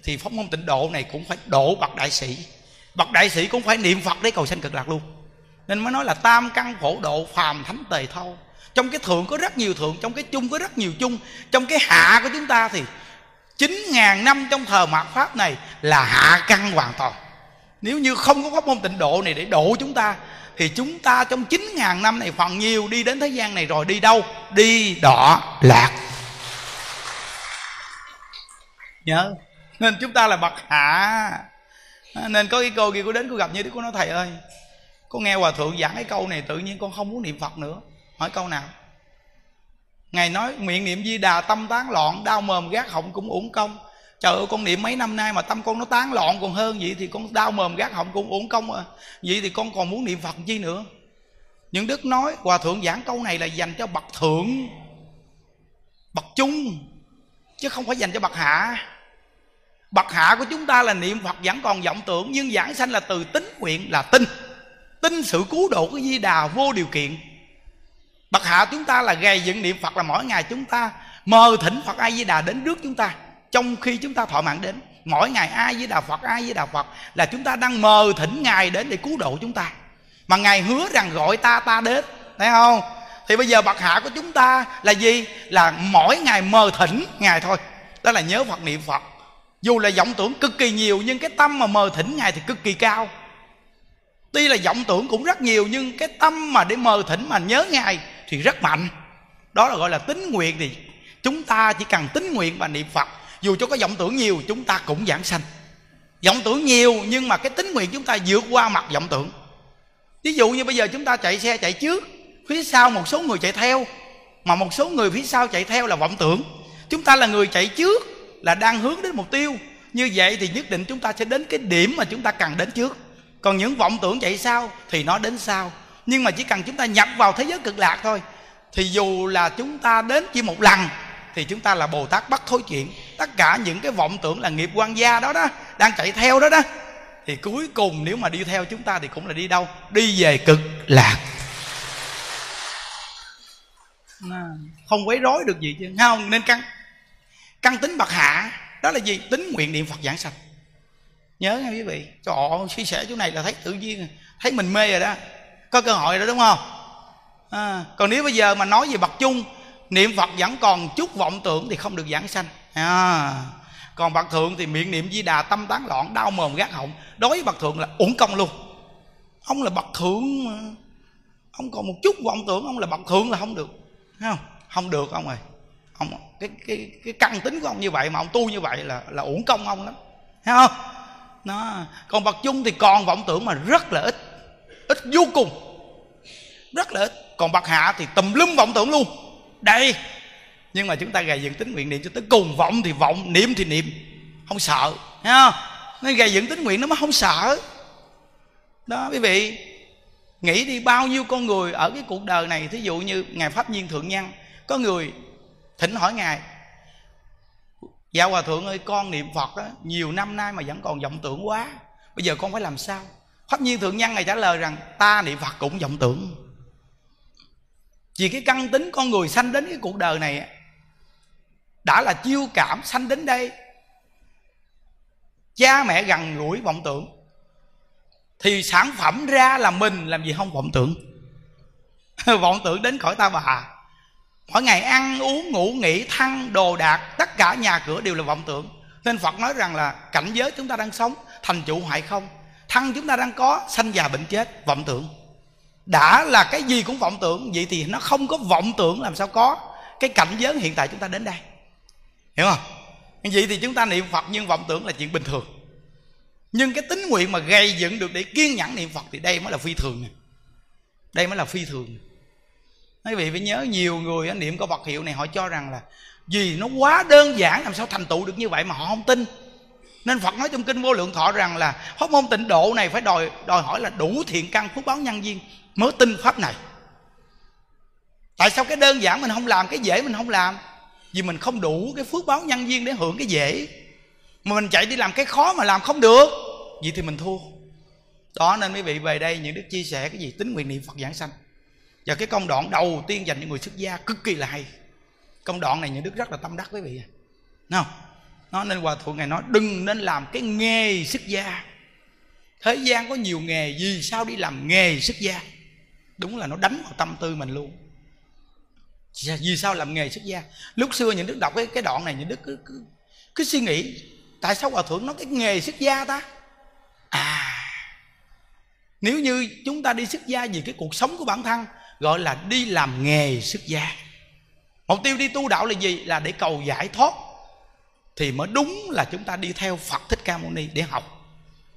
Thì pháp môn tịnh độ này cũng phải độ bậc đại sĩ bậc đại sĩ cũng phải niệm phật để cầu sanh cực lạc luôn. Nên mới nói là tam căn phổ độ phàm thánh tề thâu. Trong cái thượng có rất nhiều thượng, trong cái chung có rất nhiều chung. Trong cái hạ của chúng ta thì chín ngàn năm trong thờ mạt pháp này là hạ căn hoàn toàn. Nếu như không có pháp môn tịnh độ này để độ chúng ta, thì chúng ta trong chín ngàn năm này phần nhiều đi đến thế gian này rồi đi đâu? Đi đọa lạc. Nhớ. Nên chúng ta là bậc hạ. À, nên có cái câu kia cô đến cô gặp như thế cô nói, thầy ơi con nghe hòa thượng giảng cái câu này tự nhiên con không muốn niệm phật nữa. Hỏi câu nào? Ngài nói miệng niệm di đà tâm tán loạn, đau mồm gác họng cũng uổng công. Trời ơi, con niệm mấy năm nay mà tâm con nó tán loạn còn hơn vậy thì con đau mồm gác họng cũng uổng công à. Vậy thì con còn muốn niệm phật chi nữa? Những đức nói, hòa thượng giảng câu này là dành cho bậc thượng, bậc chung chứ không phải dành cho bậc hạ bậc hạ của chúng ta là niệm phật vẫn còn vọng tưởng, nhưng giảng sanh là từ tính nguyện là tin. Tin sự cứu độ của di đà vô điều kiện. Bậc hạ chúng ta là gầy dựng niệm phật là mỗi ngày chúng ta mờ thỉnh phật a di đà đến trước chúng ta, trong khi chúng ta thọ mạng đến. Mỗi ngày ai với đà phật ai với đà phật là chúng ta đang mờ thỉnh ngài đến để cứu độ chúng ta. Mà ngài hứa rằng gọi ta ta đến, thấy không? Thì bây giờ bậc hạ của chúng ta là gì? Là mỗi ngày mờ thỉnh ngài thôi. Đó là nhớ phật, niệm phật dù là vọng tưởng cực kỳ nhiều, nhưng cái tâm mà mờ thỉnh ngài thì cực kỳ cao. Tuy là vọng tưởng cũng rất nhiều, nhưng cái tâm mà để mờ thỉnh mà nhớ ngài thì rất mạnh. Đó là gọi là tính nguyện thì chúng ta chỉ cần tính nguyện và niệm phật. Dù cho có vọng tưởng nhiều, chúng ta cũng giảng sanh. Vọng tưởng nhiều, nhưng mà cái tính nguyện chúng ta vượt qua mặt vọng tưởng. Ví dụ như bây giờ chúng ta chạy xe chạy trước, phía sau một số người chạy theo. Mà một số người phía sau chạy theo là vọng tưởng. Chúng ta là người chạy trước là đang hướng đến mục tiêu. Như vậy thì nhất định chúng ta sẽ đến cái điểm mà chúng ta cần đến trước. Còn những vọng tưởng chạy sau thì nó đến sau. Nhưng mà chỉ cần chúng ta nhập vào thế giới cực lạc thôi thì dù là chúng ta đến chỉ một lần thì chúng ta là bồ tát bắt thối chuyện tất cả những cái vọng tưởng là nghiệp quan gia đó đó đang chạy theo đó đó thì cuối cùng nếu mà đi theo chúng ta thì cũng là đi đâu? Đi về cực lạc. Không quấy rối được gì chứ. Không nên căn căn tính bậc hạ đó là gì? Tính nguyện niệm phật giảng sanh. Nhớ nha quý vị trời ơi chia sẻ chỗ này là thấy tự nhiên thấy mình mê rồi đó. Có cơ hội rồi đúng không? À, còn nếu bây giờ mà nói về bậc chung niệm phật vẫn còn chút vọng tưởng thì không được giảng sanh. À, còn bậc thượng thì miệng niệm di đà tâm tán loạn đau mồm gác họng. Đối với bậc thượng là uổng công luôn. Ông là bậc thượng mà ông còn một chút vọng tưởng ông là bậc thượng là không được. Thấy không? Không được ông ơi ông, cái cái cái căn tính của ông như vậy mà ông tu như vậy là là uổng công ông lắm. Thấy không? Nó còn bậc chung thì còn vọng tưởng mà rất là ít. Ít vô cùng. Rất là ít. Còn bậc hạ thì tùm lum vọng tưởng luôn. Đây. Nhưng mà chúng ta gầy dựng tính nguyện niệm cho tới cùng vọng thì vọng, niệm thì niệm. Không sợ. Thấy không? Nên gầy dựng tính nguyện nó mới không sợ. Đó, quý vị. Nghĩ đi bao nhiêu con người ở cái cuộc đời này, thí dụ như ngài pháp nhiên thượng nhân có người thỉnh hỏi ngài dạ hòa thượng ơi con niệm phật đó, nhiều năm nay mà vẫn còn vọng tưởng quá bây giờ con phải làm sao? Pháp nhiên thượng nhân ngài trả lời rằng ta niệm phật cũng vọng tưởng. Vì cái căn tính con người sanh đến cái cuộc đời này đã là chiêu cảm sanh đến đây cha mẹ gần gũi vọng tưởng thì sản phẩm ra là mình làm gì không vọng tưởng. Vọng tưởng đến khỏi ta bà mỗi ngày ăn, uống, ngủ, nghỉ, thăng, đồ đạc, tất cả nhà cửa đều là vọng tưởng. Nên phật nói rằng là cảnh giới chúng ta đang sống, thành trụ hoại không. Thăng chúng ta đang có, sanh già bệnh chết, vọng tưởng. Đã là cái gì cũng vọng tưởng, vậy thì nó không có vọng tưởng làm sao có. Cái cảnh giới hiện tại chúng ta đến đây. Hiểu không? Vậy thì chúng ta niệm phật nhưng vọng tưởng là chuyện bình thường. Nhưng cái tính nguyện mà gây dựng được để kiên nhẫn niệm phật thì đây mới là phi thường đây mới là phi thường quý vị phải nhớ nhiều người niệm câu vật hiệu này, họ cho rằng là vì nó quá đơn giản, làm sao thành tựu được như vậy mà họ không tin. Nên Phật nói trong kinh vô lượng thọ rằng là pháp môn tịnh độ này phải đòi đòi hỏi là đủ thiện căn phước báo nhân duyên mới tin pháp này. Tại sao cái đơn giản mình không làm, cái dễ mình không làm? Vì mình không đủ cái phước báo nhân duyên để hưởng cái dễ. Mà mình chạy đi làm cái khó mà làm không được, vậy thì mình thua. Đó, nên quý vị về đây, những đức chia sẻ cái gì? Tính nguyện niệm phật giảng sanh và cái công đoạn đầu tiên dành cho người xuất gia cực kỳ là hay. Công đoạn này những đức rất là tâm đắc quý vị. Đúng không nó nên hòa thượng ngài nói đừng nên làm cái nghề xuất gia. Thế gian có nhiều nghề vì sao đi làm nghề xuất gia? Đúng là nó đánh vào tâm tư mình luôn. Dạ, vì sao làm nghề xuất gia? Lúc xưa những đức đọc cái cái đoạn này những đức cứ, cứ cứ suy nghĩ tại sao hòa thượng nói cái nghề xuất gia ta? À nếu như chúng ta đi xuất gia vì cái cuộc sống của bản thân gọi là đi làm nghề xuất gia. Mục tiêu đi tu đạo là gì? Là để cầu giải thoát. Thì mới đúng là chúng ta đi theo phật thích ca mâu ni để học.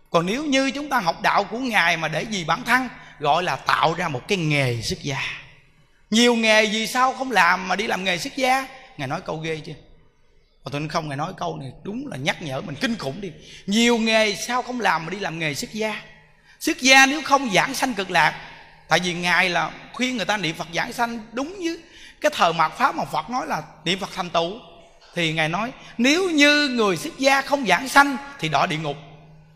Còn nếu như chúng ta học đạo của ngài mà để gì bản thân, gọi là tạo ra một cái nghề xuất gia. Nhiều nghề gì sao không làm mà đi làm nghề xuất gia? Ngài nói câu ghê chưa? Mà tôi không, ngài nói câu này đúng là nhắc nhở mình kinh khủng đi. Nhiều nghề sao không làm mà đi làm nghề xuất gia? Xuất gia nếu không giảng sanh cực lạc, tại vì ngài là khuyên người ta niệm phật giảng sanh đúng với cái thời mạt pháp mà phật nói là niệm phật thành tựu. Thì ngài nói, nếu như người xuất gia không giảng sanh thì đọa địa ngục.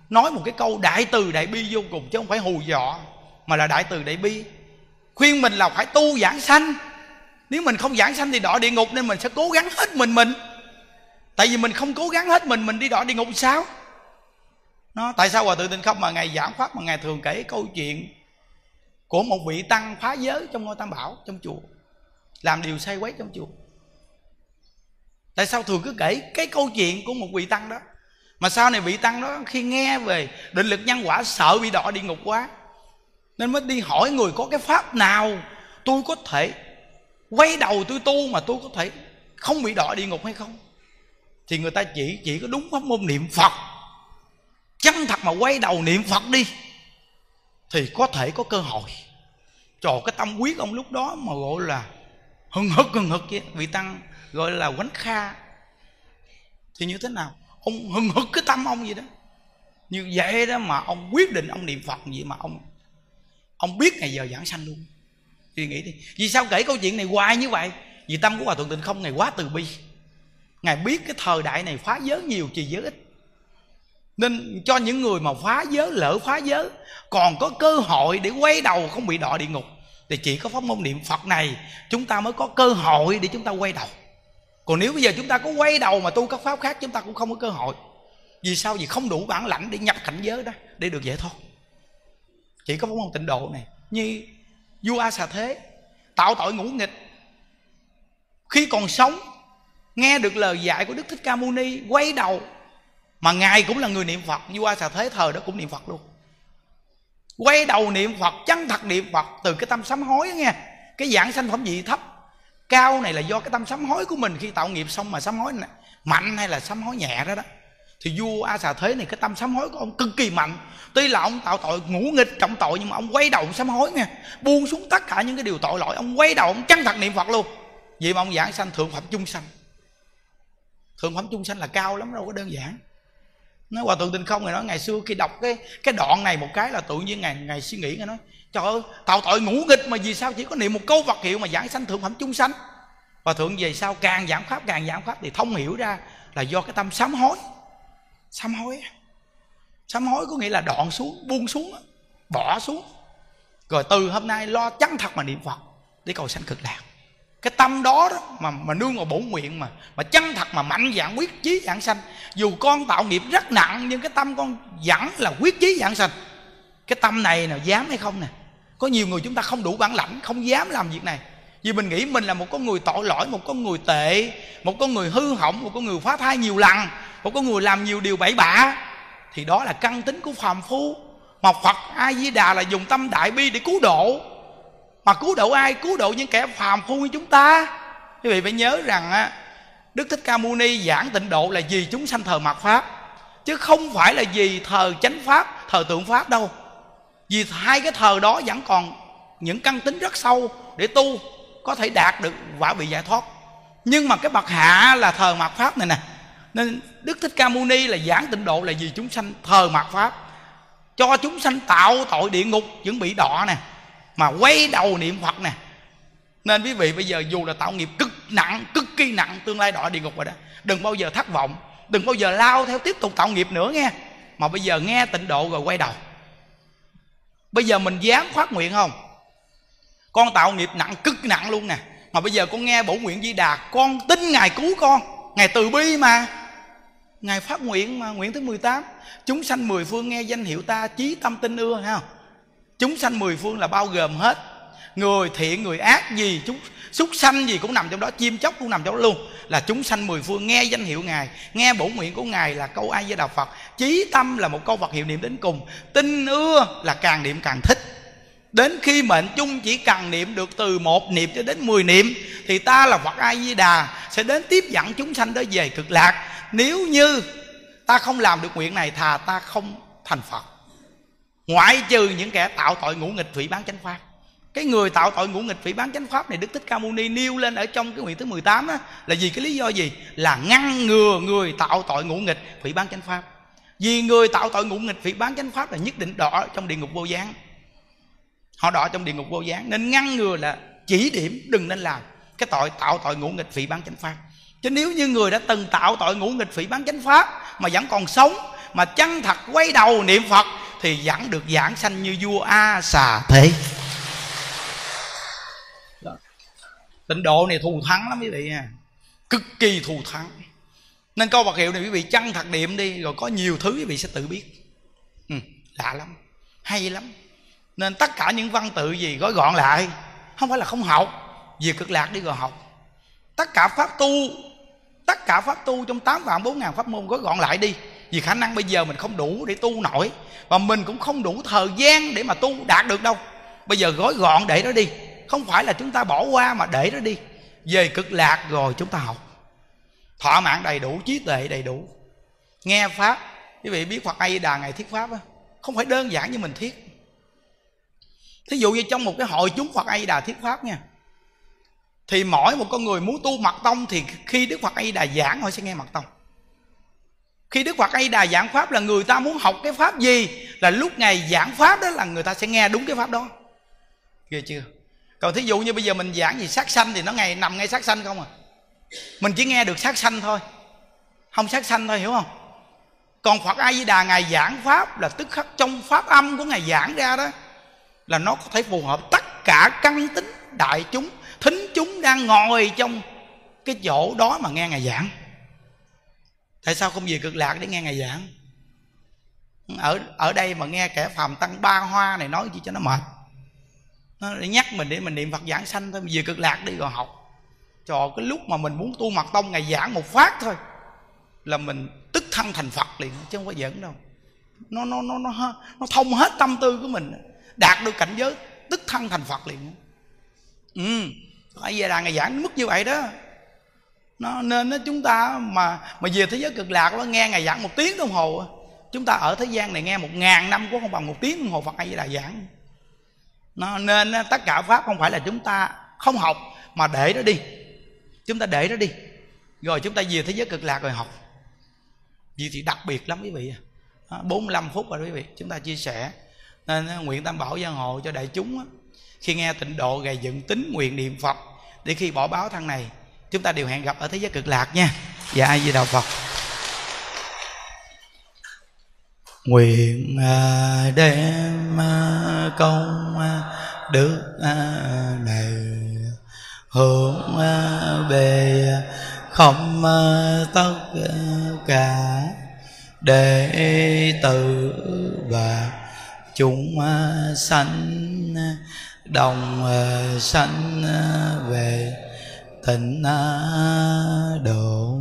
Nói một cái câu đại từ đại bi vô cùng chứ không phải hù dọa, mà là đại từ đại bi. Khuyên mình là phải tu giảng sanh. Nếu mình không giảng sanh thì đọa địa ngục nên mình sẽ cố gắng hết mình mình. Tại vì mình không cố gắng hết mình mình đi đọa địa ngục sao? Nó, tại sao hòa thượng tinh không mà ngài giảng pháp mà ngài thường kể câu chuyện của một vị tăng phá giới trong ngôi tam bảo, trong chùa, làm điều sai quấy trong chùa. Tại sao thường cứ kể cái câu chuyện của một vị tăng đó? Mà sau này vị tăng đó khi nghe về định lực nhân quả, sợ bị đọa địa ngục quá, nên mới đi hỏi người có cái pháp nào tôi có thể quay đầu tôi tu mà tôi có thể không bị đọa địa ngục hay không? Thì người ta chỉ chỉ có đúng pháp môn niệm phật. Chân thật mà quay đầu niệm phật đi thì có thể có cơ hội. Trò cái tâm quyết ông lúc đó mà gọi là hừng hực hừng hực vậy vị tăng gọi là quánh kha. Thì như thế nào? Ông hừng hực cái tâm ông vậy đó. Như vậy đó mà ông quyết định ông niệm phật gì mà ông ông biết ngày giờ giảng sanh luôn. Suy nghĩ đi, vì sao kể câu chuyện này hoài như vậy? Vì tâm của hòa thượng tịnh không ngày quá từ bi. Ngài biết cái thời đại này phá giới nhiều, trì giới ít. Nên cho những người mà phá giới, lỡ phá giới còn có cơ hội để quay đầu không bị đọa địa ngục. Thì chỉ có pháp môn niệm phật này, chúng ta mới có cơ hội để chúng ta quay đầu. Còn nếu bây giờ chúng ta có quay đầu mà tu các pháp khác, chúng ta cũng không có cơ hội. Vì sao? Vì không đủ bản lãnh để nhập cảnh giới đó, để được giải thoát chỉ có pháp môn tịnh độ này. Như vua a xà thế, tạo tội ngũ nghịch. Khi còn sống, nghe được lời dạy của đức thích ca mâu ni, quay đầu. Mà ngài cũng là người niệm phật. Vua a xà thế thời đó cũng niệm phật luôn quay đầu niệm phật chân thật niệm phật từ cái tâm sám hối nghe. Cái dạng sanh phẩm vị thấp cao này là do cái tâm sám hối của mình khi tạo nghiệp xong mà sám hối này, mạnh hay là sám hối nhẹ đó đó. Thì vua a xà thế này cái tâm sám hối của ông cực kỳ mạnh. Tuy là ông tạo tội ngũ nghịch trọng tội nhưng mà ông quay đầu ông sám hối nghe. Buông xuống tất cả những cái điều tội lỗi ông quay đầu ông chân thật niệm phật luôn. Vậy mà ông giảng sanh thượng phẩm chung sanh. Thượng phẩm chung sanh là cao lắm đâu có đơn giản nói hòa thượng tình không ngày nói, ngày xưa khi đọc cái cái đoạn này một cái là tự nhiên ngày ngày suy nghĩ, ngày nói, trời ơi, tạo tội ngũ nghịch mà vì sao chỉ có niệm một câu vật hiệu mà giảng sanh thượng phẩm chung sanh? Và thượng về sau càng giảng pháp, càng giảng pháp thì thông hiểu ra là do cái tâm sám hối. Sám hối sám hối có nghĩa là đoạn xuống, buông xuống bỏ xuống. Rồi từ hôm nay lo chắn thật mà niệm phật, để cầu sanh cực lạc cái tâm đó đó mà mà nương vào bổn nguyện mà mà chân thật mà mạnh dạng quyết chí dạng sanh. Dù con tạo nghiệp rất nặng, nhưng cái tâm con vẫn là quyết chí dạng sanh. Cái tâm này nào dám hay không nè? Có nhiều người chúng ta không đủ bản lãnh, không dám làm việc này. Vì mình nghĩ mình là một con người tội lỗi, một con người tệ, một con người hư hỏng, một con người phá thai nhiều lần, một con người làm nhiều điều bậy bạ. Thì đó là căn tính của phàm phu. Mà phật a di đà là dùng tâm đại bi để cứu độ mà cứu độ ai? Cứu độ những kẻ phàm phu như chúng ta. Quý vị phải nhớ rằng á, đức thích ca mâu ni giảng tịnh độ là vì chúng sanh thờ mạt pháp. Chứ không phải là vì thờ chánh pháp, thờ tượng pháp đâu. Vì hai cái thờ đó vẫn còn những căn tính rất sâu để tu, có thể đạt được quả bị giải thoát. Nhưng mà cái bậc hạ là thờ mạt pháp này nè. Nên đức thích ca mâu ni là giảng tịnh độ là vì chúng sanh thờ mạt pháp. Cho chúng sanh tạo tội địa ngục chuẩn bị đọa nè mà quay đầu niệm phật nè. Nên quý vị bây giờ dù là tạo nghiệp cực nặng, cực kỳ nặng, tương lai đọa địa ngục rồi đó, đừng bao giờ thất vọng, đừng bao giờ lao theo tiếp tục tạo nghiệp nữa nghe. Mà bây giờ nghe tịnh độ rồi quay đầu. Bây giờ mình dám phát nguyện không? Con tạo nghiệp nặng, cực nặng luôn nè. Mà bây giờ con nghe bổ nguyện di đà, con tin ngài cứu con. Ngài từ bi mà. Ngài phát nguyện mà, nguyện thứ 18 chúng sanh mười phương nghe danh hiệu ta, chí tâm tin ưa ha chúng sanh mười phương là bao gồm hết. Người thiện, người ác gì chúng, súc sanh gì cũng nằm trong đó, chim chóc cũng nằm trong đó luôn. Là chúng sanh mười phương, nghe danh hiệu ngài, nghe bổ nguyện của ngài là câu ai với đạo phật. Chí tâm là một câu phật hiệu niệm đến cùng tin ưa là càng niệm càng thích. Đến khi mệnh chung chỉ cần niệm được từ một niệm cho đến mười niệm, thì ta là phật a di đà sẽ đến tiếp dẫn chúng sanh đó về cực lạc. Nếu như ta không làm được nguyện này, thà ta không thành phật ngoại trừ những kẻ tạo tội ngũ nghịch phỉ bán chánh pháp. Cái người tạo tội ngũ nghịch phỉ bán chánh pháp này, đức thích ca mâu ni nêu lên ở trong cái nguyện thứ 18 á, là vì cái lý do gì? Là ngăn ngừa người tạo tội ngũ nghịch phỉ bán chánh pháp. Vì người tạo tội ngũ nghịch phỉ bán chánh pháp là nhất định đỏ trong địa ngục vô gián. Họ đỏ trong địa ngục vô gián. Nên ngăn ngừa là chỉ điểm, đừng nên làm cái tội tạo tội ngũ nghịch phỉ bán chánh pháp. Chứ nếu như người đã từng tạo tội ngũ nghịch phỉ bán chánh pháp mà vẫn còn sống, mà chân thật quay đầu niệm phật thì vẫn được giảng sanh như vua a xà thế. Tịnh độ này thù thắng lắm quý vị nha. Cực kỳ thù thắng. Nên câu vật hiệu này quý vị chăn thật niệm đi rồi có nhiều thứ quý vị sẽ tự biết. Ừ, lạ lắm hay lắm. Nên tất cả những văn tự gì gói gọn lại không phải là không học về cực lạc đi rồi học. Tất cả pháp tu tất cả pháp tu trong tám vạn bốn ngàn pháp môn gói gọn lại đi vì khả năng bây giờ mình không đủ để tu nổi và mình cũng không đủ thời gian để mà tu đạt được đâu. Bây giờ gói gọn để nó đi không phải là chúng ta bỏ qua mà để nó đi. Về cực lạc rồi chúng ta học. Thọ mạng đầy đủ trí tuệ đầy đủ. Nghe pháp quý vị biết phật a đà ngày thiết pháp đó, không phải đơn giản như mình thiết thí dụ như trong một cái hội chúng phật a đà thiết pháp nha thì mỗi một con người muốn tu mật tông thì khi đức phật a đà giảng họ sẽ nghe mật tông khi đức phật a đà giảng pháp là người ta muốn học cái pháp gì, là lúc ngày giảng pháp đó là người ta sẽ nghe đúng cái pháp đó. Ghê chưa? Còn thí dụ như bây giờ mình giảng gì sát sanh thì nó ngày nằm ngay sát sanh không à? Mình chỉ nghe được sát sanh thôi. Không sát sanh thôi, hiểu không? Còn phật a di đà ngài giảng pháp là tức khắc trong pháp âm của ngài giảng ra đó, là nó có thể phù hợp tất cả căn tính đại chúng, thính chúng đang ngồi trong cái chỗ đó mà nghe ngài giảng tại sao không về cực lạc để nghe ngài giảng? Ở ở đây mà nghe kẻ phàm tăng ba hoa này nói gì cho nó mệt. Nó nhắc mình để mình niệm phật giảng sanh thôi, mình về cực lạc đi rồi học. Cho cái lúc mà mình muốn tu mặt tông ngày giảng một phát thôi, là mình tức thân thành phật liền, chứ không có giỡn đâu. Nó nó nó nó nó thông hết tâm tư của mình, đạt được cảnh giới tức thân thành phật liền. Ừ phải về đàn ngày giảng mức như vậy đó nó, nên nó chúng ta mà mà về thế giới cực lạc, nó nghe ngày giảng một tiếng đồng hồ chúng ta ở thế gian này nghe một ngàn năm cũng không bằng một tiếng đồng hồ phật hay là giảng. Nó, nên tất cả pháp không phải là chúng ta không học, mà để nó đi. Chúng ta để nó đi. Rồi chúng ta về thế giới cực lạc rồi học. Vì thì đặc biệt lắm quý vị à. 45 phút rồi quý vị, chúng ta chia sẻ. Nên nguyện tam bảo gia hộ cho đại chúng khi nghe tịnh độ gầy dựng tính nguyện niệm phật, để khi bỏ báo thân này chúng ta đều hẹn gặp ở thế giới cực lạc nha. Và ai di đạo phật? Nguyện à, đem à, công à, đức này, hướng về không tất cả để tự và chúng sanh, đồng sanh về tịnh độ